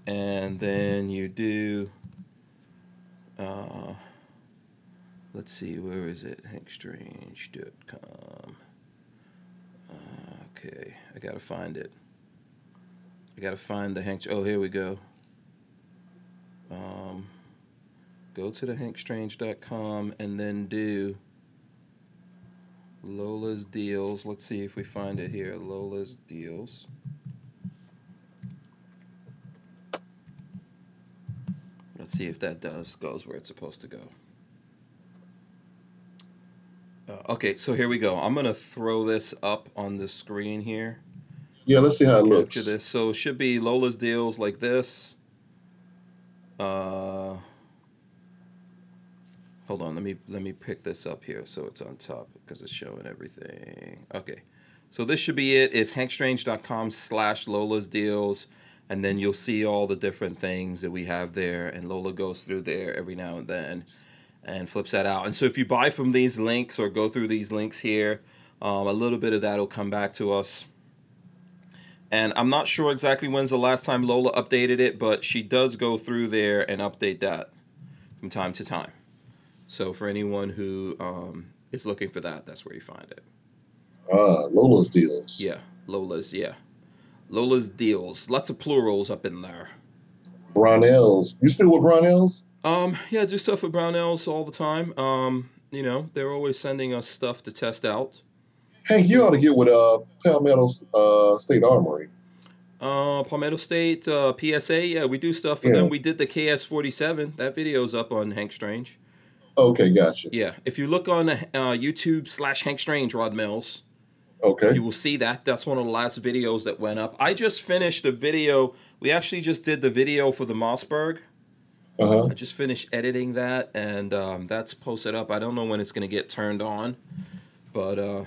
and then you do. Uh, let's see, where is it? Hankstrange.com. Uh, okay, I gotta find it. I gotta find the Hank. Oh, here we go. Um, go to the hankstrange.com and then do Lola's deals. Let's see if we find it here. Lola's deals. Let's see if that does goes where it's supposed to go. Uh, okay, so here we go. I'm gonna throw this up on the screen here Yeah, let's see how it looks. this. So it should be Lola's deals like this. Uh, hold on, let me let me pick this up here so it's on top because it's showing everything. Okay, so this should be it. It's hankstrange.com slash Lola's deals, and then you'll see all the different things that we have there. And Lola goes through there every now and then, and flips that out. And so if you buy from these links or go through these links here, um, a little bit of that will come back to us. And I'm not sure exactly when's the last time Lola updated it, but she does go through there and update that from time to time. So for anyone who um, is looking for that, that's where you find it. Ah, Lola's deals. Yeah, Lola's. Yeah, Lola's deals. Lots of plurals up in there. Brownells. You still with Brownells? Um, yeah, I do stuff with Brownells all the time. Um, you know, they're always sending us stuff to test out. Hank, you ought to get with uh Palmetto uh, State Armory. Uh, Palmetto State, uh, PSA. Yeah, we do stuff for Yeah. them. We did the KS47. That video's up on Hank Strange. Okay, gotcha. Yeah, if you look on uh, YouTube slash Hank Strange Rod Mills, Okay. you will see that. That's one of the last videos that went up. I just finished a video. We actually just did the video for the Mossberg. Uh huh. I just finished editing that, and um, that's posted up. I don't know when it's going to get turned on, but uh,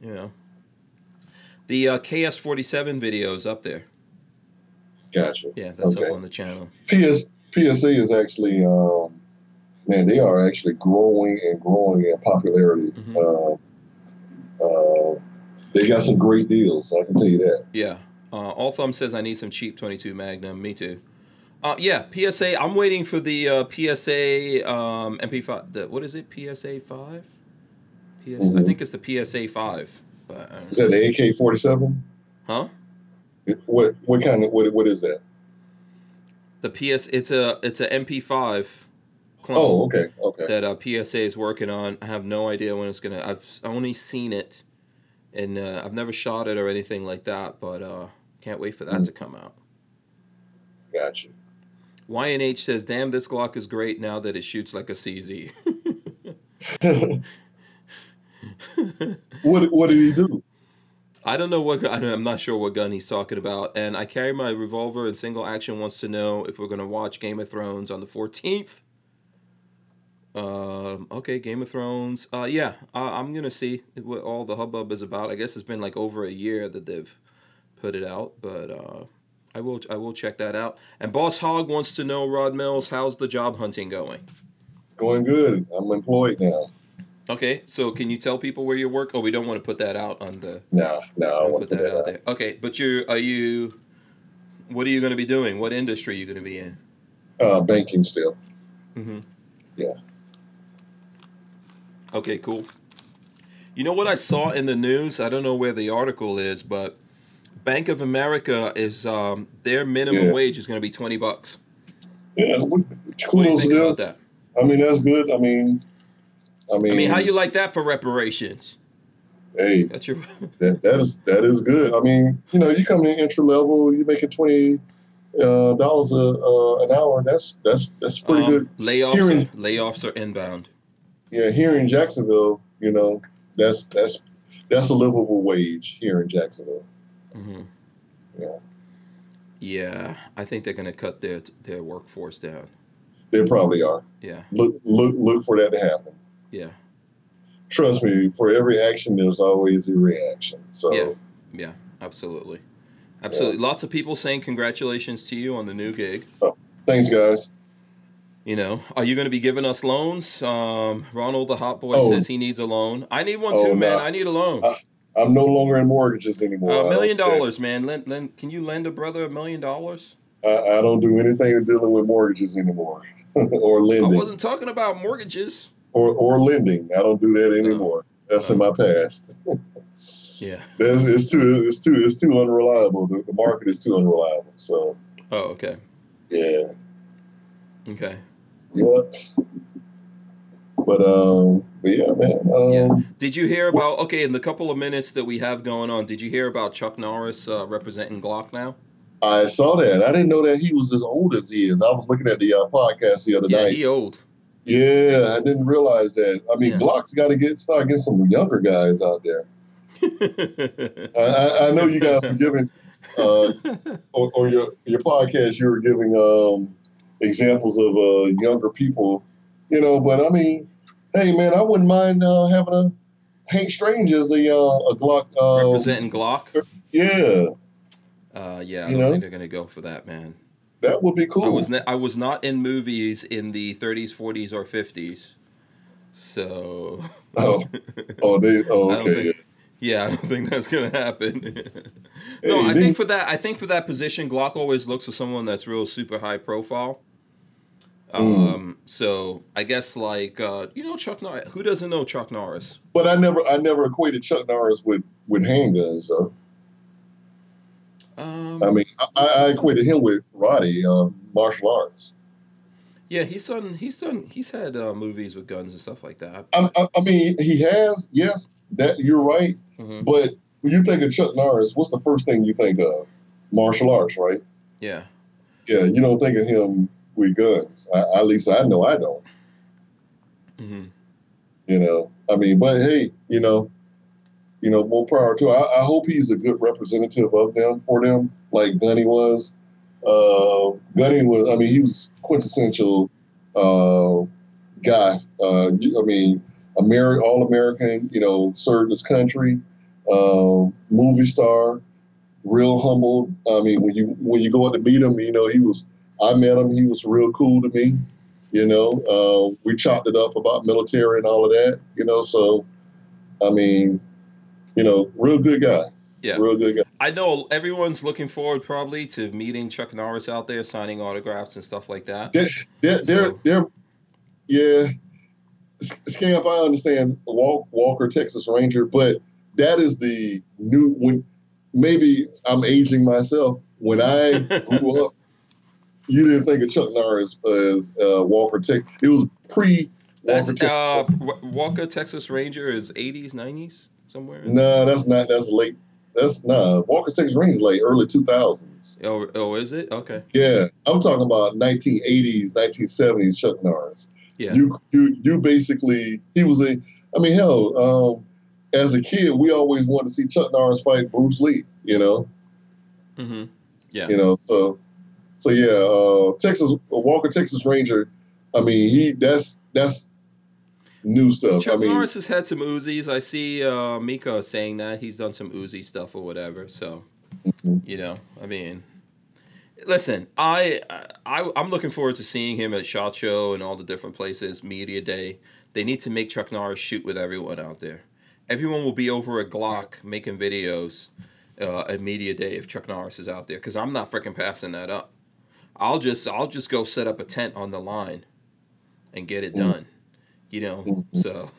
you know, the uh, KS47 video is up there. Gotcha. Yeah, that's Okay. up on the channel. PS PSA is actually um, man, they are actually growing and growing in popularity. Mhm. Um, uh, they got some great deals. I can tell you that. Yeah. Uh, All Thumb says I need some cheap 22 Magnum. Me too. Uh, yeah, PSA. I'm waiting for the uh, PSA um, MP5. The, what is it? PSA 5? PSA. I Mhm. think it's the PSA 5. But, uh, Is that the AK forty seven? huh? What what kind of what what is that? The PS. It's a it's a MP5 clone. Oh, okay, okay. that uh, PSA is working on. I have no idea when it's gonna. I've only seen it, and uh, I've never shot it or anything like that. But uh, can't wait for that Mm. to come out. Gotcha. YNH says, "Damn, this Glock is great now that it shoots like a CZ." [LAUGHS] what what did he do? I don't know what. gun- I am not sure what gun he's talking about. And I carry my revolver and single action wants to know if we're gonna watch Game of Thrones on the 14th. Um. Okay, Game of Thrones. Uh. Yeah. Uh, I'm gonna see what all the hubbub is about. I guess it's been like over a year that they've put it out, but uh, I will. I will check that out. And Boss Hog wants to know, Rod Mills, how's the job hunting going? It's going good. I'm employed now. Okay, so can you tell people where you work? Oh, we don't want to put that out on the. Nah, nah, I want to put that out. there. Okay, but you're are you? What are you going to be doing? What industry are you going to be in? Uh, banking still. Mm-hmm. Yeah. Okay, cool. You know what I saw in the news? I don't know where the article is, but Bank of America is um, their minimum Yeah. wage is going to be twenty bucks. Yeah, what- What do you think about that? I mean, that's good. I mean, I mean, I mean, how you like that for reparations? Hey, That's your. [LAUGHS] that, that is that is good. I mean, you know, you come in entry level, you're making twenty uh, dollars a uh, an hour. That's that's that's pretty Um, good. Layoffs. Are, layoffs are inbound. Yeah, here in Jacksonville, you know, that's that's that's a livable wage here in Jacksonville. hmm Yeah. Yeah, I think they're going to cut their their workforce down. They probably are. Yeah, Look look look for that to happen. yeah, Trust me, for every action, there's always a reaction. So Yeah. yeah, absolutely, absolutely. Lots of people saying congratulations to you on the new gig. Oh, thanks, guys. You know, are you going to be giving us loans? Um, Ronald the hot boy Oh. says he needs a loan. I need one Oh, too, man. no. I need a loan. Uh, I'm no longer in mortgages anymore. A I million dollars, man. Lend, lend, can you lend a brother a million dollars? I, I don't do anything dealing with mortgages anymore, [LAUGHS] or lending. I wasn't talking about mortgages. or or lending. I don't do that anymore. That's in my past. [LAUGHS] Yeah. That's, it's too it's too it's too unreliable. The, the market is too unreliable. So Oh, okay. yeah, Okay. Yeah. But um, but yeah, man. Um, Yeah. Did you hear about? Okay, in the couple of minutes that we have going on, did you hear about Chuck Norris uh, representing Glock now? I saw that. I didn't know that he was as old as he is. I was looking at the uh, podcast the other Yeah, night. he old. Yeah, I didn't realize that. I mean, Yeah. Glock's got to get start getting some younger guys out there. [LAUGHS] I, I, I know you guys were giving uh, [LAUGHS] on, on your your podcast. You were giving um, examples of uh, younger people, you know. But I mean, hey man, I wouldn't mind uh, having a Hank Strange as a uh, a Glock. Uh, representing Glock. yeah, Uh, yeah, I You don't know? think they're gonna go for that, man. that would be cool. I was ne- I was not in movies in the 30s, 40s, or 50s. So [LAUGHS] Oh, oh, they. [LAUGHS] Oh, okay. think- yeah, I don't think that's gonna happen. [LAUGHS] no, Hey, I think for that, I think for that position, Glock always looks for someone that's real super high profile. Mm. Um, so I guess like uh, you know Chuck Norris. Who doesn't know Chuck Norris? But I never, I never equated Chuck Norris with with handguns. Though. Um, I mean, I, I equated him with karate, um, martial arts. yeah, he's done. He's done. He's had uh, movies with guns and stuff like that. I, I, I mean, he has. Yes, that you're right. Mhm. But when you think of Chuck Norris, what's the first thing you think of? Martial arts, right? Yeah, Yeah, you don't think of him with guns. I, at least I know I don't. hmm You know, I mean, but hey, you know, you know, more power to. I, I hope he's a good representative of them for them, like Gunny was. Uh, Gunny was. I mean, he was quintessential uh, guy. Uh, I mean, Ameri- all American. You know, served his country. Uh, movie star, real humble. I mean, when you when you go out to meet him, you know, he was. I met him. He was real cool to me. You know, uh, we chopped it up about military and all of that. You know, so I mean, you know, real good guy. Yeah. real good guy. I know everyone's looking forward probably to meeting Chuck Norris out there, signing autographs and stuff like that. They're, they're, they're, they're yeah. Scamp, I understand Walker, Texas Ranger, but that is the new when. Maybe I'm aging myself. When I [LAUGHS] grew up, you didn't think of Chuck Norris as uh, Walker Tech. It was pre That's uh, Texas. Walker Texas Ranger is 80s, 90s somewhere. No, that's not. That's late. That's nah. Walker Texas Ranger is like early 2000s. Oh, oh, is it? Okay. Yeah, I'm talking about 1980s, 1970s Chuck Norris. Yeah. You you you basically he was a. I mean, hell, um, as a kid, we always wanted to see Chuck Norris fight Bruce Lee. You know, Mm-hmm. Yeah. you know. So so yeah, uh, Texas Walker Texas Ranger. I mean, he that's that's new stuff. Chuck I mean, Norris has had some Uzis. I see uh, Mika saying that he's done some Uzi stuff or whatever. So, Mhm. you know, I mean, listen, I, I I'm looking forward to seeing him at Shot Show and all the different places, Media Day. They need to make Chuck Norris shoot with everyone out there. Everyone will be over a Glock making videos uh, at Media Day if Chuck Norris is out there because I'm not freaking passing that up. I'll just I'll just go set up a tent on the line and get it mm. done. You know, so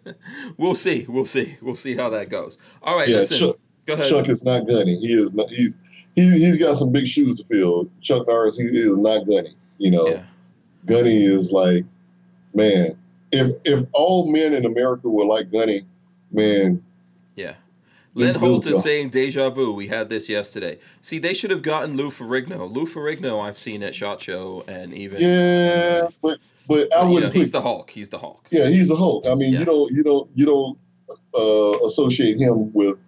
[LAUGHS] we'll see, we'll see, we'll see how that goes. All right, yeah, listen, Chuck, go ahead. Chuck is not gunny. He is not. He's he he's got some big shoes to fill. Chuck Norris, he is not gunny. You know, Yeah, Gunny is like, man. If if all men in America were like Gunny, man. Lynn Holt is saying deja vu. We had this yesterday. See, they should have gotten Lou Ferrigno. Lou Ferrigno, I've seen at Shot Show, and even yeah, but but I you know, wouldn't. he's the Hulk. He's the Hulk. yeah, he's the Hulk. I mean, Yeah. you don't you don't you don't uh, associate him with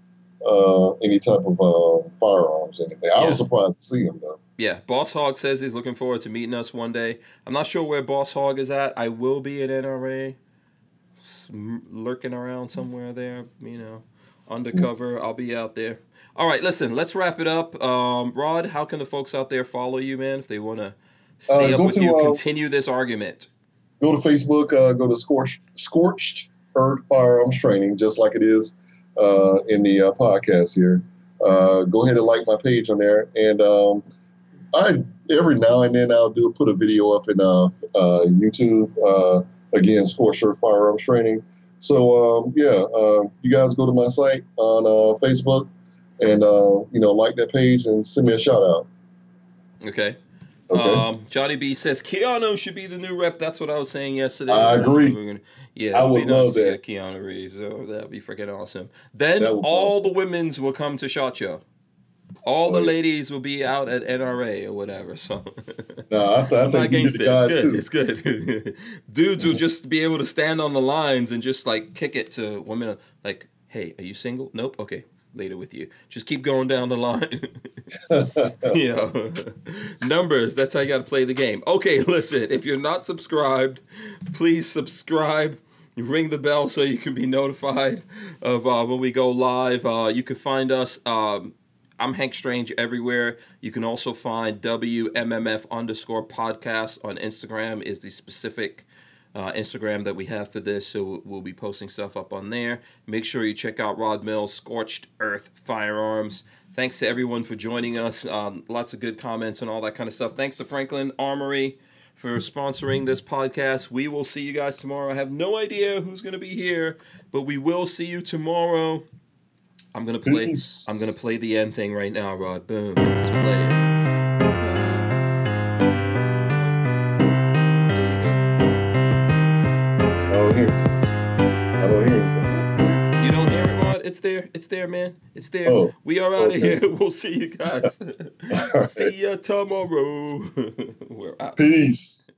uh, any type of uh, firearms or anything. I was surprised to see him though. Yeah, Boss Hog says he's looking forward to meeting us one day. I'm not sure where Boss Hog is at. I will be at NRA, lurking around somewhere there. You know, undercover. I'll be out there. All right, listen. Let's wrap it up. Um, Rod, how can the folks out there follow you, man, if they want to stay Uh, up with to, you, uh, continue this argument? go to Facebook, uh, go to Scorched, Scorched Earth Firearms Training, just like it is uh, in the uh, podcast here. Uh, go ahead and like my page on there, and um, I every now and then I'll do put a video up in uh, uh, YouTube. Uh, again, Scorched Earth Firearms Training. So um, yeah, uh, you guys go to my site on uh, Facebook, and uh, you know like that page and send me a shout out. Okay. Okay. Um, Johnny B says Keanu should be the new rep. That's what I was saying yesterday. I agree. Gonna- yeah, I would nice love that. Keanu Reeves. Oh, that'd be freaking awesome. Then That would be all awesome. the women's will come to Shot Show. All the ladies will be out at NRA or whatever. So no, I, th- I I'm not against it. the guys It's too. good. It's good. [LAUGHS] Dudes will just be able to stand on the lines and just like kick it to women. Like, hey, are you single? Nope. Okay, later with you. Just keep going down the line. [LAUGHS] you know, [LAUGHS] numbers. That's how you got to play the game. Okay, listen. If you're not subscribed, please subscribe. Ring the bell so you can be notified of uh, when we go live. Uh, you can find us. Um, I'm Hank Strange everywhere. You can also find WMMF underscore podcast on Instagram is the specific uh, Instagram that we have for this, so we'll be posting stuff up on there. Make sure you check out Rod Mills Scorched Earth Firearms. Thanks to everyone for joining us. Um, lots of good comments and all that kind of stuff. Thanks to Franklin Armory for sponsoring this podcast. We will see you guys tomorrow. I have no idea who's going to be here, but we will see you tomorrow. I'm gonna play. Peace. I'm gonna play the end thing right now, Rod. Boom. Let's play it. I don't hear. I don't hear anything. You don't hear it, Rod? It's there. It's there, man. It's there. Oh, we are out okay. of here. [LAUGHS] We'll see you guys. [LAUGHS] See ya tomorrow. [LAUGHS] We're out. Peace.